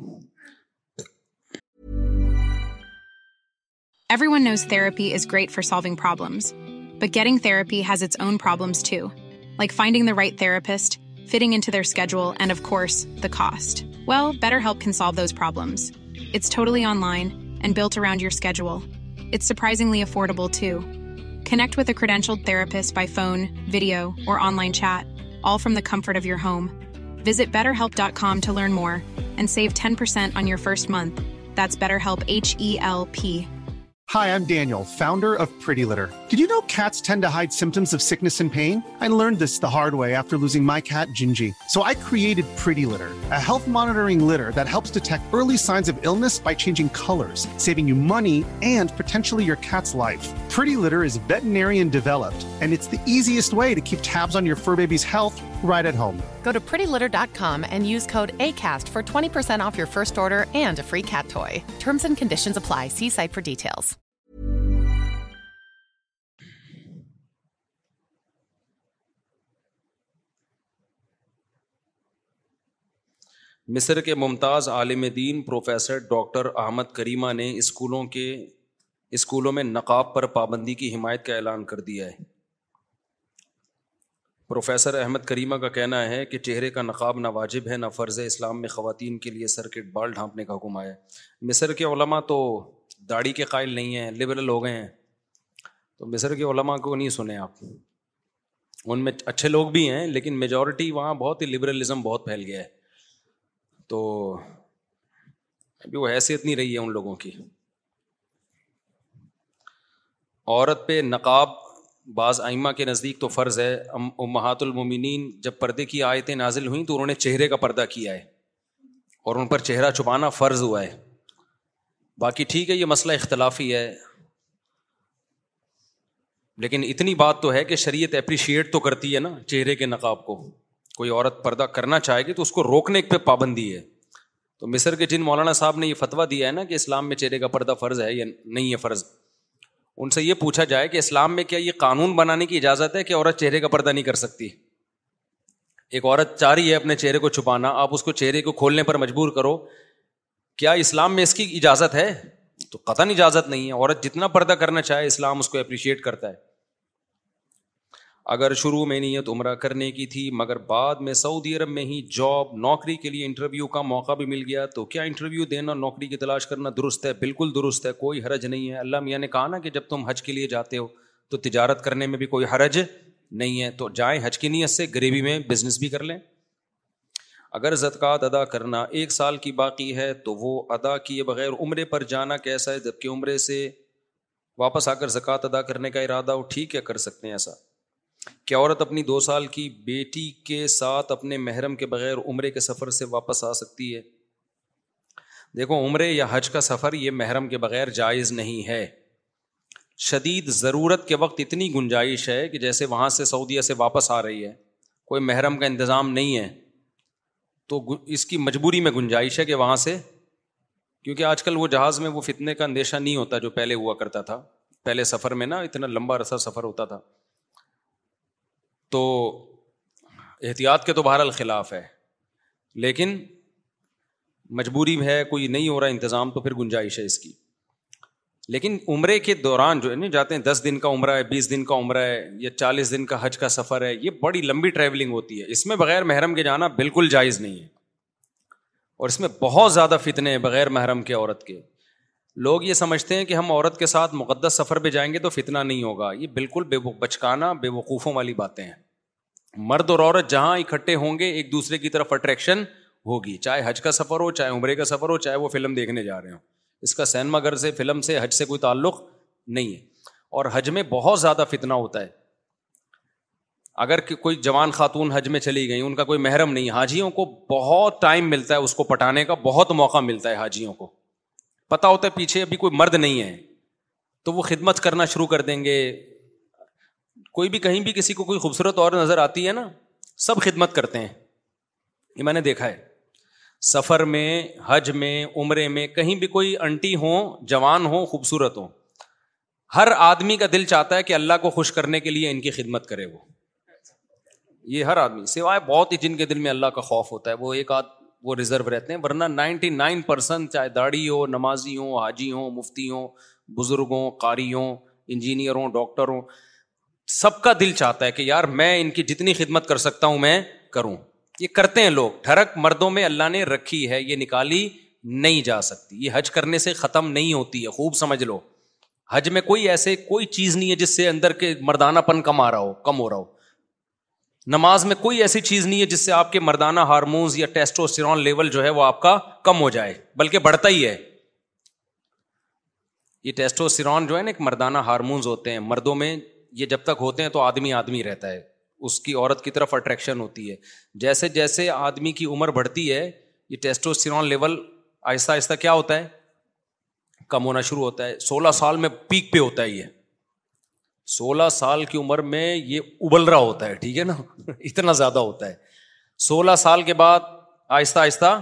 S5: every
S6: one knows therapy is great for solving problems but getting therapy has its own problems too like finding the right therapist, fitting into their schedule, and of course, the cost. Well, BetterHelp can solve those problems. It's totally online and built around your schedule. It's surprisingly affordable too. Connect with a credentialed therapist by phone, video, or online chat, all from the comfort of your home. Visit BetterHelp.com to learn more and save 10% on your first month. That's BetterHelp, H-E-L-P. Hi, I'm Daniel, founder of Pretty Litter. Did you know cats tend to hide symptoms of sickness and pain? I learned this the hard way after losing my cat, Gingy. So I created Pretty Litter, a health monitoring litter that helps detect early signs of illness by changing colors, saving you money and potentially your cat's life. Pretty Litter is veterinarian developed, and it's the easiest way to keep tabs on your fur baby's health right at home. Go to prettylitter.com and use code ACAST for 20% off your first order and a free cat toy. Terms and conditions apply.
S5: See site for details. مصر کے ممتاز عالم دین professor doctor Ahmed Karima نے اسکولوں کے اسکولوں میں نقاب پر پابندی کی حمایت کا اعلان کر دیا ہے پروفیسر احمد کریمہ کا کہنا ہے کہ چہرے کا نقاب نہ واجب ہے نہ فرض ہے اسلام میں خواتین کے لیے سر کے بال ڈھانپنے کا حکم آیا ہے مصر کے علماء تو داڑھی کے قائل نہیں ہیں لبرل ہو گئے ہیں تو مصر کے علماء کو نہیں سنیں آپ ان میں اچھے لوگ بھی ہیں لیکن میجورٹی وہاں بہت ہی لبرلزم بہت پھیل گیا ہے تو ابھی وہ حیثیت نہیں رہی ہے ان لوگوں کی عورت پہ نقاب بعض آئمہ کے نزدیک تو فرض ہے امہات المومنین جب پردے کی آیتیں نازل ہوئیں تو انہوں نے چہرے کا پردہ کیا ہے اور ان پر چہرہ چھپانا فرض ہوا ہے باقی ٹھیک ہے یہ مسئلہ اختلافی ہے لیکن اتنی بات تو ہے کہ شریعت اپریشیٹ تو کرتی ہے نا چہرے کے نقاب کو کوئی عورت پردہ کرنا چاہے گی تو اس کو روکنے پہ پابندی ہے تو مصر کے جن مولانا صاحب نے یہ فتویٰ دیا ہے نا کہ اسلام میں چہرے کا پردہ فرض ہے یا نہیں ہے فرض ان سے یہ پوچھا جائے کہ اسلام میں کیا یہ قانون بنانے کی اجازت ہے کہ عورت چہرے کا پردہ نہیں کر سکتی ایک عورت چاہ رہی ہے اپنے چہرے کو چھپانا آپ اس کو چہرے کو کھولنے پر مجبور کرو کیا اسلام میں اس کی اجازت ہے تو قطن اجازت نہیں ہے عورت جتنا پردہ کرنا چاہے اسلام اس کو اپریشیٹ کرتا ہے اگر شروع میں نیت عمرہ کرنے کی تھی مگر بعد میں سعودی عرب میں ہی جاب نوکری کے لیے انٹرویو کا موقع بھی مل گیا تو کیا انٹرویو دینا نوکری کی تلاش کرنا درست ہے بالکل درست ہے کوئی حرج نہیں ہے اللہ میاں نے کہا نا کہ جب تم حج کے لیے جاتے ہو تو تجارت کرنے میں بھی کوئی حرج نہیں ہے تو جائیں حج کی نیت سے غریبی میں بزنس بھی کر لیں اگر زکوٰۃ ادا کرنا ایک سال کی باقی ہے تو وہ ادا کیے بغیر عمرے پر جانا کیسا ہے جب کہ عمرے سے واپس آ کر زکوٰۃ ادا کرنے کا ارادہ ہو ٹھیک ہے کر سکتے ہیں ایسا عورت اپنی دو سال کی بیٹی کے ساتھ اپنے محرم کے بغیر عمرے کے سفر سے واپس آ سکتی ہے دیکھو عمرے یا حج کا سفر یہ محرم کے بغیر جائز نہیں ہے شدید ضرورت کے وقت اتنی گنجائش ہے کہ جیسے وہاں سے سعودیہ سے واپس آ رہی ہے کوئی محرم کا انتظام نہیں ہے تو اس کی مجبوری میں گنجائش ہے کہ وہاں سے کیونکہ آج کل وہ جہاز میں وہ فتنے کا اندیشہ نہیں ہوتا جو پہلے ہوا کرتا تھا پہلے سفر میں نا اتنا لمبا رسا سفر ہوتا تھا تو احتیاط کے تو بہر الخلاف ہے لیکن مجبوری ہے کوئی نہیں ہو رہا انتظام تو پھر گنجائش ہے اس کی لیکن عمرے کے دوران جو ہے نا جاتے ہیں دس دن کا عمرہ ہے بیس دن کا عمرہ ہے یا چالیس دن کا حج کا سفر ہے یہ بڑی لمبی ٹریولنگ ہوتی ہے اس میں بغیر محرم کے جانا بالکل جائز نہیں ہے اور اس میں بہت زیادہ فتنے ہیں بغیر محرم کے عورت کے لوگ یہ سمجھتے ہیں کہ ہم عورت کے ساتھ مقدس سفر پہ جائیں گے تو فتنہ نہیں ہوگا یہ بالکل بے بچکانا بے وقوفوں والی باتیں ہیں مرد اور عورت جہاں اکٹھے ہوں گے ایک دوسرے کی طرف اٹریکشن ہوگی چاہے حج کا سفر ہو چاہے عمرے کا سفر ہو چاہے وہ فلم دیکھنے جا رہے ہوں اس کا سینما گھر سے فلم سے حج سے کوئی تعلق نہیں ہے اور حج میں بہت زیادہ فتنا ہوتا ہے اگر کوئی جوان خاتون حج میں چلی گئیں ان کا کوئی محرم نہیں حاجیوں کو بہت ٹائم ملتا ہے اس کو پٹانے کا بہت موقع ملتا ہے حاجیوں کو پتا ہوتا ہے پیچھے ابھی کوئی مرد نہیں ہے تو وہ خدمت کرنا شروع کر دیں گے کوئی بھی کہیں بھی کسی کو کوئی خوبصورت اور نظر آتی ہے نا سب خدمت کرتے ہیں یہ میں نے دیکھا ہے سفر میں حج میں عمرے میں کہیں بھی کوئی انٹی ہو جوان ہو خوبصورت ہو ہر آدمی کا دل چاہتا ہے کہ اللہ کو خوش کرنے کے لیے ان کی خدمت کرے وہ یہ ہر آدمی سوائے بہت ہی جن کے دل میں اللہ کا خوف ہوتا ہے وہ ایک آدھ وہ ریزرو رہتے ہیں ورنہ نائنٹی نائن پرسینٹ چاہے داڑھی ہو نمازی ہو حاجی ہوں مفتی ہوں بزرگ ہوں قاری ہوں انجینئر ہوں ڈاکٹر ہوں سب کا دل چاہتا ہے کہ یار میں ان کی جتنی خدمت کر سکتا ہوں میں کروں یہ کرتے ہیں لوگ ٹھڑک مردوں میں اللہ نے رکھی ہے یہ نکالی نہیں جا سکتی یہ حج کرنے سے ختم نہیں ہوتی ہے خوب سمجھ لو حج میں کوئی ایسے کوئی چیز نہیں ہے جس سے اندر کے مردانہ پن کم آ رہا ہو کم ہو رہا ہو نماز میں کوئی ایسی چیز نہیں ہے جس سے آپ کے مردانہ ہارمونز یا ٹیسٹوسٹیرون لیول جو ہے وہ آپ کا کم ہو جائے بلکہ بڑھتا ہی ہے یہ ٹیسٹوسٹیرون جو ہے نا ایک مردانہ ہارمونز ہوتے ہیں مردوں میں یہ جب تک ہوتے ہیں تو آدمی آدمی رہتا ہے اس کی عورت کی طرف اٹریکشن ہوتی ہے جیسے جیسے آدمی کی عمر بڑھتی ہے یہ لیول آہستہ آہستہ کیا ہوتا ہے کم ہونا شروع ہوتا ہے سولہ سال میں پیک پہ ہوتا ہے یہ سولہ سال کی عمر میں یہ ابل رہا ہوتا ہے ٹھیک ہے نا اتنا زیادہ ہوتا ہے سولہ سال کے بعد آہستہ آہستہ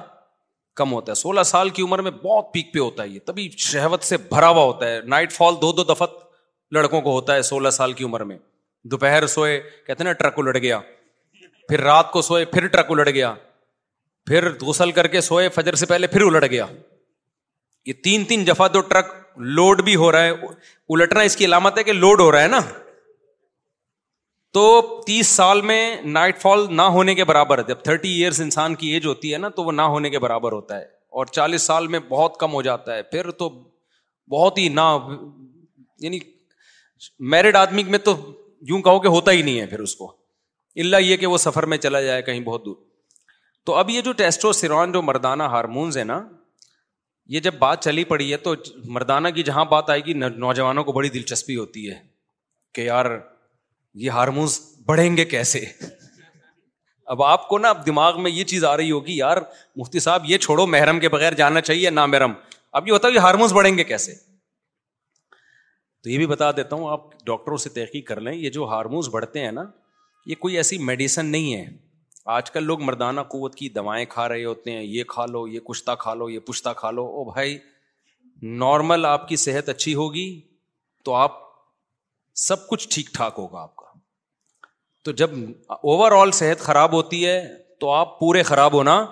S5: کم ہوتا ہے سولہ سال کی عمر میں بہت پیک پہ ہوتا ہے یہ تبھی شہوت سے بھرا ہوا ہوتا ہے نائٹ فال دو دو دفعہ لڑکوں کو ہوتا ہے سولہ سال کی عمر میں دوپہر سوئے کہتے ہیں نا ٹرک الٹ گیا پھر رات کو سوئے پھر ٹرک الٹ گیا پھر غسل کر کے سوئے فجر سے پہلے پھر الٹ گیا یہ تین تین جفا دو ٹرک لوڈ بھی ہو رہا ہے الٹنا اس کی علامت ہے کہ لوڈ ہو رہا ہے نا تو تیس سال میں نائٹ فال نہ ہونے کے برابر جب تھرٹی ایئرس انسان کی ایج ہوتی ہے نا تو وہ نہ ہونے کے برابر ہوتا ہے اور چالیس سال میں بہت کم ہو جاتا ہے پھر تو بہت ہی نہ یعنی میرڈ آدمی میں تو یوں کہو کہ ہوتا ہی نہیں ہے پھر اس کو اللہ یہ کہ وہ سفر میں چلا جائے کہیں بہت دور تو اب یہ جو جو مردانہ ہارمونز ہے نا یہ جب بات چلی پڑی ہے تو مردانہ کی جہاں بات آئے گی نوجوانوں کو بڑی دلچسپی ہوتی ہے کہ یار یہ ہارمونس بڑھیں گے کیسے اب آپ کو نا اب دماغ میں یہ چیز آ رہی ہوگی یار مفتی صاحب یہ چھوڑو محرم کے بغیر جانا چاہیے نا محرم اب یہ ہوتا ہے ہارمونس بڑھیں گے کیسے تو یہ بھی بتا دیتا ہوں آپ ڈاکٹروں سے تحقیق کر لیں یہ جو ہارمونس بڑھتے ہیں نا یہ کوئی ایسی میڈیسن نہیں ہے آج کل لوگ مردانہ قوت کی دوائیں کھا رہے ہوتے ہیں یہ کھا لو یہ کشتہ کھا لو یہ پشتہ کھا لو او بھائی نارمل آپ کی صحت اچھی ہوگی تو آپ سب کچھ ٹھیک ٹھاک ہوگا آپ کا تو جب اوور آل صحت خراب ہوتی ہے تو آپ پورے خراب ہونا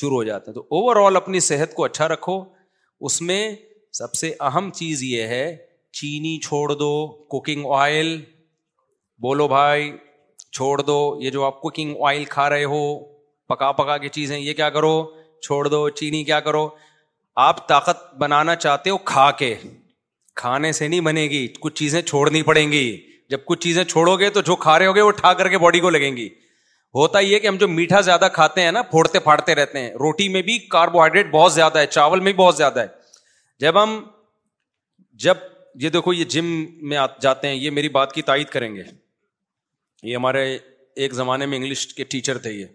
S5: شروع ہو جاتے ہیں تو اوور آل اپنی صحت کو اچھا رکھو اس میں سب سے اہم چیز یہ ہے چینی چھوڑ دو کوکنگ آئل بولو بھائی چھوڑ دو یہ جو آپ کوکنگ آئل کھا رہے ہو پکا پکا کے چیزیں یہ کیا کرو چھوڑ دو چینی کیا کرو آپ طاقت بنانا چاہتے ہو کھا کے کھانے سے نہیں بنے گی کچھ چیزیں چھوڑنی پڑیں گی جب کچھ چیزیں چھوڑو گے تو جو کھا رہے ہو گے وہ ٹھا کر کے باڈی کو لگیں گی ہوتا یہ کہ ہم جو میٹھا زیادہ کھاتے ہیں نا پھوڑتے پھاڑتے رہتے ہیں روٹی میں بھی کاربوہائیڈریٹ بہت زیادہ ہے چاول میں بھی بہت زیادہ ہے جب ہم جب یہ دیکھو یہ جم میں جاتے ہیں یہ میری بات کی تائید کریں گے یہ ہمارے ایک زمانے میں انگلش کے ٹیچر تھے یہ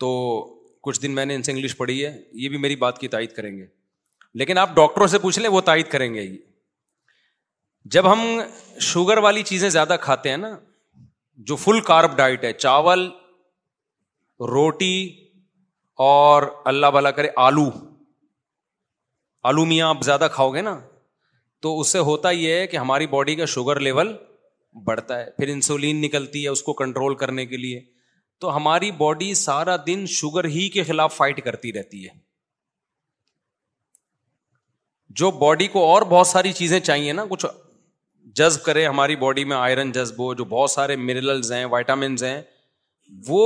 S5: تو کچھ دن میں نے ان سے انگلش پڑھی ہے یہ بھی میری بات کی تائید کریں گے لیکن آپ ڈاکٹروں سے پوچھ لیں وہ تائید کریں گے جب ہم شوگر والی چیزیں زیادہ کھاتے ہیں نا جو فل کارب ڈائٹ ہے چاول روٹی اور اللہ بھلا کرے آلو آلو میاں آپ زیادہ کھاؤ گے نا تو اس سے ہوتا یہ ہے کہ ہماری باڈی کا شوگر لیول بڑھتا ہے پھر انسولین نکلتی ہے اس کو کنٹرول کرنے کے لیے تو ہماری باڈی سارا دن شوگر ہی کے خلاف فائٹ کرتی رہتی ہے جو باڈی کو اور بہت ساری چیزیں چاہیے نا کچھ جذب کرے ہماری باڈی میں آئرن جذب ہو جو بہت سارے منرلز ہیں وائٹامنز ہیں وہ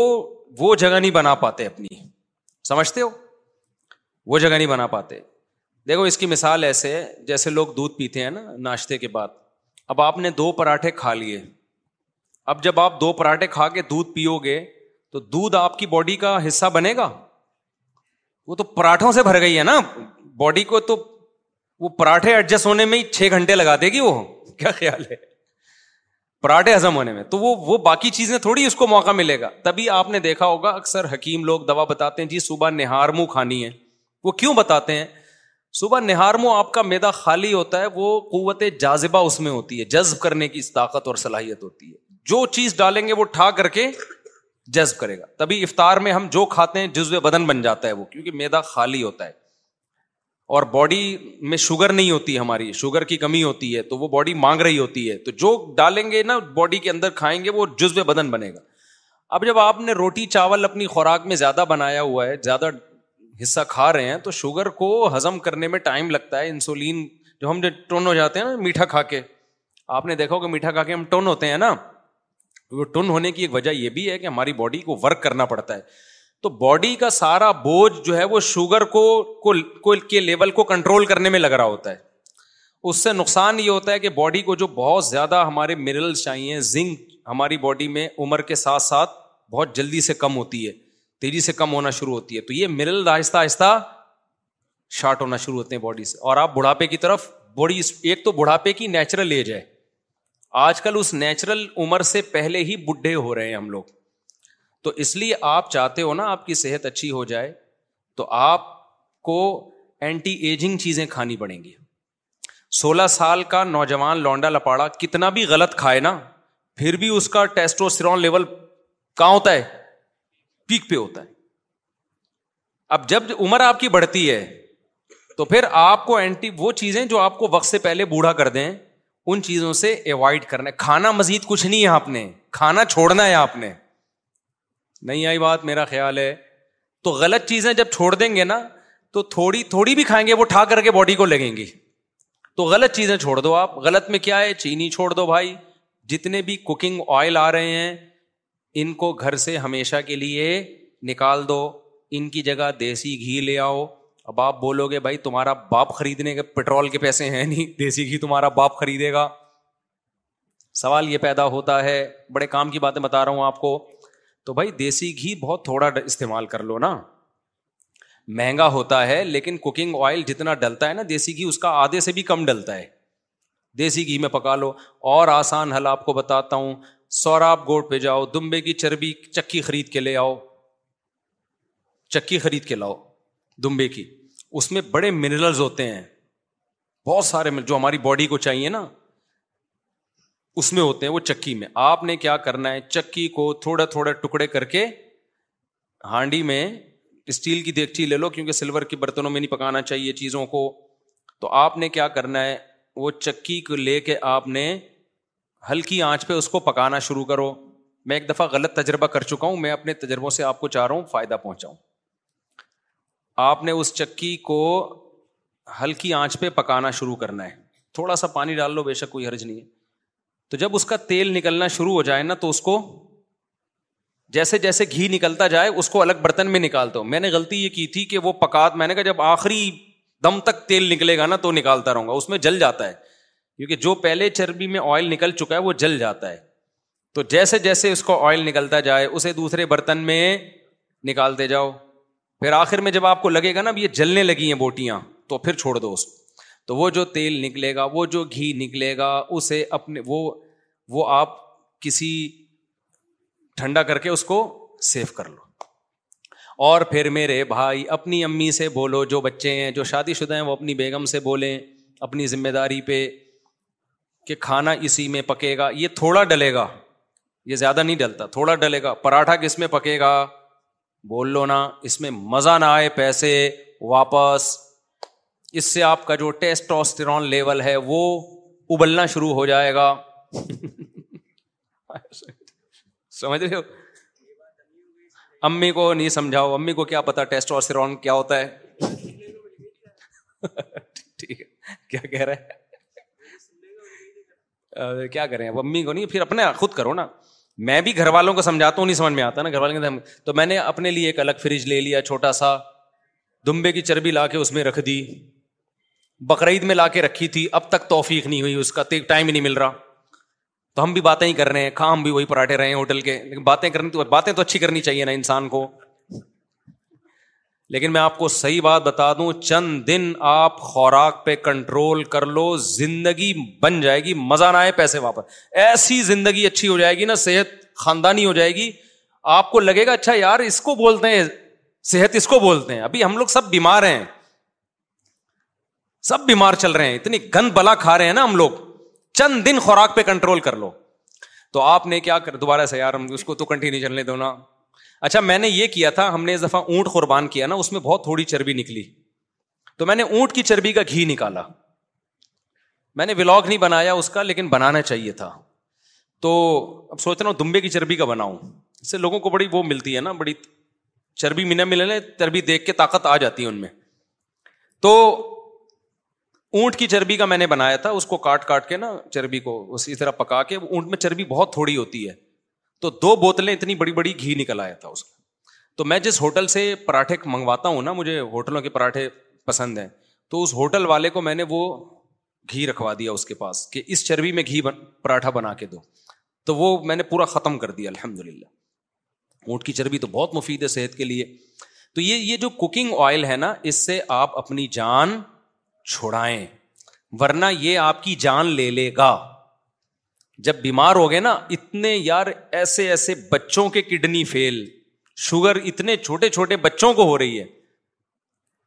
S5: وہ جگہ نہیں بنا پاتے اپنی سمجھتے ہو وہ جگہ نہیں بنا پاتے دیکھو اس کی مثال ایسے جیسے لوگ دودھ پیتے ہیں نا ناشتے کے بعد اب آپ نے دو پراٹھے کھا لیے اب جب آپ دو پراٹھے کھا کے دودھ پیو گے تو دودھ آپ کی باڈی کا حصہ بنے گا وہ تو پراٹھوں سے بھر گئی ہے نا باڈی کو تو وہ پراٹھے ایڈجسٹ ہونے میں ہی چھ گھنٹے لگا دے گی وہ کیا خیال ہے پراٹھے ہزم ہونے میں تو وہ باقی چیزیں تھوڑی اس کو موقع ملے گا تبھی آپ نے دیکھا ہوگا اکثر حکیم لوگ دوا بتاتے ہیں جی صبح نہار منہ کھانی ہے وہ کیوں بتاتے ہیں صبح مو آپ کا میدا خالی ہوتا ہے وہ قوت جازبہ اس میں ہوتی ہے جذب کرنے کی طاقت اور صلاحیت ہوتی ہے جو چیز ڈالیں گے وہ ٹھا کر کے جذب کرے گا تبھی افطار میں ہم جو کھاتے ہیں جزو بدن بن جاتا ہے وہ کیونکہ میدا خالی ہوتا ہے اور باڈی میں شوگر نہیں ہوتی ہماری شوگر کی کمی ہوتی ہے تو وہ باڈی مانگ رہی ہوتی ہے تو جو ڈالیں گے نا باڈی کے اندر کھائیں گے وہ جزو بدن بنے گا اب جب آپ نے روٹی چاول اپنی خوراک میں زیادہ بنایا ہوا ہے زیادہ حصہ کھا رہے ہیں تو شوگر کو ہضم کرنے میں ٹائم لگتا ہے انسولین جو ہم جو ٹون ہو جاتے ہیں نا میٹھا کھا کے آپ نے دیکھا کہ میٹھا کھا کے ہم ٹون ہوتے ہیں نا وہ ٹن ہونے کی ایک وجہ یہ بھی ہے کہ ہماری باڈی کو ورک کرنا پڑتا ہے تو باڈی کا سارا بوجھ جو ہے وہ شوگر کو کو, کو کے لیول کو کنٹرول کرنے میں لگ رہا ہوتا ہے اس سے نقصان یہ ہوتا ہے کہ باڈی کو جو بہت زیادہ ہمارے منرلس چاہیے زنک ہماری باڈی میں عمر کے ساتھ ساتھ بہت جلدی سے کم ہوتی ہے تیزی سے کم ہونا شروع ہوتی ہے تو یہ مرل آہستہ آہستہ شارٹ ہونا شروع ہوتے ہیں باڈی سے اور آپ بڑھاپے کی طرف بڑی ایک تو بڑھاپے کی نیچرل ایج ہے آج کل اس نیچرل عمر سے پہلے ہی بڈھے ہو رہے ہیں ہم لوگ تو اس لیے آپ چاہتے ہو نا آپ کی صحت اچھی ہو جائے تو آپ کو اینٹی ایجنگ چیزیں کھانی پڑیں گی سولہ سال کا نوجوان لونڈا لپاڑا کتنا بھی غلط کھائے نا پھر بھی اس کا ٹیسٹوسیر لیول کہاں ہوتا ہے پیک پہ ہوتا ہے اب جب عمر آپ کی بڑھتی ہے تو پھر آپ کو اینٹی وہ چیزیں جو آپ کو وقت سے پہلے بوڑھا کر دیں ان چیزوں سے اوائڈ کرنا ہے کھانا مزید کچھ نہیں ہے آپ نے کھانا چھوڑنا ہے آپ نے نہیں آئی بات میرا خیال ہے تو غلط چیزیں جب چھوڑ دیں گے نا تو تھوڑی تھوڑی بھی کھائیں گے وہ ٹھا کر کے باڈی کو لگیں گی تو غلط چیزیں چھوڑ دو آپ غلط میں کیا ہے چینی چھوڑ دو بھائی جتنے بھی کوکنگ آئل آ رہے ہیں ان کو گھر سے ہمیشہ کے لیے نکال دو ان کی جگہ دیسی گھی لے آؤ اب آپ بولو گے بھائی تمہارا باپ خریدنے کے پیٹرول کے پیسے ہیں نہیں دیسی گھی تمہارا باپ خریدے گا سوال یہ پیدا ہوتا ہے بڑے کام کی باتیں بتا رہا ہوں آپ کو تو بھائی دیسی گھی بہت تھوڑا استعمال کر لو نا مہنگا ہوتا ہے لیکن کوکنگ آئل جتنا ڈلتا ہے نا دیسی گھی اس کا آدھے سے بھی کم ڈلتا ہے دیسی گھی میں پکا لو اور آسان حل آپ کو بتاتا ہوں سوراب گوٹ پہ جاؤ دمبے کی چربی چکی خرید کے لے آؤ چکی خرید کے لاؤ دمبے کی اس میں بڑے منرلز ہوتے ہیں بہت سارے جو ہماری باڈی کو چاہیے نا اس میں ہوتے ہیں وہ چکی میں آپ نے کیا کرنا ہے چکی کو تھوڑا تھوڑا ٹکڑے کر کے ہانڈی میں اسٹیل کی دیکھ لے لو کیونکہ سلور کے برتنوں میں نہیں پکانا چاہیے چیزوں کو تو آپ نے کیا کرنا ہے وہ چکی کو لے کے آپ نے ہلکی آنچ پہ اس کو پکانا شروع کرو میں ایک دفعہ غلط تجربہ کر چکا ہوں میں اپنے تجربوں سے آپ کو چاہ رہا ہوں فائدہ پہنچاؤں آپ نے اس چکی کو ہلکی آنچ پہ پکانا شروع کرنا ہے تھوڑا سا پانی ڈال لو بے شک کوئی حرج نہیں ہے تو جب اس کا تیل نکلنا شروع ہو جائے نا تو اس کو جیسے جیسے گھی نکلتا جائے اس کو الگ برتن میں نکالتا ہوں میں نے غلطی یہ کی تھی کہ وہ پکات میں نے کہا جب آخری دم تک تیل نکلے گا نا تو نکالتا رہوں گا اس میں جل جاتا ہے کیونکہ جو پہلے چربی میں آئل نکل چکا ہے وہ جل جاتا ہے تو جیسے جیسے اس کو آئل نکلتا جائے اسے دوسرے برتن میں نکالتے جاؤ پھر آخر میں جب آپ کو لگے گا نا یہ جلنے لگی ہیں بوٹیاں تو پھر چھوڑ دو اس کو تو وہ جو تیل نکلے گا وہ جو گھی نکلے گا اسے اپنے وہ وہ آپ کسی ٹھنڈا کر کے اس کو سیو کر لو اور پھر میرے بھائی اپنی امی سے بولو جو بچے ہیں جو شادی شدہ ہیں وہ اپنی بیگم سے بولیں اپنی ذمہ داری پہ کہ کھانا اسی میں پکے گا یہ تھوڑا ڈلے گا یہ زیادہ نہیں ڈلتا تھوڑا ڈلے گا پراٹھا کس میں پکے گا بول لو نا اس میں مزہ نہ آئے پیسے واپس اس سے آپ کا جو ٹیسٹ آسٹرون لیول ہے وہ ابلنا شروع ہو جائے گا سمجھ رہے ہو امی کو نہیں سمجھاؤ امی کو کیا پتا ٹیسٹ آسٹرون کیا ہوتا ہے ٹھیک ہے کیا کہہ رہے کیا کریں امی کو نہیں پھر اپنے خود کرو نا میں بھی گھر والوں کو سمجھاتا ہوں نہیں سمجھ میں آتا نا گھر والوں کے تو میں نے اپنے لیے ایک الگ فریج لے لیا چھوٹا سا دمبے کی چربی لا کے اس میں رکھ دی بقرعید میں لا کے رکھی تھی اب تک توفیق نہیں ہوئی اس کا ٹائم ہی نہیں مل رہا تو ہم بھی باتیں ہی کر رہے ہیں کھا ہم بھی وہی پراٹھے رہے ہیں ہوٹل کے لیکن باتیں کرنی تو باتیں تو اچھی کرنی چاہیے نا انسان کو لیکن میں آپ کو صحیح بات بتا دوں چند دن آپ خوراک پہ کنٹرول کر لو زندگی بن جائے گی مزہ نہ آئے پیسے واپس ایسی زندگی اچھی ہو جائے گی نا صحت خاندانی ہو جائے گی آپ کو لگے گا اچھا یار اس کو بولتے ہیں صحت اس کو بولتے ہیں ابھی ہم لوگ سب بیمار ہیں سب بیمار چل رہے ہیں اتنی گند بلا کھا رہے ہیں نا ہم لوگ چند دن خوراک پہ کنٹرول کر لو تو آپ نے کیا کر دوبارہ سے یار ہم اس کو تو کنٹینیو چلنے دو نا اچھا میں نے یہ کیا تھا ہم نے اس دفعہ اونٹ قربان کیا نا اس میں بہت تھوڑی چربی نکلی تو میں نے اونٹ کی چربی کا گھی نکالا میں نے ولاگ نہیں بنایا اس کا لیکن بنانا چاہیے تھا تو اب سوچ رہا ہوں دمبے کی چربی کا بناؤں اس سے لوگوں کو بڑی وہ ملتی ہے نا بڑی چربی ملے ملنے چربی دیکھ کے طاقت آ جاتی ہے ان میں تو اونٹ کی چربی کا میں نے بنایا تھا اس کو کاٹ کاٹ کے نا چربی کو اسی طرح پکا کے اونٹ میں چربی بہت تھوڑی ہوتی ہے تو دو بوتلیں اتنی بڑی بڑی گھی نکل آیا تھا اس کا تو میں جس ہوٹل سے پراٹھے منگواتا ہوں نا مجھے ہوٹلوں کے پراٹھے پسند ہیں تو اس ہوٹل والے کو میں نے وہ گھی رکھوا دیا اس کے پاس کہ اس چربی میں گھی پراٹھا بنا کے دو تو وہ میں نے پورا ختم کر دیا الحمد للہ اونٹ کی چربی تو بہت مفید ہے صحت کے لیے تو یہ یہ جو کوکنگ آئل ہے نا اس سے آپ اپنی جان چھڑائیں ورنہ یہ آپ کی جان لے لے گا جب بیمار ہو گئے نا اتنے یار ایسے ایسے بچوں کے کڈنی فیل شوگر اتنے چھوٹے چھوٹے بچوں کو ہو رہی ہے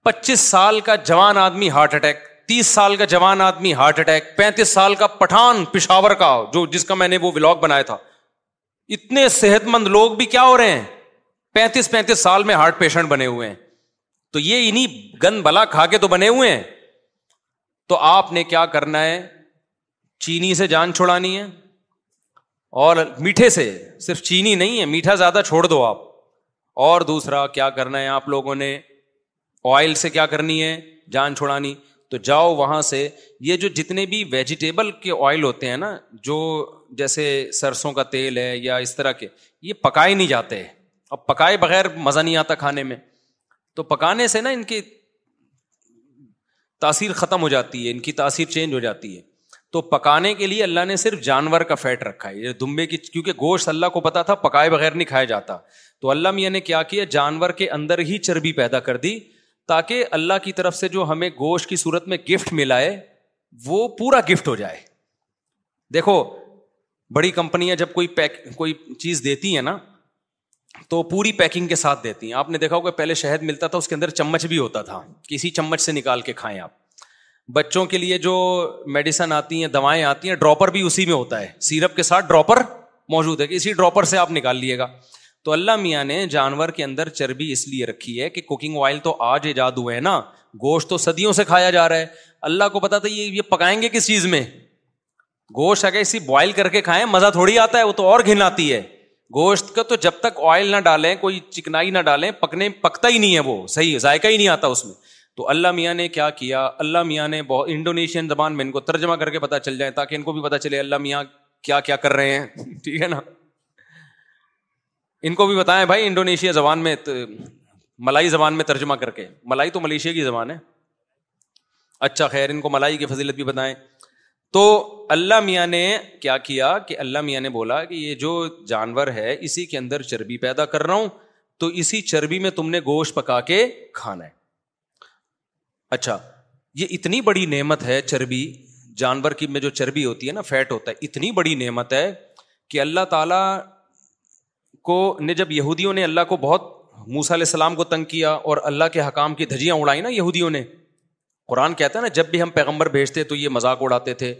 S5: پچیس سال کا جوان آدمی ہارٹ اٹیک تیس سال کا جوان آدمی ہارٹ اٹیک پینتیس سال کا پٹھان پشاور کا جو جس کا میں نے وہ بلاگ بنایا تھا اتنے صحت مند لوگ بھی کیا ہو رہے ہیں پینتیس پینتیس سال میں ہارٹ پیشنٹ بنے ہوئے ہیں تو یہ انہیں گند بلا کھا کے تو بنے ہوئے ہیں تو آپ نے کیا کرنا ہے چینی سے جان چھوڑانی ہے اور میٹھے سے صرف چینی نہیں ہے میٹھا زیادہ چھوڑ دو آپ اور دوسرا کیا کرنا ہے آپ لوگوں نے آئل سے کیا کرنی ہے جان چھوڑانی تو جاؤ وہاں سے یہ جو جتنے بھی ویجیٹیبل کے آئل ہوتے ہیں نا جو جیسے سرسوں کا تیل ہے یا اس طرح کے یہ پکائے نہیں جاتے ہیں پکائے بغیر مزہ نہیں آتا کھانے میں تو پکانے سے نا ان کی تاثیر ختم ہو جاتی ہے ان کی تاثیر چینج ہو جاتی ہے تو پکانے کے لیے اللہ نے صرف جانور کا فیٹ رکھا ہے دمبے کی کیونکہ گوشت اللہ کو پتا تھا پکائے بغیر نہیں کھایا جاتا تو اللہ میاں نے کیا کیا جانور کے اندر ہی چربی پیدا کر دی تاکہ اللہ کی طرف سے جو ہمیں گوشت کی صورت میں گفٹ ملا ہے وہ پورا گفٹ ہو جائے دیکھو بڑی کمپنیاں جب کوئی پیک کوئی چیز دیتی ہیں نا تو پوری پیکنگ کے ساتھ دیتی ہیں آپ نے دیکھا ہوگا پہلے شہد ملتا تھا اس کے اندر چمچ بھی ہوتا تھا کسی چمچ سے نکال کے کھائیں آپ بچوں کے لیے جو میڈیسن آتی ہیں دوائیں آتی ہیں ڈراپر بھی اسی میں ہوتا ہے سیرپ کے ساتھ ڈراپر موجود ہے کہ اسی ڈراپر سے آپ نکال لیے گا تو اللہ میاں نے جانور کے اندر چربی اس لیے رکھی ہے کہ کوکنگ آئل تو آج ایجاد ہوئے ہیں نا گوشت تو صدیوں سے کھایا جا رہا ہے اللہ کو پتا تھا یہ یہ پکائیں گے کس چیز میں گوشت اگر اسی بوائل کر کے کھائیں مزہ تھوڑی آتا ہے وہ تو اور گھن آتی ہے گوشت کا تو جب تک آئل نہ ڈالیں کوئی چکنائی نہ ڈالیں پکنے پکتا ہی نہیں ہے وہ صحیح ذائقہ ہی نہیں آتا اس میں تو اللہ میاں نے کیا کیا اللہ میاں نے بہت انڈونیشین زبان میں ان کو ترجمہ کر کے پتا چل جائے تاکہ ان کو بھی پتا چلے اللہ میاں کیا کیا کر رہے ہیں ٹھیک ہے نا ان کو بھی بتائیں بھائی انڈونیشیا زبان میں ملائی زبان میں ترجمہ کر کے ملائی تو ملیشیا کی زبان ہے اچھا خیر ان کو ملائی کی فضیلت بھی بتائیں تو اللہ میاں نے کیا کیا کہ اللہ میاں نے بولا کہ یہ جو جانور ہے اسی کے اندر چربی پیدا کر رہا ہوں تو اسی چربی میں تم نے گوشت پکا کے کھانا ہے اچھا یہ اتنی بڑی نعمت ہے چربی جانور کی میں جو چربی ہوتی ہے نا فیٹ ہوتا ہے اتنی بڑی نعمت ہے کہ اللہ تعالیٰ کو نے جب یہودیوں نے اللہ کو بہت موسا علیہ السلام کو تنگ کیا اور اللہ کے حکام کی دھجیاں اڑائی نا یہودیوں نے قرآن کہتا ہے نا جب بھی ہم پیغمبر بھیجتے تو یہ مذاق اڑاتے تھے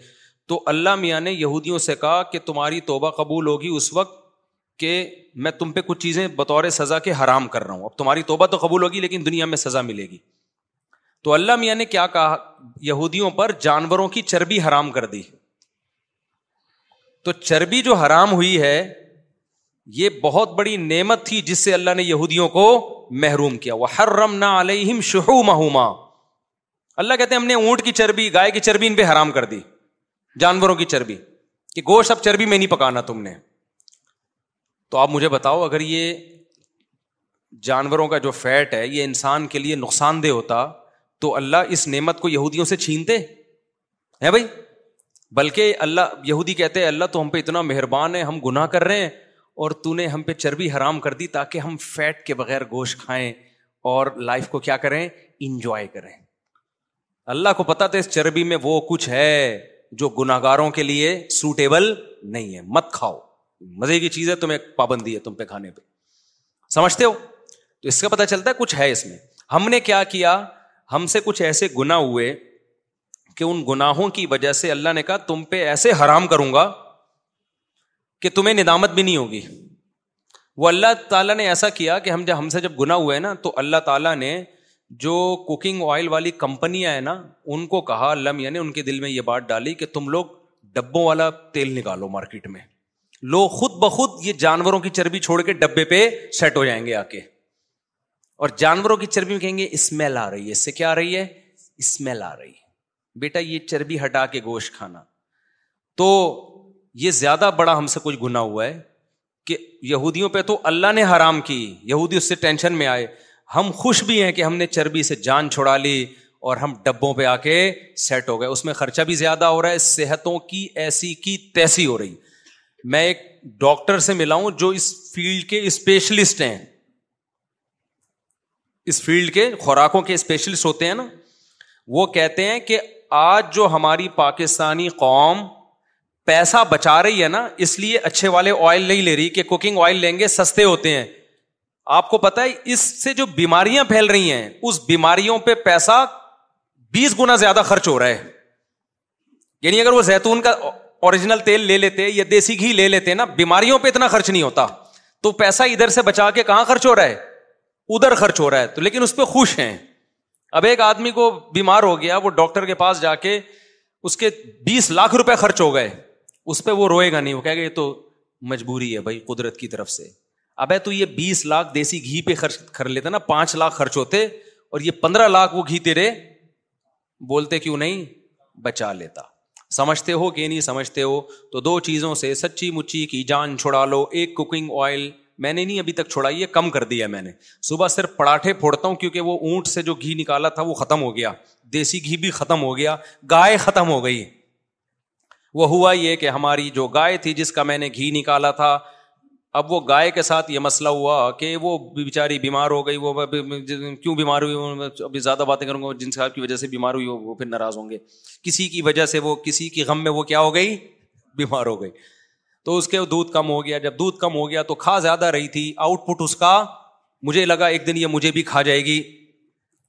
S5: تو اللہ میاں نے یہودیوں سے کہا کہ تمہاری توبہ قبول ہوگی اس وقت کہ میں تم پہ کچھ چیزیں بطور سزا کے حرام کر رہا ہوں اب تمہاری توبہ تو قبول ہوگی لیکن دنیا میں سزا ملے گی تو اللہ میاں نے کیا کہا یہودیوں پر جانوروں کی چربی حرام کر دی تو چربی جو حرام ہوئی ہے یہ بہت بڑی نعمت تھی جس سے اللہ نے یہودیوں کو محروم کیا وہ ہر رم نہ اللہ کہتے ہیں ہم نے اونٹ کی چربی گائے کی چربی ان پہ حرام کر دی جانوروں کی چربی کہ گوشت اب چربی میں نہیں پکانا تم نے تو آپ مجھے بتاؤ اگر یہ جانوروں کا جو فیٹ ہے یہ انسان کے لیے نقصان دہ ہوتا تو اللہ اس نعمت کو یہودیوں سے چھینتے ہے بھائی بلکہ اللہ یہودی کہتے ہیں اللہ تو ہم پہ اتنا مہربان ہے ہم گناہ کر رہے ہیں اور تو نے ہم پہ چربی حرام کر دی تاکہ ہم فیٹ کے بغیر گوشت کھائیں اور لائف کو کیا کریں انجوائے کریں اللہ کو پتا تھا اس چربی میں وہ کچھ ہے جو گناگاروں کے لیے سوٹیبل نہیں ہے مت کھاؤ مزے کی چیز ہے تمہیں پابندی ہے تم پہ کھانے پہ سمجھتے ہو تو اس کا پتا چلتا ہے کچھ ہے اس میں ہم نے کیا کیا ہم سے کچھ ایسے گنا ہوئے کہ ان گناہوں کی وجہ سے اللہ نے کہا تم پہ ایسے حرام کروں گا کہ تمہیں ندامت بھی نہیں ہوگی وہ اللہ تعالیٰ نے ایسا کیا کہ ہم جب ہم سے جب گنا ہوئے نا تو اللہ تعالیٰ نے جو کوکنگ آئل والی کمپنیاں ہیں نا ان کو کہا میاں نے ان کے دل میں یہ بات ڈالی کہ تم لوگ ڈبوں والا تیل نکالو مارکیٹ میں لوگ خود بخود یہ جانوروں کی چربی چھوڑ کے ڈبے پہ سیٹ ہو جائیں گے آ کے اور جانوروں کی چربی کہیں گے اسمیل آ رہی ہے اس سے کیا آ رہی ہے اسمیل آ رہی ہے بیٹا یہ چربی ہٹا کے گوشت کھانا تو یہ زیادہ بڑا ہم سے کچھ گنا ہوا ہے کہ یہودیوں پہ تو اللہ نے حرام کی یہودی اس سے ٹینشن میں آئے ہم خوش بھی ہیں کہ ہم نے چربی سے جان چھوڑا لی اور ہم ڈبوں پہ آ کے سیٹ ہو گئے اس میں خرچہ بھی زیادہ ہو رہا ہے صحتوں کی ایسی کی تیسی ہو رہی میں ایک ڈاکٹر سے ملا ہوں جو اس فیلڈ کے اسپیشلسٹ ہیں اس فیلڈ کے خوراکوں کے اسپیشلسٹ ہوتے ہیں نا وہ کہتے ہیں کہ آج جو ہماری پاکستانی قوم پیسہ بچا رہی ہے نا اس لیے اچھے والے آئل نہیں لے رہی کہ کوکنگ آئل لیں گے سستے ہوتے ہیں آپ کو پتا ہے اس سے جو بیماریاں پھیل رہی ہیں اس بیماریوں پہ پیسہ بیس گنا زیادہ خرچ ہو رہا ہے یعنی اگر وہ زیتون کا اوریجنل تیل لے لیتے یا دیسی گھی لے لیتے نا بیماریوں پہ اتنا خرچ نہیں ہوتا تو پیسہ ادھر سے بچا کے کہاں خرچ ہو رہا ہے ادھر خرچ ہو رہا ہے تو لیکن اس پہ خوش ہیں اب ایک آدمی کو بیمار ہو گیا وہ ڈاکٹر کے پاس جا کے اس کے بیس لاکھ روپے خرچ ہو گئے اس پہ وہ روئے گا نہیں وہ گا یہ تو مجبوری ہے بھائی قدرت کی طرف سے اب ہے تو یہ بیس لاکھ دیسی گھی پہ خرچ کر لیتا نا پانچ لاکھ خرچ ہوتے اور یہ پندرہ لاکھ وہ گھی تیرے بولتے کیوں نہیں بچا لیتا سمجھتے ہو کہ نہیں سمجھتے ہو تو دو چیزوں سے سچی مچی کی جان چھڑا لو ایک کوکنگ آئل میں نے نہیں ابھی تک چھوڑا یہ کم کر دیا میں نے صبح صرف پراٹھے پھوڑتا ہوں کیونکہ وہ اونٹ سے جو گھی نکالا تھا وہ ختم ہو گیا دیسی گھی بھی ختم ہو گیا گائے ختم ہو گئی وہ ہوا یہ کہ ہماری جو گائے تھی جس کا میں نے گھی نکالا تھا اب وہ گائے کے ساتھ یہ مسئلہ ہوا کہ وہ بیچاری بیمار ہو گئی وہ کیوں بیمار ہوئی ابھی زیادہ باتیں کروں گا جن صاحب کی وجہ سے بیمار ہوئی وہ پھر ناراض ہوں گے کسی کی وجہ سے وہ کسی کی غم میں وہ کیا ہو گئی بیمار ہو گئی تو اس کے دودھ کم ہو گیا جب دودھ کم ہو گیا تو کھا زیادہ رہی تھی آؤٹ پٹ اس کا مجھے لگا ایک دن یہ مجھے بھی کھا جائے گی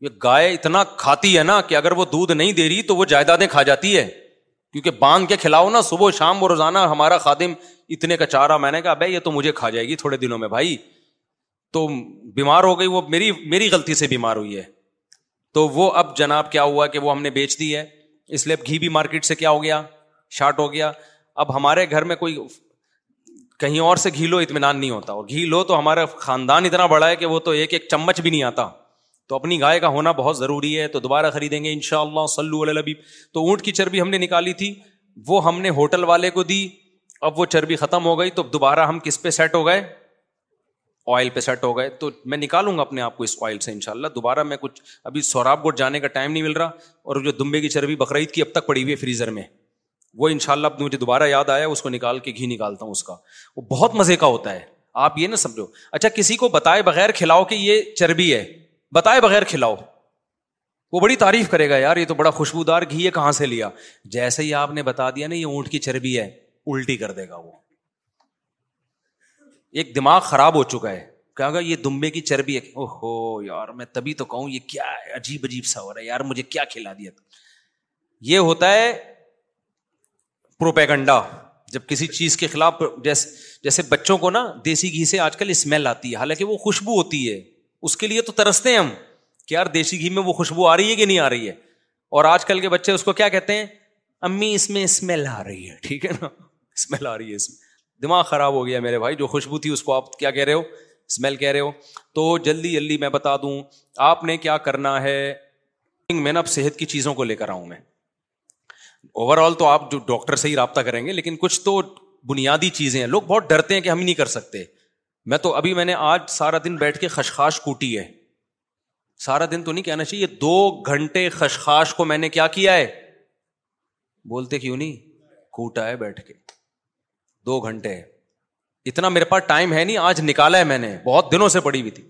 S5: یہ گائے اتنا کھاتی ہے نا کہ اگر وہ دودھ نہیں دے رہی تو وہ جائیدادیں کھا جاتی ہے کیونکہ باندھ کے کھلاؤ نا صبح شام وہ روزانہ ہمارا خادم اتنے کا چارہ میں نے کہا بھائی یہ تو مجھے کھا جائے گی تھوڑے دنوں میں بھائی تو بیمار ہو گئی وہ میری میری غلطی سے بیمار ہوئی ہے تو وہ اب جناب کیا ہوا کہ وہ ہم نے بیچ دی ہے اس لیے اب گھی بھی مارکیٹ سے کیا ہو گیا شارٹ ہو گیا اب ہمارے گھر میں کوئی کہیں اور سے گھی لو اطمینان نہیں ہوتا اور گھی لو تو ہمارا خاندان اتنا بڑا ہے کہ وہ تو ایک ایک چمچ بھی نہیں آتا تو اپنی گائے کا ہونا بہت ضروری ہے تو دوبارہ خریدیں گے ان شاء اللہ وسلولہ تو اونٹ کی چربی ہم نے نکالی تھی وہ ہم نے ہوٹل والے کو دی اب وہ چربی ختم ہو گئی تو دوبارہ ہم کس پہ سیٹ ہو گئے آئل پہ سیٹ ہو گئے تو میں نکالوں گا اپنے آپ کو اس آئل سے ان شاء اللہ دوبارہ میں کچھ ابھی سوراب گوٹ جانے کا ٹائم نہیں مل رہا اور جو دمبے کی چربی بقرعید کی اب تک پڑی ہوئی ہے فریزر میں وہ ان شاء اللہ مجھے دوبارہ یاد آیا اس کو نکال کے گھی نکالتا ہوں اس کا وہ بہت مزے کا ہوتا ہے آپ یہ نہ سمجھو اچھا کسی کو بتائے بغیر کھلاؤ کہ یہ چربی ہے بتائے بغیر کھلاؤ وہ بڑی تعریف کرے گا یار یہ تو بڑا خوشبودار گھی ہے کہاں سے لیا جیسے ہی آپ نے بتا دیا نا یہ اونٹ کی چربی ہے الٹی کر دے گا وہ ایک دماغ خراب ہو چکا ہے کہا گا یہ دمبے کی چربی ہے او ہو یار میں تبھی تو کہوں یہ کیا ہے عجیب عجیب سا ہو رہا ہے یار مجھے کیا کھلا دیا یہ ہوتا ہے پروپیگنڈا جب کسی چیز کے خلاف جیسے جیسے بچوں کو نا دیسی گھی سے آج کل اسمیل آتی ہے حالانکہ وہ خوشبو ہوتی ہے اس کے لیے تو ترستے ہیں ہم کہ یار دیسی گھی میں وہ خوشبو آ رہی ہے کہ نہیں آ رہی ہے اور آج کل کے بچے اس کو کیا کہتے ہیں امی اس میں اسمیل آ رہی ہے ٹھیک ہے نا اسمیل آ رہی ہے اس میں دماغ خراب ہو گیا میرے بھائی جو خوشبو تھی اس کو آپ کیا کہہ رہے ہو اسمیل کہہ رہے ہو تو جلدی جلدی میں بتا دوں آپ نے کیا کرنا ہے میں نا اب صحت کی چیزوں کو لے کر آؤں میں اوور آل تو آپ جو ڈاکٹر سے ہی رابطہ کریں گے لیکن کچھ تو بنیادی چیزیں ہیں لوگ بہت ڈرتے ہیں کہ ہم نہیں کر سکتے میں تو ابھی میں نے آج سارا دن بیٹھ کے خشخاش کوٹی ہے سارا دن تو نہیں کہنا چاہیے دو گھنٹے خشخاش کو میں نے کیا کیا ہے بولتے کیوں نہیں کوٹا ہے بیٹھ کے دو گھنٹے اتنا میرے پاس ٹائم ہے نہیں آج نکالا ہے میں نے بہت دنوں سے پڑی ہوئی تھی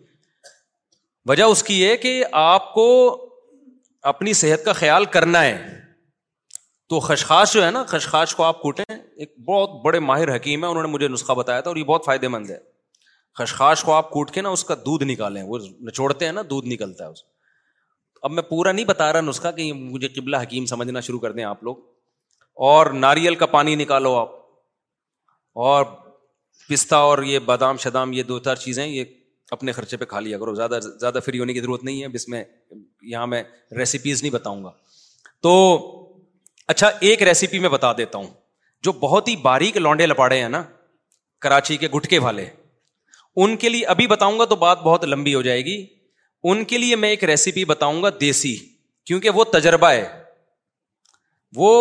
S5: وجہ اس کی ہے کہ آپ کو اپنی صحت کا خیال کرنا ہے تو خشخاش جو ہے نا خشخاش کو آپ کوٹیں ایک بہت بڑے ماہر حکیم ہے انہوں نے مجھے نسخہ بتایا تھا اور یہ بہت فائدے مند ہے خشخاش کو آپ کوٹ کے نا اس کا دودھ نکالیں وہ نچوڑتے ہیں نا دودھ نکلتا ہے اس اب میں پورا نہیں بتا رہا نسخہ کہ مجھے قبلہ حکیم سمجھنا شروع کر دیں آپ لوگ اور ناریل کا پانی نکالو آپ اور پستہ اور یہ بادام شدام یہ دو چار چیزیں یہ اپنے خرچے پہ کھا لیا کرو زیادہ زیادہ فری ہونے کی ضرورت نہیں ہے جس میں یہاں میں ریسیپیز نہیں بتاؤں گا تو اچھا ایک ریسیپی میں بتا دیتا ہوں جو بہت ہی باریک لانڈے لپاڑے ہیں نا کراچی کے گٹکے والے ان کے لیے ابھی بتاؤں گا تو بات بہت لمبی ہو جائے گی ان کے لیے میں ایک ریسیپی بتاؤں گا دیسی کیونکہ وہ تجربہ ہے وہ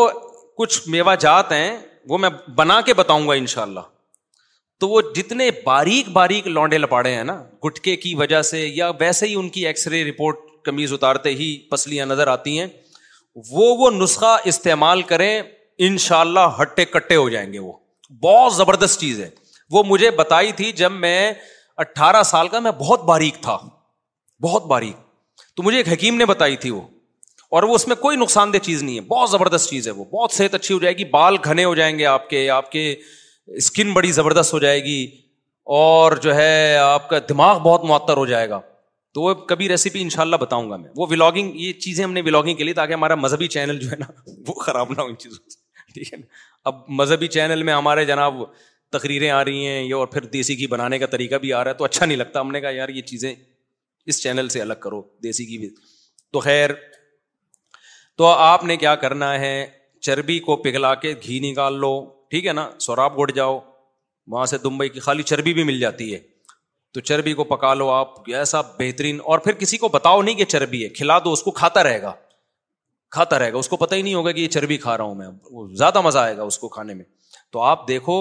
S5: کچھ میوہ جات ہیں وہ میں بنا کے بتاؤں گا ان شاء اللہ تو وہ جتنے باریک باریک لانڈے لپاڑے ہیں نا گٹکے کی وجہ سے یا ویسے ہی ان کی ایکس رے رپورٹ کمیز اتارتے ہی پسلیاں نظر آتی ہیں وہ وہ نسخہ استعمال کریں ان شاء اللہ ہٹے کٹے ہو جائیں گے وہ بہت زبردست چیز ہے وہ مجھے بتائی تھی جب میں اٹھارہ سال کا میں بہت باریک تھا بہت باریک تو مجھے ایک حکیم نے بتائی تھی وہ اور وہ اس میں کوئی نقصان دہ چیز نہیں ہے بہت زبردست چیز ہے وہ بہت صحت اچھی ہو جائے گی بال گھنے ہو جائیں گے آپ کے آپ کے اسکن بڑی زبردست ہو جائے گی اور جو ہے آپ کا دماغ بہت معطر ہو جائے گا تو وہ کبھی ریسیپی ان شاء اللہ بتاؤں گا میں وہ ولاگنگ یہ چیزیں ہم نے ولاگنگ کے لیے تاکہ ہمارا مذہبی چینل جو ہے نا وہ خراب نہ ہو ان چیزوں سے ٹھیک ہے نا اب مذہبی چینل میں ہمارے جناب تقریریں آ رہی ہیں یا پھر دیسی گھی بنانے کا طریقہ بھی آ رہا ہے تو اچھا نہیں لگتا ہم نے کہا یار یہ چیزیں اس چینل سے الگ کرو دیسی گھی بھی تو خیر تو آپ نے کیا کرنا ہے چربی کو پگھلا کے گھی نکال لو ٹھیک ہے نا سوراب گھٹ جاؤ وہاں سے دمبئی کی خالی چربی بھی مل جاتی ہے تو چربی کو پکا لو آپ ایسا بہترین اور پھر کسی کو بتاؤ نہیں کہ چربی ہے کھلا دو اس کو کھاتا رہے گا کھاتا رہے گا اس کو پتا ہی نہیں ہوگا کہ یہ چربی کھا رہا ہوں میں زیادہ مزہ آئے گا اس کو کھانے میں تو آپ دیکھو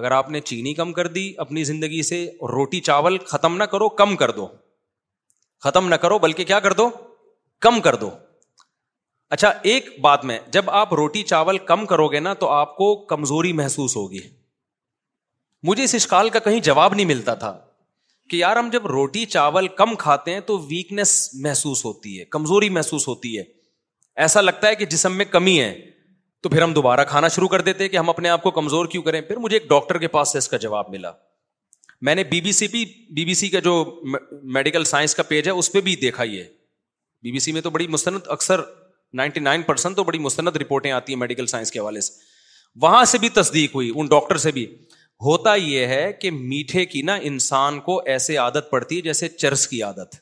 S5: اگر آپ نے چینی کم کر دی اپنی زندگی سے روٹی چاول ختم نہ کرو کم کر دو ختم نہ کرو بلکہ کیا کر دو کم کر دو
S7: اچھا ایک بات میں جب آپ روٹی چاول کم کرو گے نا تو آپ کو کمزوری محسوس ہوگی مجھے اس اشکال کا کہیں جواب نہیں ملتا تھا کہ یار ہم جب روٹی چاول کم کھاتے ہیں تو ویکنیس محسوس ہوتی ہے کمزوری محسوس ہوتی ہے ایسا لگتا ہے کہ جسم میں کمی ہے تو پھر ہم دوبارہ کھانا شروع کر دیتے کہ ہم اپنے آپ کو کمزور کیوں کریں پھر مجھے ایک ڈاکٹر کے پاس سے اس کا جواب ملا میں نے بی بی سی بھی بی بی سی کا جو میڈیکل سائنس کا پیج ہے اس پہ بھی دیکھا یہ بی بی سی میں تو بڑی مستند اکثر نائنٹی نائن پرسینٹ تو بڑی مستند رپورٹیں آتی ہیں میڈیکل سائنس کے حوالے سے وہاں سے بھی تصدیق ہوئی ان ڈاکٹر سے بھی ہوتا یہ ہے کہ میٹھے کی نا انسان کو ایسے عادت پڑتی ہے جیسے چرس کی عادت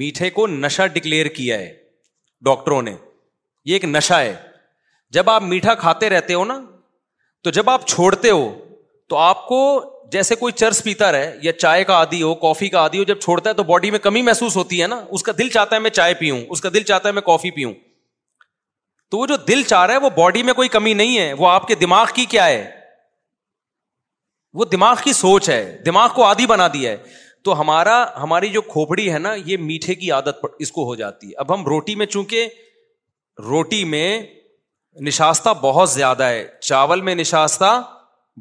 S7: میٹھے کو نشا ڈکلیئر کیا ہے ڈاکٹروں نے یہ ایک نشا ہے جب آپ میٹھا کھاتے رہتے ہو نا تو جب آپ چھوڑتے ہو تو آپ کو جیسے کوئی چرس پیتا رہے یا چائے کا آدھی ہو کافی کا آدھی ہو جب چھوڑتا ہے تو باڈی میں کمی محسوس ہوتی ہے نا اس کا دل چاہتا ہے میں چائے پیوں اس کا دل چاہتا ہے میں کافی پیوں تو وہ جو دل چاہ رہا ہے وہ باڈی میں کوئی کمی نہیں ہے وہ آپ کے دماغ کی کیا ہے وہ دماغ کی سوچ ہے دماغ کو آدھی بنا دیا ہے تو ہمارا ہماری جو کھوپڑی ہے نا یہ میٹھے کی عادت اس کو ہو جاتی ہے اب ہم روٹی میں چونکہ روٹی میں نشاستہ بہت زیادہ ہے چاول میں نشاستہ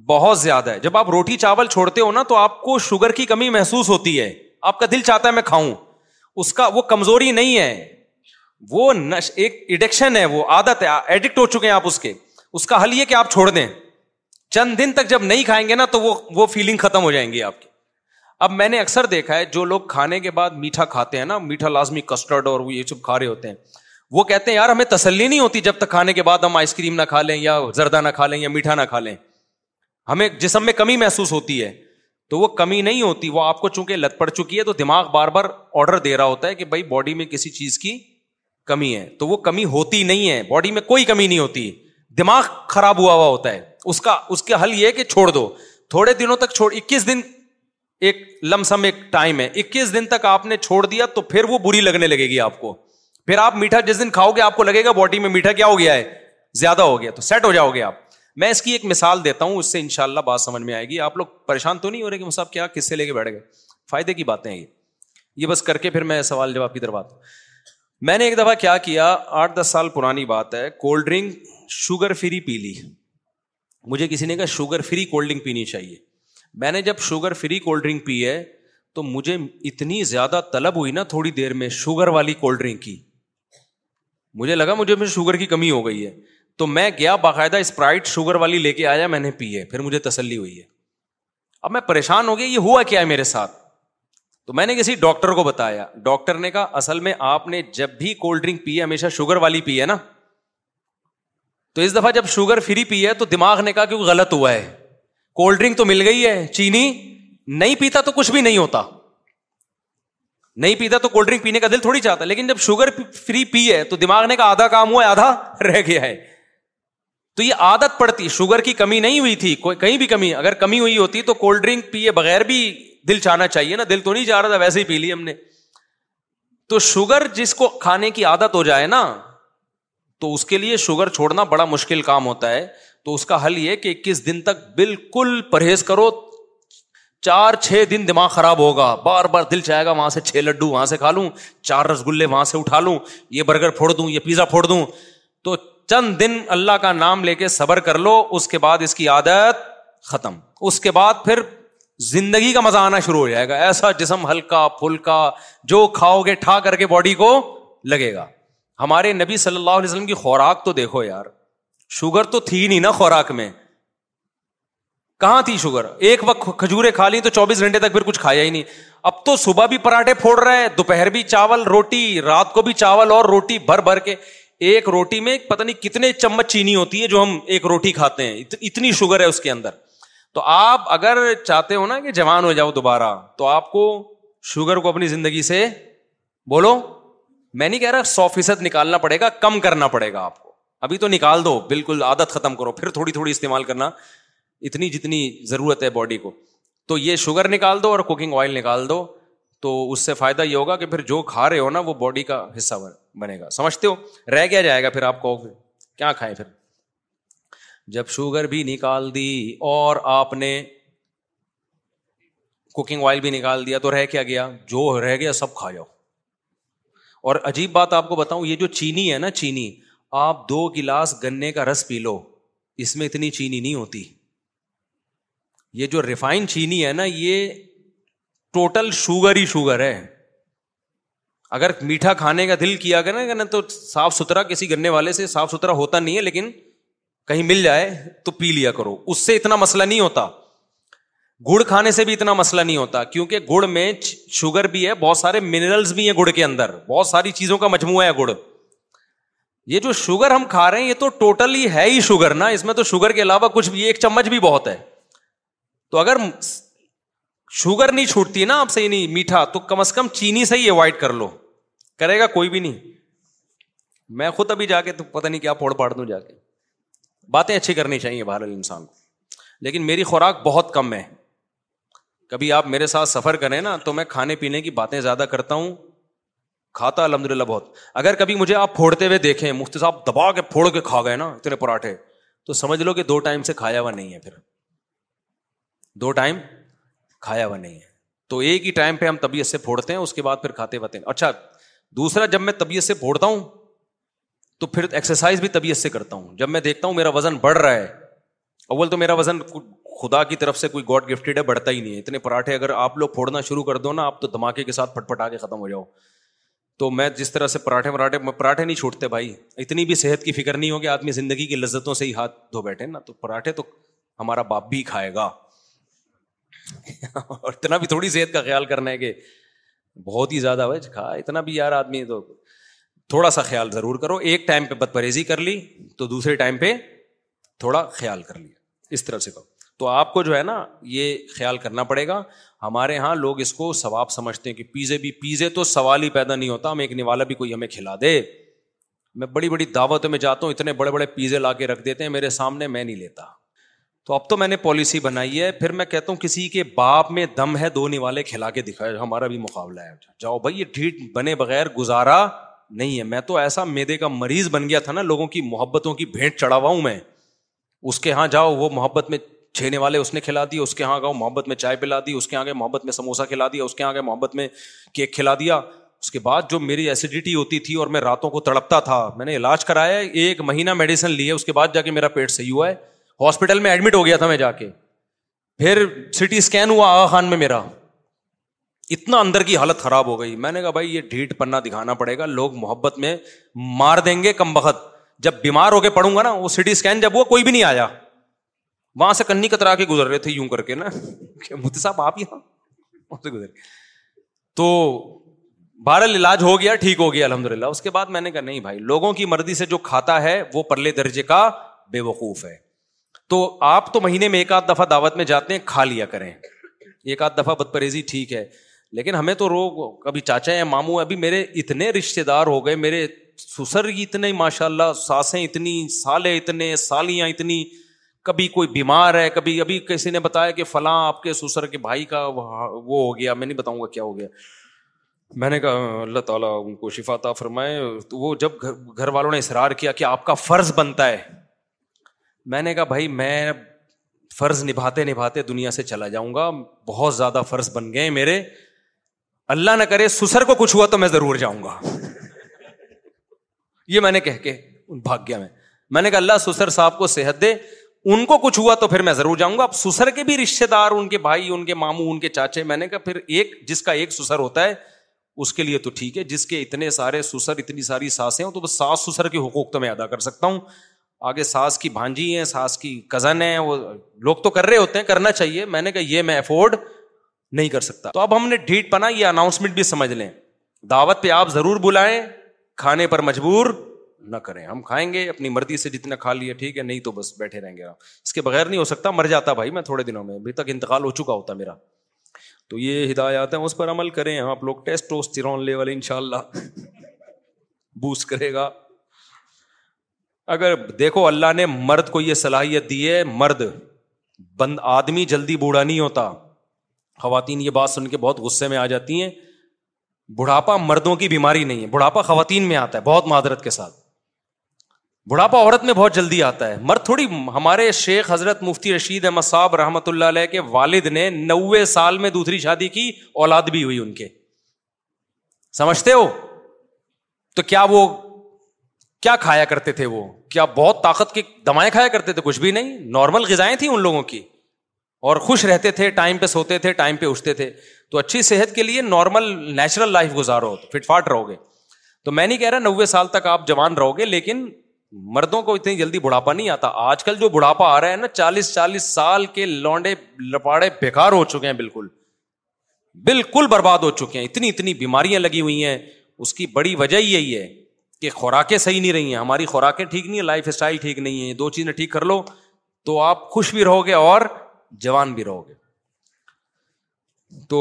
S7: بہت زیادہ ہے جب آپ روٹی چاول چھوڑتے ہو نا تو آپ کو شوگر کی کمی محسوس ہوتی ہے آپ کا دل چاہتا ہے میں کھاؤں اس کا وہ کمزوری نہیں ہے وہ ایک ایڈکشن ہے وہ عادت ہے ایڈکٹ ہو چکے ہیں آپ اس کے اس کا حل یہ کہ آپ چھوڑ دیں چند دن تک جب نہیں کھائیں گے نا تو وہ فیلنگ ختم ہو جائیں گی آپ کی اب میں نے اکثر دیکھا ہے جو لوگ کھانے کے بعد میٹھا کھاتے ہیں نا میٹھا لازمی کسٹرڈ اور یہ سب کھا رہے ہوتے ہیں وہ کہتے ہیں یار ہمیں تسلی نہیں ہوتی جب تک کھانے کے بعد ہم آئس کریم نہ کھا لیں یا زردہ نہ کھا لیں یا میٹھا نہ کھا لیں ہمیں جسم میں کمی محسوس ہوتی ہے تو وہ کمی نہیں ہوتی وہ آپ کو چونکہ لت پڑ چکی ہے تو دماغ بار بار آڈر دے رہا ہوتا ہے کہ بھائی باڈی میں کسی چیز کی کمی ہے تو وہ کمی ہوتی نہیں ہے باڈی میں کوئی کمی نہیں ہوتی دماغ خراب ہوا ہوا ہوتا ہے اس کا اس کا حل یہ کہ چھوڑ دو تھوڑے دنوں تک چھوڑ اکیس دن ایک لمسم ایک ٹائم ہے اکیس دن تک آپ نے چھوڑ دیا تو پھر وہ بری لگنے لگے گی آپ کو پھر آپ میٹھا جس دن کھاؤ گے آپ کو لگے گا باڈی میں میٹھا کیا ہو گیا ہے زیادہ ہو گیا تو سیٹ ہو جاؤ گے آپ میں اس کی ایک مثال دیتا ہوں اس سے ان شاء اللہ بات سمجھ میں آئے گی آپ لوگ پریشان تو نہیں ہو رہے کہ مصعب کیا کس سے لے کے بیٹھ گئے فائدے کی باتیں ہیں یہ بس کر کے پھر میں سوال جواب کی دروات میں نے ایک دفعہ کیا کیا آٹھ دس سال پرانی بات ہے کولڈ ڈرنک شوگر فری پی لی مجھے کسی نے کہا شوگر فری کولڈ ڈرنک پینی چاہیے میں نے جب شوگر فری کولڈ ڈرنک پی ہے تو مجھے اتنی زیادہ طلب ہوئی نا تھوڑی دیر میں شوگر والی کولڈ ڈرنک کی مجھے لگا مجھے میں شوگر کی کمی ہو گئی ہے تو میں گیا باقاعدہ اسپرائٹ شوگر والی لے کے آیا میں نے پی ہے پھر مجھے تسلی ہوئی ہے اب میں پریشان ہو گیا یہ ہوا کیا ہے میرے ساتھ تو میں نے کسی ڈاکٹر کو بتایا ڈاکٹر نے کہا اصل میں آپ نے جب بھی کولڈ ڈرنک پی ہے ہمیشہ شوگر والی پی ہے نا تو اس دفعہ جب شوگر فری پی ہے تو دماغ نے کہا کہ غلط ہوا ہے کولڈ ڈرنک تو مل گئی ہے چینی نہیں پیتا تو کچھ بھی نہیں ہوتا نہیں پیتا تو کولڈ ڈرنک پینے کا دل تھوڑی چاہتا لیکن جب شوگر فری پی ہے تو دماغ نے کہا آدھا کام ہوا ہے آدھا رہ گیا ہے تو یہ عادت پڑتی شوگر کی کمی نہیں ہوئی تھی کہیں بھی کمی اگر کمی ہوئی ہوتی تو کولڈ ڈرنک پیے بغیر بھی دل چاہنا چاہیے نا دل تو نہیں چاہ رہا تھا ویسے ہی پی لی ہم نے تو شوگر جس کو کھانے کی عادت ہو جائے نا تو اس کے لیے شوگر چھوڑنا بڑا مشکل کام ہوتا ہے تو اس کا حل یہ کہ اکیس دن تک بالکل پرہیز کرو چار چھ دن دماغ خراب ہوگا بار بار دل چاہے گا وہاں سے چھ لڈو وہاں سے کھا لوں چار رس گلے وہاں سے اٹھا لوں یہ برگر پھوڑ دوں یہ پیزا پھوڑ دوں تو چند دن اللہ کا نام لے کے صبر کر لو اس کے بعد اس کی عادت ختم اس کے بعد پھر زندگی کا مزہ آنا شروع ہو جائے گا ایسا جسم ہلکا پھلکا جو کھاؤ گے ٹھا کر کے باڈی کو لگے گا ہمارے نبی صلی اللہ علیہ وسلم کی خوراک تو دیکھو یار شوگر تو تھی نہیں نا خوراک میں کہاں تھی شوگر ایک وقت کھجورے کھا لی تو چوبیس گھنٹے تک پھر کچھ کھایا ہی نہیں اب تو صبح بھی پراٹھے پھوڑ رہے ہیں دوپہر بھی چاول روٹی رات کو بھی چاول اور روٹی بھر بھر کے ایک روٹی میں پتہ نہیں کتنے چمچ چینی ہوتی ہے جو ہم ایک روٹی کھاتے ہیں اتنی شوگر ہے اس کے اندر تو آپ اگر چاہتے ہو نا کہ جوان ہو جاؤ دوبارہ تو آپ کو شوگر کو اپنی زندگی سے بولو میں نہیں کہہ رہا سو فیصد نکالنا پڑے گا کم کرنا پڑے گا آپ کو ابھی تو نکال دو بالکل عادت ختم کرو پھر تھوڑی تھوڑی استعمال کرنا اتنی جتنی ضرورت ہے باڈی کو تو یہ شوگر نکال دو اور کوکنگ آئل نکال دو تو اس سے فائدہ یہ ہوگا کہ پھر جو کھا رہے ہو نا وہ باڈی کا حصہ بنے گا سمجھتے ہو رہ کیا جائے گا پھر آپ کو کیا کھائے پھر جب شوگر بھی نکال دی اور آپ نے کوکنگ آئل بھی نکال دیا تو رہ کیا گیا جو رہ گیا سب کھا جاؤ اور عجیب بات آپ کو بتاؤں یہ جو چینی ہے نا چینی آپ دو گلاس گنے کا رس پی لو اس میں اتنی چینی نہیں ہوتی یہ جو ریفائن چینی ہے نا یہ ٹوٹل شوگر ہی شوگر ہے اگر میٹھا کھانے کا دل کیا نا تو صاف ستھرا کسی گنے والے سے صاف ستھرا ہوتا نہیں ہے لیکن کہیں مل جائے تو پی لیا کرو اس سے اتنا مسئلہ نہیں ہوتا گڑ کھانے سے بھی اتنا مسئلہ نہیں ہوتا کیونکہ گڑ میں شوگر بھی ہے بہت سارے منرلس بھی ہیں گڑ کے اندر بہت ساری چیزوں کا مجموعہ ہے گڑ یہ جو شوگر ہم کھا رہے ہیں یہ تو ٹوٹلی ہے ہی شوگر نا اس میں تو شوگر کے علاوہ کچھ بھی ایک چمچ بھی بہت ہے تو اگر شوگر نہیں چھوٹتی نا آپ سے نہیں یعنی میٹھا تو کم از کم چینی سے ہی اوائڈ کر لو کرے گا کوئی بھی نہیں میں خود ابھی جا کے تو پتا نہیں کیا پھوڑ پاڑ دوں جا کے باتیں اچھی کرنی چاہیے بہرحال انسان کو لیکن میری خوراک بہت کم ہے کبھی آپ میرے ساتھ سفر کریں نا تو میں کھانے پینے کی باتیں زیادہ کرتا ہوں کھاتا الحمد للہ بہت اگر کبھی مجھے آپ پھوڑتے ہوئے دیکھیں مفتی صاحب دبا کے پھوڑ کے کھا گئے نا اتنے پراٹھے تو سمجھ لو کہ دو ٹائم سے کھایا ہوا نہیں ہے پھر دو ٹائم کھایا ہوا نہیں ہے تو ایک ہی ٹائم پہ ہم طبیعت سے پھوڑتے ہیں اس کے بعد پھر کھاتے ہوا ہیں اچھا دوسرا جب میں طبیعت سے پھوڑتا ہوں تو پھر ایکسرسائز بھی طبیعت سے کرتا ہوں جب میں دیکھتا ہوں میرا وزن بڑھ رہا ہے اول تو میرا وزن خدا کی طرف سے کوئی گاڈ گفٹیڈ ہے بڑھتا ہی نہیں ہے اتنے پراٹھے اگر آپ لوگ پھوڑنا شروع کر دو نا آپ تو دھماکے کے ساتھ پٹ پٹا کے ختم ہو جاؤ تو میں جس طرح سے پراٹھے مراٹھے پراٹھے نہیں چھوٹتے بھائی اتنی بھی صحت کی فکر نہیں ہو کہ آدمی زندگی کی لذتوں سے ہی ہاتھ دھو بیٹھے نا تو پراٹھے تو ہمارا باپ بھی کھائے گا اور اتنا بھی تھوڑی صحت کا خیال کرنا ہے کہ بہت ہی زیادہ ہوئے کھا اتنا بھی یار آدمی تو تھوڑا سا خیال ضرور کرو ایک ٹائم پہ بد پرہیزی کر لی تو دوسرے ٹائم پہ تھوڑا خیال کر لیا اس طرح سے کرو تو آپ کو جو ہے نا یہ خیال کرنا پڑے گا ہمارے یہاں لوگ اس کو ثواب سمجھتے ہیں کہ پیزے بھی پیزے تو سوال ہی پیدا نہیں ہوتا ہم ایک نوالا بھی کوئی ہمیں کھلا دے میں بڑی بڑی دعوتوں میں جاتا ہوں اتنے بڑے بڑے پیزے لا کے رکھ دیتے ہیں میرے سامنے میں نہیں لیتا تو اب تو میں نے پالیسی بنائی ہے پھر میں کہتا ہوں کسی کے باپ میں دم ہے دو نوالے کھلا کے دکھایا ہمارا بھی مقابلہ ہے جاؤ بھائی یہ ڈھیٹ بنے بغیر گزارا نہیں ہے میں تو ایسا میدے کا مریض بن گیا تھا نا لوگوں کی محبتوں کی بھیٹ ہوں میں اس کے یہاں جاؤ وہ محبت میں چھینے والے اس نے کھلا دی اس کے یہاں گاؤں محبت میں چائے پلا دی اس کے آگے محبت میں سموسہ کھلا دیا اس کے آگے محبت میں کیک کھلا دیا اس کے بعد جو میری ایسیڈیٹی ہوتی تھی اور میں راتوں کو تڑپتا تھا میں نے علاج کرایا ایک مہینہ میڈیسن لی ہے اس کے بعد جا کے میرا پیٹ صحیح ہوا ہے ہاسپٹل میں ایڈمٹ ہو گیا تھا میں جا کے پھر ٹی اسکین ہوا آغا خان میں میرا اتنا اندر کی حالت خراب ہو گئی میں نے کہا بھائی یہ ڈھیٹ پنا دکھانا پڑے گا لوگ محبت میں مار دیں گے کم بخت جب بیمار ہو کے پڑوں گا نا وہ سٹی اسکین جب ہوا کوئی بھی نہیں آیا وہاں سے کنی کترا کے گزر رہے تھے یوں کر کے نا مفتی صاحب آپ یہاں سے گزر تو بہرحال علاج ہو گیا ٹھیک ہو گیا الحمد للہ اس کے بعد میں نے کہا نہیں بھائی لوگوں کی مرضی سے جو کھاتا ہے وہ پرلے درجے کا بے وقوف ہے تو آپ تو مہینے میں ایک آدھ دفعہ دعوت میں جاتے ہیں کھا لیا کریں ایک آدھ دفعہ بد پرہیزی ٹھیک ہے لیکن ہمیں تو رو کبھی چاچا یا ماموں ابھی میرے اتنے رشتے دار ہو گئے میرے سسر اتنے ماشاء اللہ ساسیں اتنی سالے اتنے سالیاں اتنی کبھی کوئی بیمار ہے کبھی ابھی کسی نے بتایا کہ فلاں آپ کے سسر کے بھائی کا وہ ہو گیا میں نہیں بتاؤں گا کیا ہو گیا میں نے کہا اللہ تعالیٰ ان کو شفا تھا فرمائے تو وہ جب گھر گھر والوں نے اصرار کیا کہ آپ کا فرض بنتا ہے میں نے کہا بھائی میں فرض نبھاتے نبھاتے دنیا سے چلا جاؤں گا بہت زیادہ فرض بن گئے میرے اللہ نہ کرے سسر کو کچھ ہوا تو میں ضرور جاؤں گا یہ میں نے کہہ کے بھاگ گیا میں میں نے کہا اللہ سسر صاحب کو صحت دے ان کو کچھ ہوا تو پھر میں ضرور جاؤں گا اب سسر کے بھی رشتے دار ان ان ان کے کے کے بھائی ماموں چاچے میں نے کہا پھر ایک ایک جس کا سسر ہوتا ہے اس کے لیے تو ٹھیک ہے جس کے کے اتنے سارے سسر سسر اتنی ساری ساسیں ہوں تو بس ساس حقوق تو میں ادا کر سکتا ہوں آگے ساس کی بھانجی ہے ساس کی کزن ہے وہ لوگ تو کر رہے ہوتے ہیں کرنا چاہیے میں نے کہا یہ میں افورڈ نہیں کر سکتا تو اب ہم نے ڈھیٹ بنا یہ اناؤنسمنٹ بھی سمجھ لیں دعوت پہ آپ ضرور بلائیں کھانے پر مجبور نہ کریں ہم کھائیں گے اپنی مرضی سے جتنا کھا لیے ٹھیک ہے نہیں تو بس بیٹھے رہیں گے اس کے بغیر نہیں ہو سکتا مر جاتا بھائی میں تھوڑے دنوں میں ابھی تک انتقال ہو چکا ہوتا میرا تو یہ ہدایات ہیں اس پر عمل کریں ہاں، آپ لوگ ان شاء اللہ کرے گا اگر دیکھو اللہ نے مرد کو یہ صلاحیت دی ہے مرد بند آدمی جلدی بوڑھا نہیں ہوتا خواتین یہ بات سن کے بہت غصے میں آ جاتی ہیں بڑھاپا مردوں کی بیماری نہیں ہے بڑھاپا خواتین میں آتا ہے بہت معذرت کے ساتھ بڑھاپا عورت میں بہت جلدی آتا ہے مر تھوڑی ہمارے شیخ حضرت مفتی رشید احمد صاحب رحمۃ اللہ علیہ کے والد نے نوے سال میں دوسری شادی کی اولاد بھی ہوئی ان کے سمجھتے ہو تو کیا وہ کیا کھایا کرتے تھے وہ کیا بہت طاقت کی دوائیں کھایا کرتے تھے کچھ بھی نہیں نارمل غذائیں تھیں ان لوگوں کی اور خوش رہتے تھے ٹائم پہ سوتے تھے ٹائم پہ اٹھتے تھے تو اچھی صحت کے لیے نارمل نیچرل لائف گزارو فٹ فاٹ رہو گے تو میں نہیں کہہ رہا نوے سال تک آپ جوان رہو گے لیکن مردوں کو اتنی جلدی بڑھاپا نہیں آتا آج کل جو بڑھاپا آ رہا ہے نا چالیس چالیس سال کے لونڈے لپاڑے بےکار ہو چکے ہیں بالکل بالکل برباد ہو چکے ہیں اتنی اتنی بیماریاں لگی ہوئی ہیں اس کی بڑی وجہ یہی ہے کہ خوراکیں صحیح نہیں رہی ہیں ہماری خوراکیں ٹھیک نہیں ہیں لائف اسٹائل ٹھیک نہیں ہے دو چیزیں ٹھیک کر لو تو آپ خوش بھی رہو گے اور جوان بھی رہو گے تو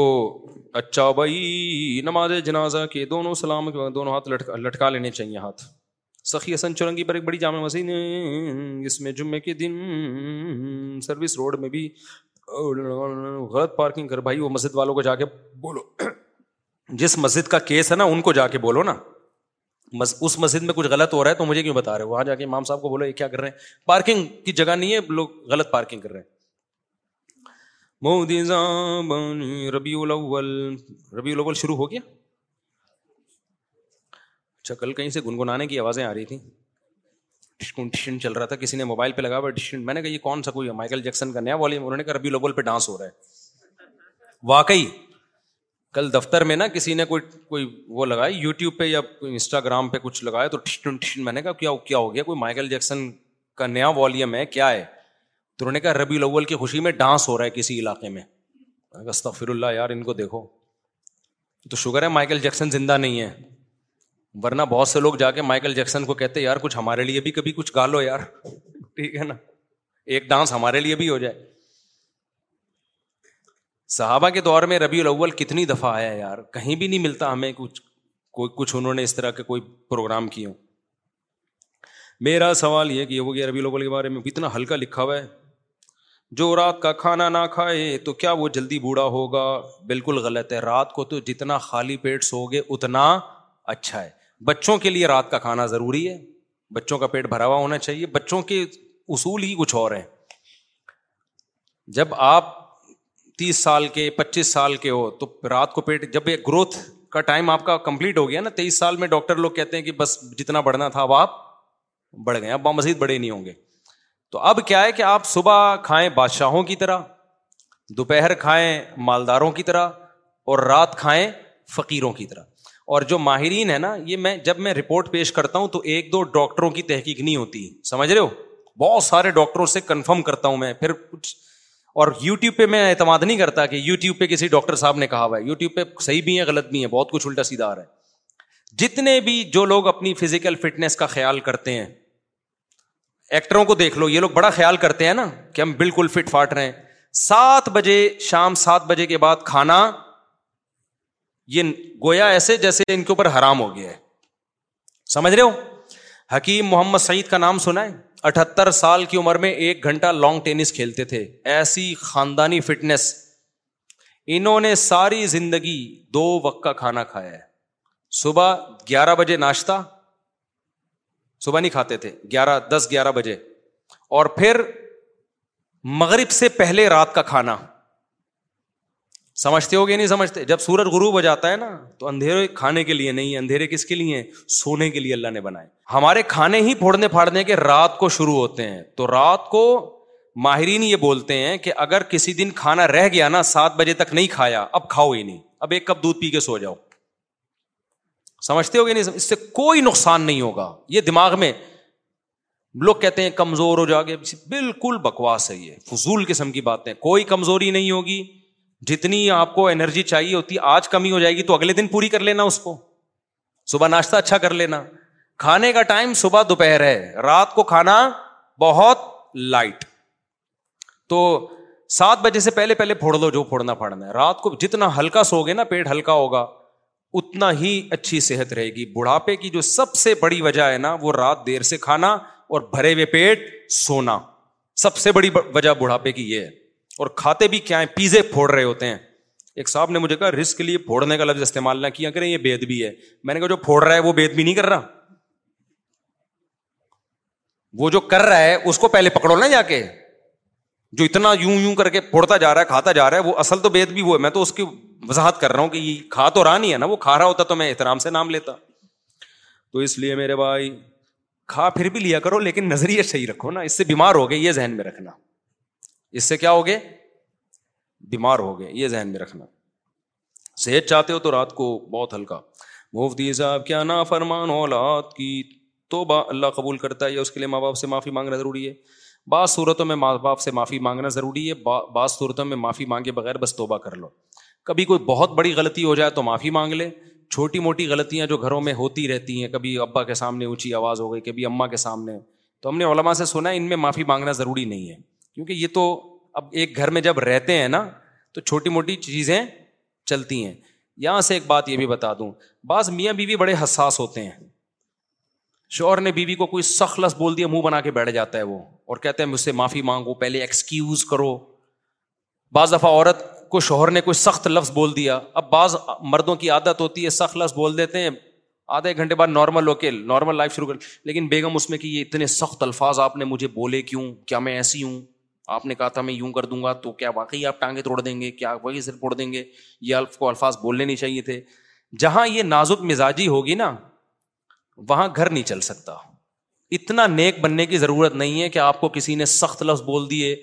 S7: اچھا بھائی نماز جنازہ کے دونوں سلام کے دونوں ہاتھ لٹکا لینے چاہیے ہاتھ سخی حسن چورنگی پر ایک بڑی جامع مسجد اس میں جمعے کے دن سروس روڈ میں بھی غلط پارکنگ کر بھائی وہ مسجد والوں کو جا کے بولو جس مسجد کا کیس ہے نا ان کو جا کے بولو نا اس مسجد میں کچھ غلط ہو رہا ہے تو مجھے کیوں بتا رہے وہاں جا کے امام صاحب کو بولو یہ کیا کر رہے ہیں پارکنگ کی جگہ نہیں ہے لوگ غلط پارکنگ کر رہے ہیں مودی ربیع الاول ربی الاول شروع ہو گیا اچھا کل کہیں سے گنگنانے کی آوازیں آ رہی تھیں ڈشن چل رہا تھا کسی نے موبائل پہ لگا ہوا میں نے کہا یہ کون سا کوئی مائیکل جیکسن کا نیا والی انہوں نے کہا ربی لوبل پہ ڈانس ہو رہا ہے واقعی کل دفتر میں نا کسی نے کوئی کوئی وہ لگائی یوٹیوب پہ یا انسٹاگرام پہ کچھ لگایا تو میں نے کہا کیا کیا ہو گیا کوئی مائیکل جیکسن کا نیا والیم ہے کیا ہے تو انہوں نے کہا ربی الاول کی خوشی میں ڈانس ہو رہا ہے کسی علاقے میں استغفر اللہ یار ان کو دیکھو تو شوگر ہے مائیکل جیکسن زندہ نہیں ہے ورنہ بہت سے لوگ جا کے مائیکل جیکسن کو کہتے یار کچھ ہمارے لیے بھی کبھی کچھ گا لو یار ٹھیک ہے نا ایک ڈانس ہمارے لیے بھی ہو جائے صحابہ کے دور میں ربی الاول کتنی دفعہ آیا ہے یار کہیں بھی نہیں ملتا ہمیں کچھ کوئی کچھ انہوں نے اس طرح کے کوئی پروگرام کیے ہوں میرا سوال یہ کہ ربی الاول کے بارے میں اتنا ہلکا لکھا ہوا ہے جو رات کا کھانا نہ کھائے تو کیا وہ جلدی بوڑھا ہوگا بالکل غلط ہے رات کو تو جتنا خالی پیٹ سو گے اتنا اچھا ہے بچوں کے لیے رات کا کھانا ضروری ہے بچوں کا پیٹ بھرا ہوا ہونا چاہیے بچوں کے اصول ہی کچھ اور ہیں جب آپ تیس سال کے پچیس سال کے ہو تو رات کو پیٹ جب یہ گروتھ کا ٹائم آپ کا کمپلیٹ ہو گیا نا تیئیس سال میں ڈاکٹر لوگ کہتے ہیں کہ بس جتنا بڑھنا تھا اب آپ بڑھ گئے اب مزید بڑے نہیں ہوں گے تو اب کیا ہے کہ آپ صبح کھائیں بادشاہوں کی طرح دوپہر کھائیں مالداروں کی طرح اور رات کھائیں فقیروں کی طرح اور جو ماہرین ہے نا یہ میں جب میں رپورٹ پیش کرتا ہوں تو ایک دو ڈاکٹروں کی تحقیق نہیں ہوتی سمجھ رہے ہو بہت سارے ڈاکٹروں سے کنفرم کرتا ہوں میں پھر کچھ اور یو ٹیوب پہ میں اعتماد نہیں کرتا کہ یو ٹیوب پہ کسی ڈاکٹر صاحب نے کہا ہوا ہے یو ٹیوب پہ صحیح بھی ہیں غلط بھی ہیں بہت کچھ الٹا رہا ہے جتنے بھی جو لوگ اپنی فزیکل فٹنس کا خیال کرتے ہیں ایکٹروں کو دیکھ لو یہ لوگ بڑا خیال کرتے ہیں نا کہ ہم بالکل فٹ فاٹ رہے ہیں سات بجے شام سات بجے کے بعد کھانا یہ گویا ایسے جیسے ان کے اوپر حرام ہو گیا ہے سمجھ رہے ہو حکیم محمد سعید کا نام سنا ہے اٹھہتر سال کی عمر میں ایک گھنٹہ لانگ ٹینس کھیلتے تھے ایسی خاندانی فٹنس انہوں نے ساری زندگی دو وقت کا کھانا کھایا ہے صبح گیارہ بجے ناشتہ صبح نہیں کھاتے تھے گیارہ دس گیارہ بجے اور پھر مغرب سے پہلے رات کا کھانا سمجھتے ہو گے نہیں سمجھتے جب سورج غروب ہو جاتا ہے نا تو اندھیرے کھانے کے لیے نہیں اندھیرے کس کے لیے سونے کے لیے اللہ نے بنائے ہمارے کھانے ہی پھوڑنے پھاڑنے کے رات کو شروع ہوتے ہیں تو رات کو ماہرین یہ بولتے ہیں کہ اگر کسی دن کھانا رہ گیا نا سات بجے تک نہیں کھایا اب کھاؤ ہی نہیں اب ایک کپ دودھ پی کے سو جاؤ سمجھتے ہو گے نہیں اس سے کوئی نقصان نہیں ہوگا یہ دماغ میں لوگ کہتے ہیں کمزور ہو جا گے بالکل بکواس ہے یہ فضول قسم کی باتیں کوئی کمزوری نہیں ہوگی جتنی آپ کو انرجی چاہیے ہوتی آج کمی ہو جائے گی تو اگلے دن پوری کر لینا اس کو صبح ناشتہ اچھا کر لینا کھانے کا ٹائم صبح دوپہر ہے رات کو کھانا بہت لائٹ تو سات بجے سے پہلے پہلے پھوڑ دو جو پھوڑنا پڑنا ہے رات کو جتنا ہلکا سو گے نا پیٹ ہلکا ہوگا اتنا ہی اچھی صحت رہے گی بڑھاپے کی جو سب سے بڑی وجہ ہے نا وہ رات دیر سے کھانا اور بھرے ہوئے پیٹ سونا سب سے بڑی وجہ بڑھاپے کی یہ ہے اور کھاتے بھی کیا ہیں پیزے پھوڑ رہے ہوتے ہیں ایک صاحب نے مجھے کہا رسک کے لیے پھوڑنے کا لفظ استعمال نہ کیا کریں یہ ہے میں نے کہا جو پھوڑ رہا ہے وہ نہیں کر رہا وہ جو کر رہا ہے اس کو پہلے پکڑو نہ جا کے جو اتنا یوں یوں کر کے پھوڑتا جا رہا ہے کھاتا جا رہا ہے وہ اصل تو بیت بھی ہے میں تو اس کی وضاحت کر رہا ہوں کہ یہ کھا تو رہا نہیں ہے نا وہ کھا رہا ہوتا تو میں احترام سے نام لیتا تو اس لیے میرے بھائی کھا پھر بھی لیا کرو لیکن نظریہ صحیح رکھو نا اس سے بیمار ہو گئے یہ ذہن میں رکھنا اس سے کیا ہوگے بیمار ہو گئے یہ ذہن میں رکھنا صحت چاہتے ہو تو رات کو بہت ہلکا مفتی صاحب کیا نا فرمان اولاد کی تو با اللہ قبول کرتا ہے یا اس کے لیے ماں باپ سے معافی مانگنا ضروری ہے بعض صورتوں میں ماں باپ سے معافی مانگنا ضروری ہے بعض صورتوں میں معافی مانگے بغیر بس توبہ کر لو کبھی کوئی بہت بڑی غلطی ہو جائے تو معافی مانگ لے چھوٹی موٹی غلطیاں جو گھروں میں ہوتی رہتی ہیں کبھی ابا کے سامنے اونچی آواز ہو گئی کبھی اماں کے سامنے تو ہم نے علما سے سنا ہے ان میں معافی مانگنا ضروری نہیں ہے کیونکہ یہ تو اب ایک گھر میں جب رہتے ہیں نا تو چھوٹی موٹی چیزیں چلتی ہیں یہاں سے ایک بات یہ بھی بتا دوں بعض میاں بیوی بڑے حساس ہوتے ہیں شوہر نے بیوی کو کوئی سخت لفظ بول دیا منہ بنا کے بیٹھ جاتا ہے وہ اور کہتے ہیں مجھ سے معافی مانگو پہلے ایکسکیوز کرو بعض دفعہ عورت کو شوہر نے کوئی سخت لفظ بول دیا اب بعض مردوں کی عادت ہوتی ہے سخت لفظ بول دیتے ہیں آدھے گھنٹے بعد نارمل اوکے نارمل لائف شروع کر لیکن بیگم اس میں کہ یہ اتنے سخت الفاظ آپ نے مجھے بولے کیوں کیا میں ایسی ہوں آپ نے کہا تھا میں یوں کر دوں گا تو کیا واقعی آپ ٹانگیں توڑ دیں گے کیا واقعی صرف توڑ دیں گے یہ آپ کو الفاظ بولنے نہیں چاہیے تھے جہاں یہ نازک مزاجی ہوگی نا وہاں گھر نہیں چل سکتا اتنا نیک بننے کی ضرورت نہیں ہے کہ آپ کو کسی نے سخت لفظ بول دیے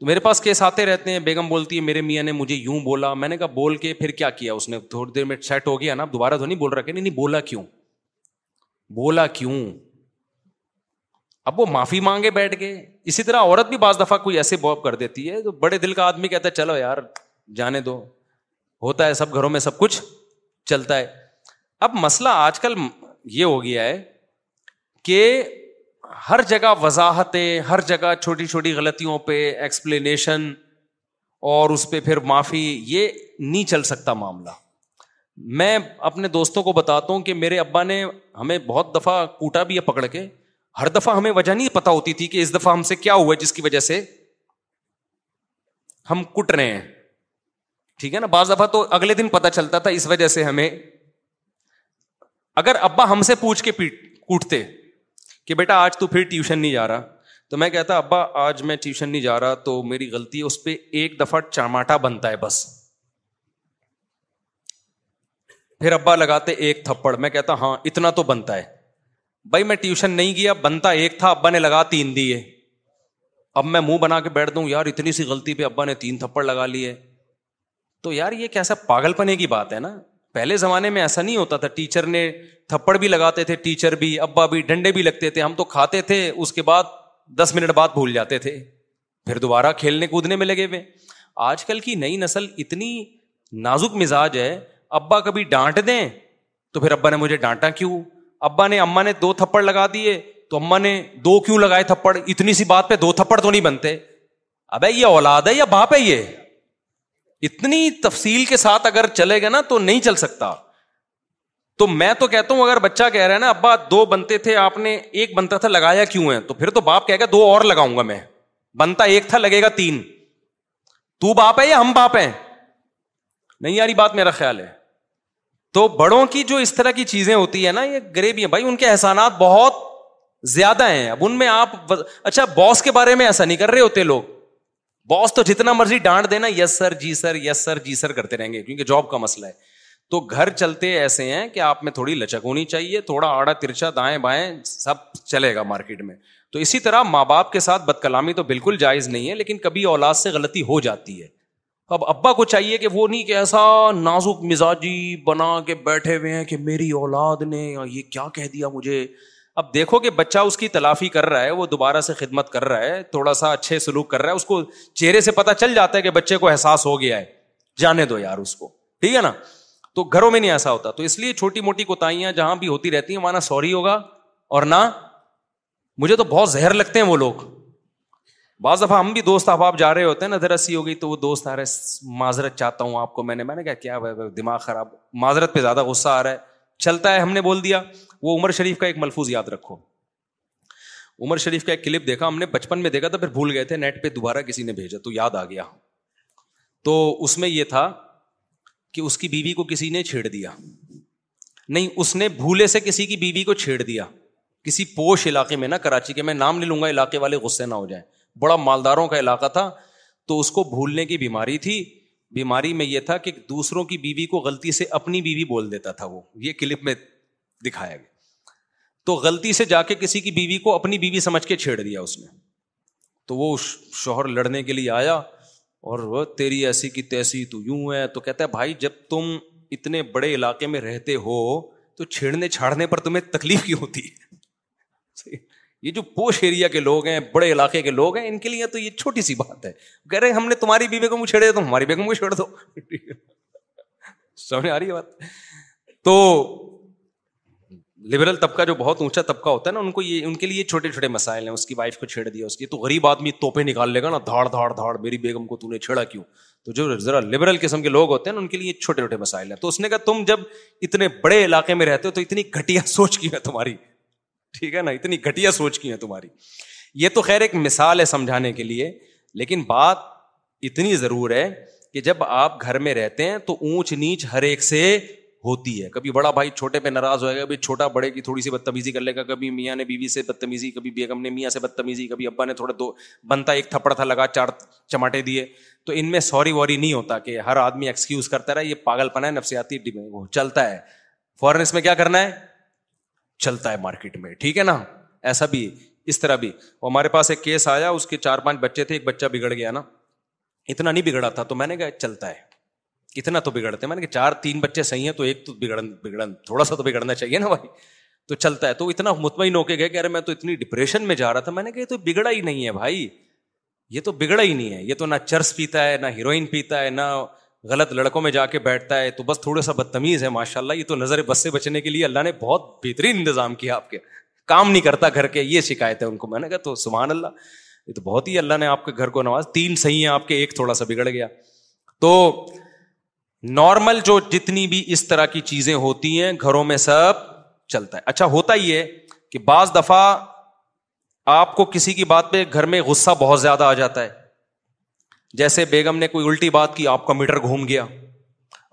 S7: تو میرے پاس کیس آتے رہتے ہیں بیگم بولتی ہے میرے میاں نے مجھے یوں بولا میں نے کہا بول کے پھر کیا کیا اس نے تھوڑی دیر میں سیٹ ہو گیا نا دوبارہ تو نہیں بول رہا کہ نہیں نہیں بولا کیوں بولا کیوں اب وہ معافی مانگے بیٹھ کے اسی طرح عورت بھی بعض دفعہ کوئی ایسے بواپ کر دیتی ہے تو بڑے دل کا آدمی کہتا ہے چلو یار جانے دو ہوتا ہے سب گھروں میں سب کچھ چلتا ہے اب مسئلہ آج کل یہ ہو گیا ہے کہ ہر جگہ وضاحتیں ہر جگہ چھوٹی چھوٹی غلطیوں پہ ایکسپلینیشن اور اس پہ پھر معافی یہ نہیں چل سکتا معاملہ میں اپنے دوستوں کو بتاتا ہوں کہ میرے ابا نے ہمیں بہت دفعہ کوٹا بھی ہے پکڑ کے ہر دفعہ ہمیں وجہ نہیں پتا ہوتی تھی کہ اس دفعہ ہم سے کیا ہوا جس کی وجہ سے ہم کٹ رہے ہیں ٹھیک ہے نا بعض دفعہ تو اگلے دن پتا چلتا تھا اس وجہ سے ہمیں اگر ابا ہم سے پوچھ کے پیٹ کوٹتے کہ بیٹا آج تو پھر ٹیوشن نہیں جا رہا تو میں کہتا ابا آج میں ٹیوشن نہیں جا رہا تو میری غلطی اس پہ ایک دفعہ چماٹا بنتا ہے بس پھر ابا لگاتے ایک تھپڑ میں کہتا ہاں اتنا تو بنتا ہے بھائی میں ٹیوشن نہیں گیا بنتا ایک تھا ابا نے لگا تین دیے اب میں منہ بنا کے بیٹھ دوں یار اتنی سی غلطی پہ ابا نے تین تھپڑ لگا لیے تو یار یہ کیسا پاگل پنے کی بات ہے نا پہلے زمانے میں ایسا نہیں ہوتا تھا ٹیچر نے تھپڑ بھی لگاتے تھے ٹیچر بھی ابا بھی ڈنڈے بھی لگتے تھے ہم تو کھاتے تھے اس کے بعد دس منٹ بعد بھول جاتے تھے پھر دوبارہ کھیلنے کودنے میں لگے ہوئے آج کل کی نئی نسل اتنی نازک مزاج ہے ابا کبھی ڈانٹ دیں تو پھر ابا نے مجھے ڈانٹا کیوں ابا نے اما نے دو تھپڑ لگا دیے تو اما نے دو کیوں لگائے تھپڑ اتنی سی بات پہ دو تھپڑ تو نہیں بنتے ابے یہ اولاد ہے یا باپ ہے یہ اتنی تفصیل کے ساتھ اگر چلے گا نا تو نہیں چل سکتا تو میں تو کہتا ہوں اگر بچہ کہہ رہا ہے نا ابا دو بنتے تھے آپ نے ایک بنتا تھا لگایا کیوں ہے تو پھر تو باپ کہہ گیا دو اور لگاؤں گا میں بنتا ایک تھا لگے گا تین تو باپ ہے یا ہم باپ ہیں نہیں یاری بات میرا خیال ہے تو بڑوں کی جو اس طرح کی چیزیں ہوتی ہے نا یہ ہیں بھائی ان کے احسانات بہت زیادہ ہیں اب ان میں آپ اچھا باس کے بارے میں ایسا نہیں کر رہے ہوتے لوگ باس تو جتنا مرضی ڈانٹ دینا یس سر جی سر یس سر جی سر کرتے رہیں گے کیونکہ جاب کا مسئلہ ہے تو گھر چلتے ایسے ہیں کہ آپ میں تھوڑی لچک ہونی چاہیے تھوڑا آڑا ترچا دائیں بائیں سب چلے گا مارکیٹ میں تو اسی طرح ماں باپ کے ساتھ بد کلامی تو بالکل جائز نہیں ہے لیکن کبھی اولاد سے غلطی ہو جاتی ہے اب ابا کو چاہیے کہ وہ نہیں کہ ایسا نازک مزاجی بنا کے بیٹھے ہوئے ہیں کہ میری اولاد نے یہ کیا کہہ دیا مجھے اب دیکھو کہ بچہ اس کی تلافی کر رہا ہے وہ دوبارہ سے خدمت کر رہا ہے تھوڑا سا اچھے سلوک کر رہا ہے اس کو چہرے سے پتا چل جاتا ہے کہ بچے کو احساس ہو گیا ہے جانے دو یار اس کو ٹھیک ہے نا تو گھروں میں نہیں ایسا ہوتا تو اس لیے چھوٹی موٹی کوتاہیاں جہاں بھی ہوتی رہتی ہیں وہاں نہ سوری ہوگا اور نہ مجھے تو بہت زہر لگتے ہیں وہ لوگ بعض دفعہ ہم بھی دوست احباب جا رہے ہوتے ہیں نا درسی ہو گئی تو وہ دوست آ رہے معذرت چاہتا ہوں آپ کو میں نے میں نے کہا کیا دماغ خراب معذرت پہ زیادہ غصہ آ رہا ہے چلتا ہے ہم نے بول دیا وہ عمر شریف کا ایک ملفوظ یاد رکھو عمر شریف کا ایک کلپ دیکھا ہم نے بچپن میں دیکھا تھا پھر بھول گئے تھے نیٹ پہ دوبارہ کسی نے بھیجا تو یاد آ گیا تو اس میں یہ تھا کہ اس کی بیوی کو کسی نے چھیڑ دیا نہیں اس نے بھولے سے کسی کی بیوی کو چھیڑ دیا کسی پوش علاقے میں نا کراچی کے میں نام لے لوں گا علاقے والے غصے نہ ہو جائیں بڑا مالداروں کا علاقہ تھا تو اس کو بھولنے کی بیماری تھی بیماری میں یہ تھا کہ دوسروں کی بیوی کو غلطی سے اپنی بیوی بول دیتا تھا وہ یہ کلپ میں دکھایا گیا تو غلطی سے جا کے کسی کی بیوی بیوی کو اپنی سمجھ کے چھیڑ دیا اس نے تو وہ شوہر لڑنے کے لیے آیا اور تیری ایسی کی تیسی تو یوں ہے تو کہتا ہے بھائی جب تم اتنے بڑے علاقے میں رہتے ہو تو چھیڑنے چھاڑنے پر تمہیں تکلیف کیوں ہے یہ جو پوش ایریا کے لوگ ہیں بڑے علاقے کے لوگ ہیں ان کے لیے تو یہ چھوٹی سی بات ہے کہہ رہے ہم نے تمہاری بیوی کو چھیڑے تو ہماری بیگم کو چھیڑ دو سمجھ آ رہی بات تو لبرل طبقہ جو بہت اونچا طبقہ ہوتا ہے نا ان کو یہ ان کے لیے چھوٹے چھوٹے مسائل ہیں اس کی وائف کو چھیڑ دیا اس کی تو غریب آدمی توپے نکال لے گا نا دھاڑ دھاڑ دھاڑ میری بیگم کو تو نے چھیڑا کیوں تو جو ذرا لبرل قسم کے لوگ ہوتے ہیں نا ان کے لیے چھوٹے چھوٹے مسائل ہیں تو اس نے کہا تم جب اتنے بڑے علاقے میں رہتے ہو تو اتنی گھٹیا سوچ کی ہے تمہاری ٹھیک ہے نا اتنی گٹیا سوچ کی ہے تمہاری یہ تو خیر ایک مثال ہے سمجھانے کے لیے لیکن بات اتنی ضرور ہے کہ جب آپ گھر میں رہتے ہیں تو اونچ نیچ ہر ایک سے ہوتی ہے کبھی بڑا بھائی چھوٹے پہ ناراض ہوئے گا کبھی چھوٹا بڑے کی تھوڑی سی بدتمیزی کر لے گا کبھی میاں نے بیوی سے بدتمیزی کبھی بیگم نے میاں سے بدتمیزی کبھی ابا نے تھوڑا دو بنتا ایک تھپڑ تھا لگا چار چماٹے دیے تو ان میں سوری واری نہیں ہوتا کہ ہر آدمی ایکسکیوز کرتا رہا یہ پاگل پنا ہے نفسیاتی چلتا ہے فوراً اس میں کیا کرنا ہے چلتا ہے مارکیٹ میں ٹھیک ہے نا ایسا بھی اس طرح بھی ہمارے پاس ایک کیس آیا اس کے چار پانچ بچے تھے ایک بچہ بگڑ گیا نا اتنا نہیں بگڑا تھا تو میں نے کہا چلتا ہے اتنا تو بگڑتے میں نے کہا چار تین بچے صحیح ہیں تو ایک تو بگڑ بگڑ تھوڑا سا تو بگڑنا چاہیے نا بھائی تو چلتا ہے تو اتنا مطمئن ہو کے گئے کہ ارے میں تو اتنی ڈپریشن میں جا رہا تھا میں نے کہا یہ تو بگڑا ہی نہیں ہے بھائی یہ تو بگڑا ہی نہیں ہے یہ تو نہ چرس پیتا ہے نہ ہیروئن پیتا ہے نہ غلط لڑکوں میں جا کے بیٹھتا ہے تو بس تھوڑا سا بدتمیز ہے ماشاء اللہ یہ تو نظر بس سے بچنے کے لیے اللہ نے بہت بہترین انتظام کیا آپ کے کام نہیں کرتا گھر کے یہ شکایت ہے ان کو میں نے کہا تو سبحان اللہ یہ تو بہت ہی اللہ نے آپ کے گھر کو نواز تین صحیح ہیں آپ کے ایک تھوڑا سا بگڑ گیا تو نارمل جو جتنی بھی اس طرح کی چیزیں ہوتی ہیں گھروں میں سب چلتا ہے اچھا ہوتا ہی ہے کہ بعض دفعہ آپ کو کسی کی بات پہ گھر میں غصہ بہت زیادہ آ جاتا ہے جیسے بیگم نے کوئی الٹی بات کی آپ کا میٹر گھوم گیا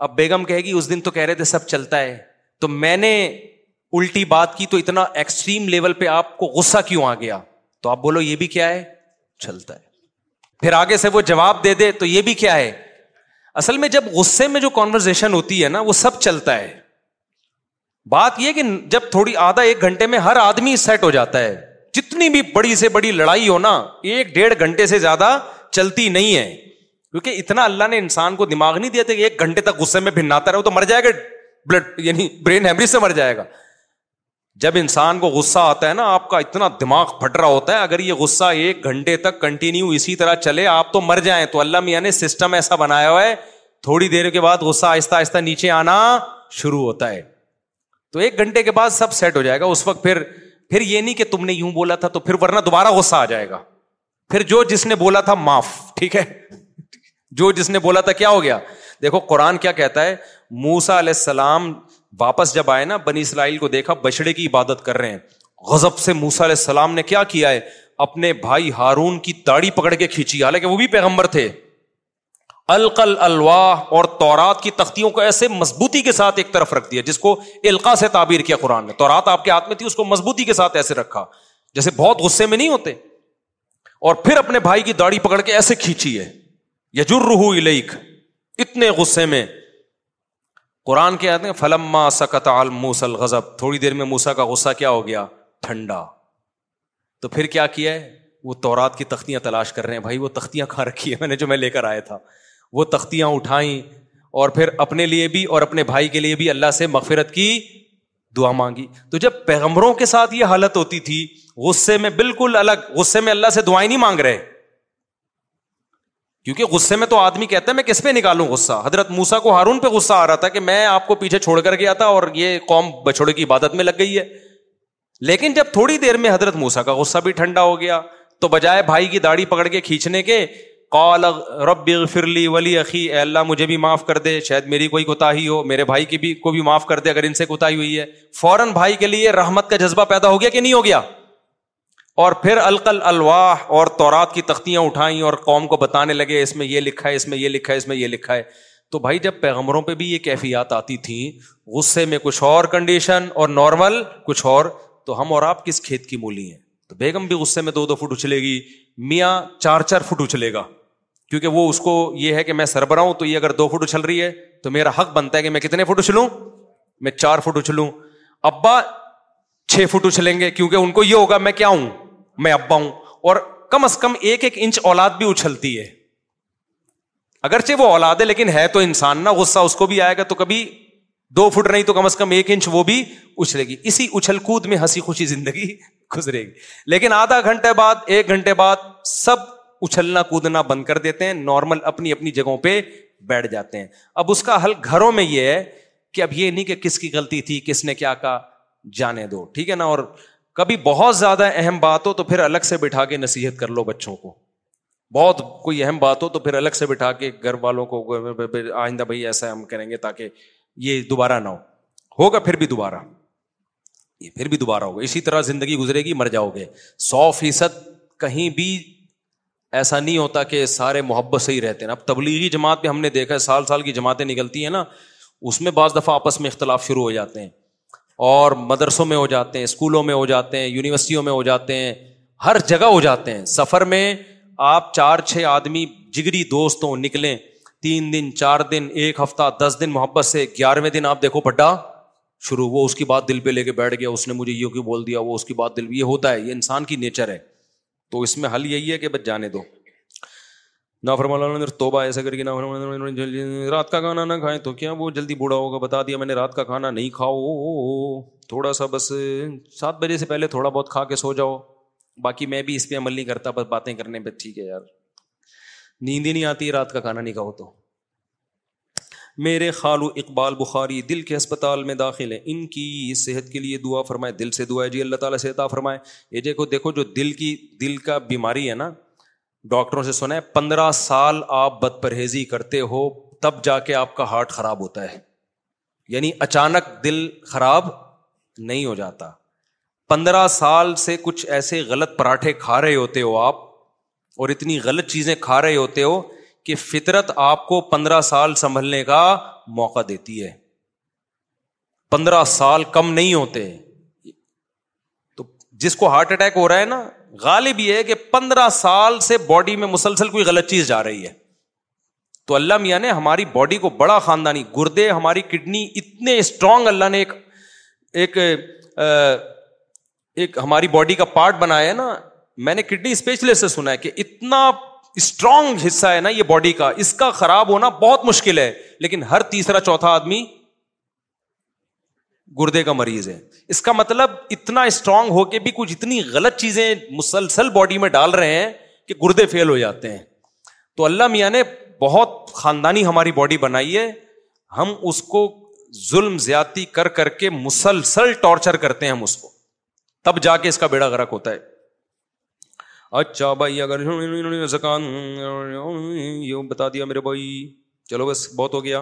S7: اب بیگم کہے گی اس دن تو کہہ رہے تھے سب چلتا ہے تو میں نے الٹی بات کی تو اتنا ایکسٹریم لیول پہ آپ کو غصہ کیوں آ گیا تو آپ بولو یہ بھی کیا ہے چلتا ہے پھر آگے سے وہ جواب دے دے تو یہ بھی کیا ہے اصل میں جب غصے میں جو کانورزیشن ہوتی ہے نا وہ سب چلتا ہے بات یہ کہ جب تھوڑی آدھا ایک گھنٹے میں ہر آدمی سیٹ ہو جاتا ہے جتنی بھی بڑی سے بڑی لڑائی ہو نا ایک ڈیڑھ گھنٹے سے زیادہ چلتی نہیں ہے کیونکہ اتنا اللہ نے انسان کو دماغ نہیں دیا تھا کہ ایک گھنٹے تک غصے میں رہے تو مر جائے گا بلڈ یعنی برین ہیمریج سے مر جائے گا جب انسان کو غصہ آتا ہے نا آپ کا اتنا دماغ پھٹ رہا ہوتا ہے اگر یہ غصہ ایک گھنٹے تک کنٹینیو اسی طرح چلے آپ تو مر جائیں تو اللہ میں سسٹم ایسا بنایا ہوا ہے تھوڑی دیر کے بعد غصہ آہستہ آہستہ نیچے آنا شروع ہوتا ہے تو ایک گھنٹے کے بعد سب سیٹ ہو جائے گا اس وقت پھر پھر یہ نہیں کہ تم نے یوں بولا تھا تو پھر ورنہ دوبارہ غصہ آ جائے گا پھر جو جس نے بولا تھا معاف ٹھیک ہے جو جس نے بولا تھا کیا ہو گیا دیکھو قرآن کیا کہتا ہے موسا علیہ السلام واپس جب آئے نا بنی اسرائیل کو دیکھا بچڑے کی عبادت کر رہے ہیں غزب سے موسا علیہ السلام نے کیا کیا ہے اپنے بھائی ہارون کی تاڑی پکڑ کے کھینچی حالانکہ وہ بھی پیغمبر تھے القل الواح اور تورات کی تختیوں کو ایسے مضبوطی کے ساتھ ایک طرف رکھ دیا جس کو القا سے تعبیر کیا قرآن نے تورات آپ کے ہاتھ میں تھی اس کو مضبوطی کے ساتھ ایسے رکھا جیسے بہت غصے میں نہیں ہوتے اور پھر اپنے بھائی کی داڑھی پکڑ کے ایسے کھینچی ہے یجر اتنے غصے میں قرآن کے آتے ہیں فلما سکت موسل غزب تھوڑی دیر میں موسا کا غصہ کیا ہو گیا ٹھنڈا تو پھر کیا کیا ہے وہ تورات کی تختیاں تلاش کر رہے ہیں بھائی وہ تختیاں کھا رکھی ہے میں نے جو میں لے کر آیا تھا وہ تختیاں اٹھائیں اور پھر اپنے لیے بھی اور اپنے بھائی کے لیے بھی اللہ سے مغفرت کی دعا مانگی تو جب پیغمبروں کے ساتھ یہ حالت ہوتی تھی غصے میں بالکل الگ غصے میں اللہ سے دعائیں نہیں مانگ رہے کیونکہ غصے میں تو آدمی کہتا ہے میں کس پہ نکالوں غصہ حضرت موسا کو ہارون پہ غصہ آ رہا تھا کہ میں آپ کو پیچھے چھوڑ کر گیا تھا اور یہ قوم بچھوڑے کی عبادت میں لگ گئی ہے لیکن جب تھوڑی دیر میں حضرت موسا کا غصہ بھی ٹھنڈا ہو گیا تو بجائے بھائی کی داڑھی پکڑ کے کھینچنے کے کالگ رب فرلی ولی اخی اللہ مجھے بھی معاف کر دے شاید میری کوئی کوتا ہی ہو میرے بھائی کی بھی کو بھی معاف کر دے اگر ان سے کوتا ہی ہوئی ہے فوراً بھائی کے لیے رحمت کا جذبہ پیدا ہو گیا کہ نہیں ہو گیا اور پھر القل الواح اور تورات کی تختیاں اٹھائیں اور قوم کو بتانے لگے اس میں یہ لکھا ہے اس میں یہ لکھا ہے اس میں یہ لکھا ہے تو بھائی جب پیغمبروں پہ بھی یہ کیفیات آتی تھیں غصے میں کچھ اور کنڈیشن اور نارمل کچھ اور تو ہم اور آپ کس کھیت کی مولی ہیں تو بیگم بھی غصے میں دو دو فٹ اچھلے گی میاں چار چار فٹ اچھلے گا کیونکہ وہ اس کو یہ ہے کہ میں سربراہ ہوں تو یہ اگر دو فٹ اچھل رہی ہے تو میرا حق بنتا ہے کہ میں کتنے فٹ اچھلوں میں چار فٹ اچھلوں ابا چھ فٹ اچھلیں گے کیونکہ ان کو یہ ہوگا میں کیا ہوں میں ابا ہوں اور کم از کم ایک ایک انچ اولاد بھی اچھلتی ہے اگرچہ وہ اولاد ہے لیکن ہے تو انسان نہ غصہ اس کو بھی آئے گا تو کبھی دو فٹ نہیں تو کم از کم ایک انچ وہ بھی اچھلے گی اسی اچھل کود میں ہنسی خوشی زندگی گزرے گی لیکن آدھا گھنٹے بعد ایک گھنٹے بعد سب اچھلنا کودنا بند کر دیتے ہیں نارمل اپنی اپنی جگہوں پہ بیٹھ جاتے ہیں اب اس کا حل گھروں میں یہ ہے کہ اب یہ نہیں کہ کس کی غلطی تھی کس نے کیا کہا جانے دو ٹھیک ہے نا اور کبھی بہت زیادہ اہم بات ہو تو پھر الگ سے بٹھا کے نصیحت کر لو بچوں کو بہت کوئی اہم بات ہو تو پھر الگ سے بٹھا کے گھر والوں کو آئندہ بھائی ایسا ہم کریں گے تاکہ یہ دوبارہ نہ ہو ہوگا پھر بھی دوبارہ یہ پھر بھی دوبارہ ہوگا اسی طرح زندگی گزرے گی مر جاؤ گے سو فیصد کہیں بھی ایسا نہیں ہوتا کہ سارے محبت سے ہی رہتے ہیں اب تبلیغی جماعت پہ ہم نے دیکھا ہے سال سال کی جماعتیں نکلتی ہیں نا اس میں بعض دفعہ آپس میں اختلاف شروع ہو جاتے ہیں اور مدرسوں میں ہو جاتے ہیں اسکولوں میں ہو جاتے ہیں یونیورسٹیوں میں ہو جاتے ہیں ہر جگہ ہو جاتے ہیں سفر میں آپ چار چھ آدمی جگری دوستوں نکلیں تین دن چار دن ایک ہفتہ دس دن محبت سے گیارہویں دن آپ دیکھو پڈا شروع وہ اس کی بات دل پہ لے کے بیٹھ گیا اس نے مجھے یوں کیوں بول دیا وہ اس کی بات دل یہ ہوتا ہے یہ انسان کی نیچر ہے تو اس میں حل یہی ہے کہ بس جانے دو نا فرم اللہ تو بہتر رات کا کھانا نہ کھائیں تو کیا وہ جلدی بوڑھا ہوگا بتا دیا میں نے رات کا کھانا نہیں کھاؤ تھوڑا سا بس سات بجے سے پہلے تھوڑا بہت کھا کے سو جاؤ باقی میں بھی اس پہ عمل نہیں کرتا بس باتیں کرنے پہ ٹھیک ہے یار نیند ہی نہیں آتی رات کا کھانا نہیں کھاؤ تو میرے خالو اقبال بخاری دل کے اسپتال میں داخل ہیں ان کی صحت کے لیے دعا فرمائے دل سے دعا ہے جی اللہ تعالیٰ سے اطا فرمائے یہ دیکھو جو دل کی دل کا بیماری ہے نا ڈاکٹروں سے سنا پندرہ سال آپ بد پرہیزی کرتے ہو تب جا کے آپ کا ہارٹ خراب ہوتا ہے یعنی اچانک دل خراب نہیں ہو جاتا پندرہ سال سے کچھ ایسے غلط پراٹھے کھا رہے ہوتے ہو آپ اور اتنی غلط چیزیں کھا رہے ہوتے ہو کہ فطرت آپ کو پندرہ سال سنبھلنے کا موقع دیتی ہے پندرہ سال کم نہیں ہوتے تو جس کو ہارٹ اٹیک ہو رہا ہے نا غالب یہ ہے کہ پندرہ سال سے باڈی میں مسلسل کوئی غلط چیز جا رہی ہے تو اللہ میاں نے ہماری باڈی کو بڑا خاندانی گردے ہماری کڈنی اتنے اسٹرانگ اللہ نے ایک ایک ہماری باڈی کا پارٹ بنایا ہے نا میں نے کڈنی اسپیشلسٹ سے سنا ہے کہ اتنا اسٹرانگ حصہ ہے نا یہ باڈی کا اس کا خراب ہونا بہت مشکل ہے لیکن ہر تیسرا چوتھا آدمی گردے کا مریض ہے اس کا مطلب اتنا اسٹرانگ ہو کے بھی کچھ اتنی غلط چیزیں مسلسل باڈی میں ڈال رہے ہیں کہ گردے فیل ہو جاتے ہیں تو اللہ میاں نے بہت خاندانی ہماری باڈی بنائی ہے ہم اس کو ظلم زیادتی کر کر کے مسلسل ٹارچر کرتے ہیں ہم اس کو تب جا کے اس کا بیڑا گرک ہوتا ہے اچھا بھائی اگر زکان یہ بتا دیا میرے بھائی چلو بس بہت ہو گیا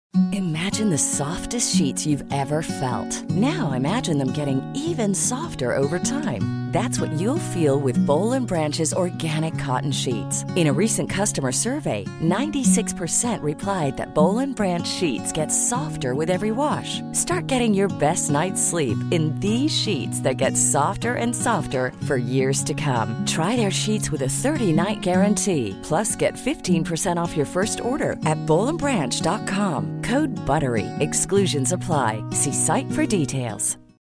S7: Imagine the softest sheets you've ever felt. Now imagine them getting even softer over time. That's what you'll feel with Bowl and Branch's organic cotton sheets. In a recent customer survey, 96% replied that Bowl and Branch sheets get softer with every wash. Start getting your best night's sleep in these sheets that get softer and softer for years to come. Try their sheets with a 30-night guarantee. Plus, get 15% off your first order at bowlandbranch.com. Good بروئی ایگسنس افلائی سی سائیک فرٹیس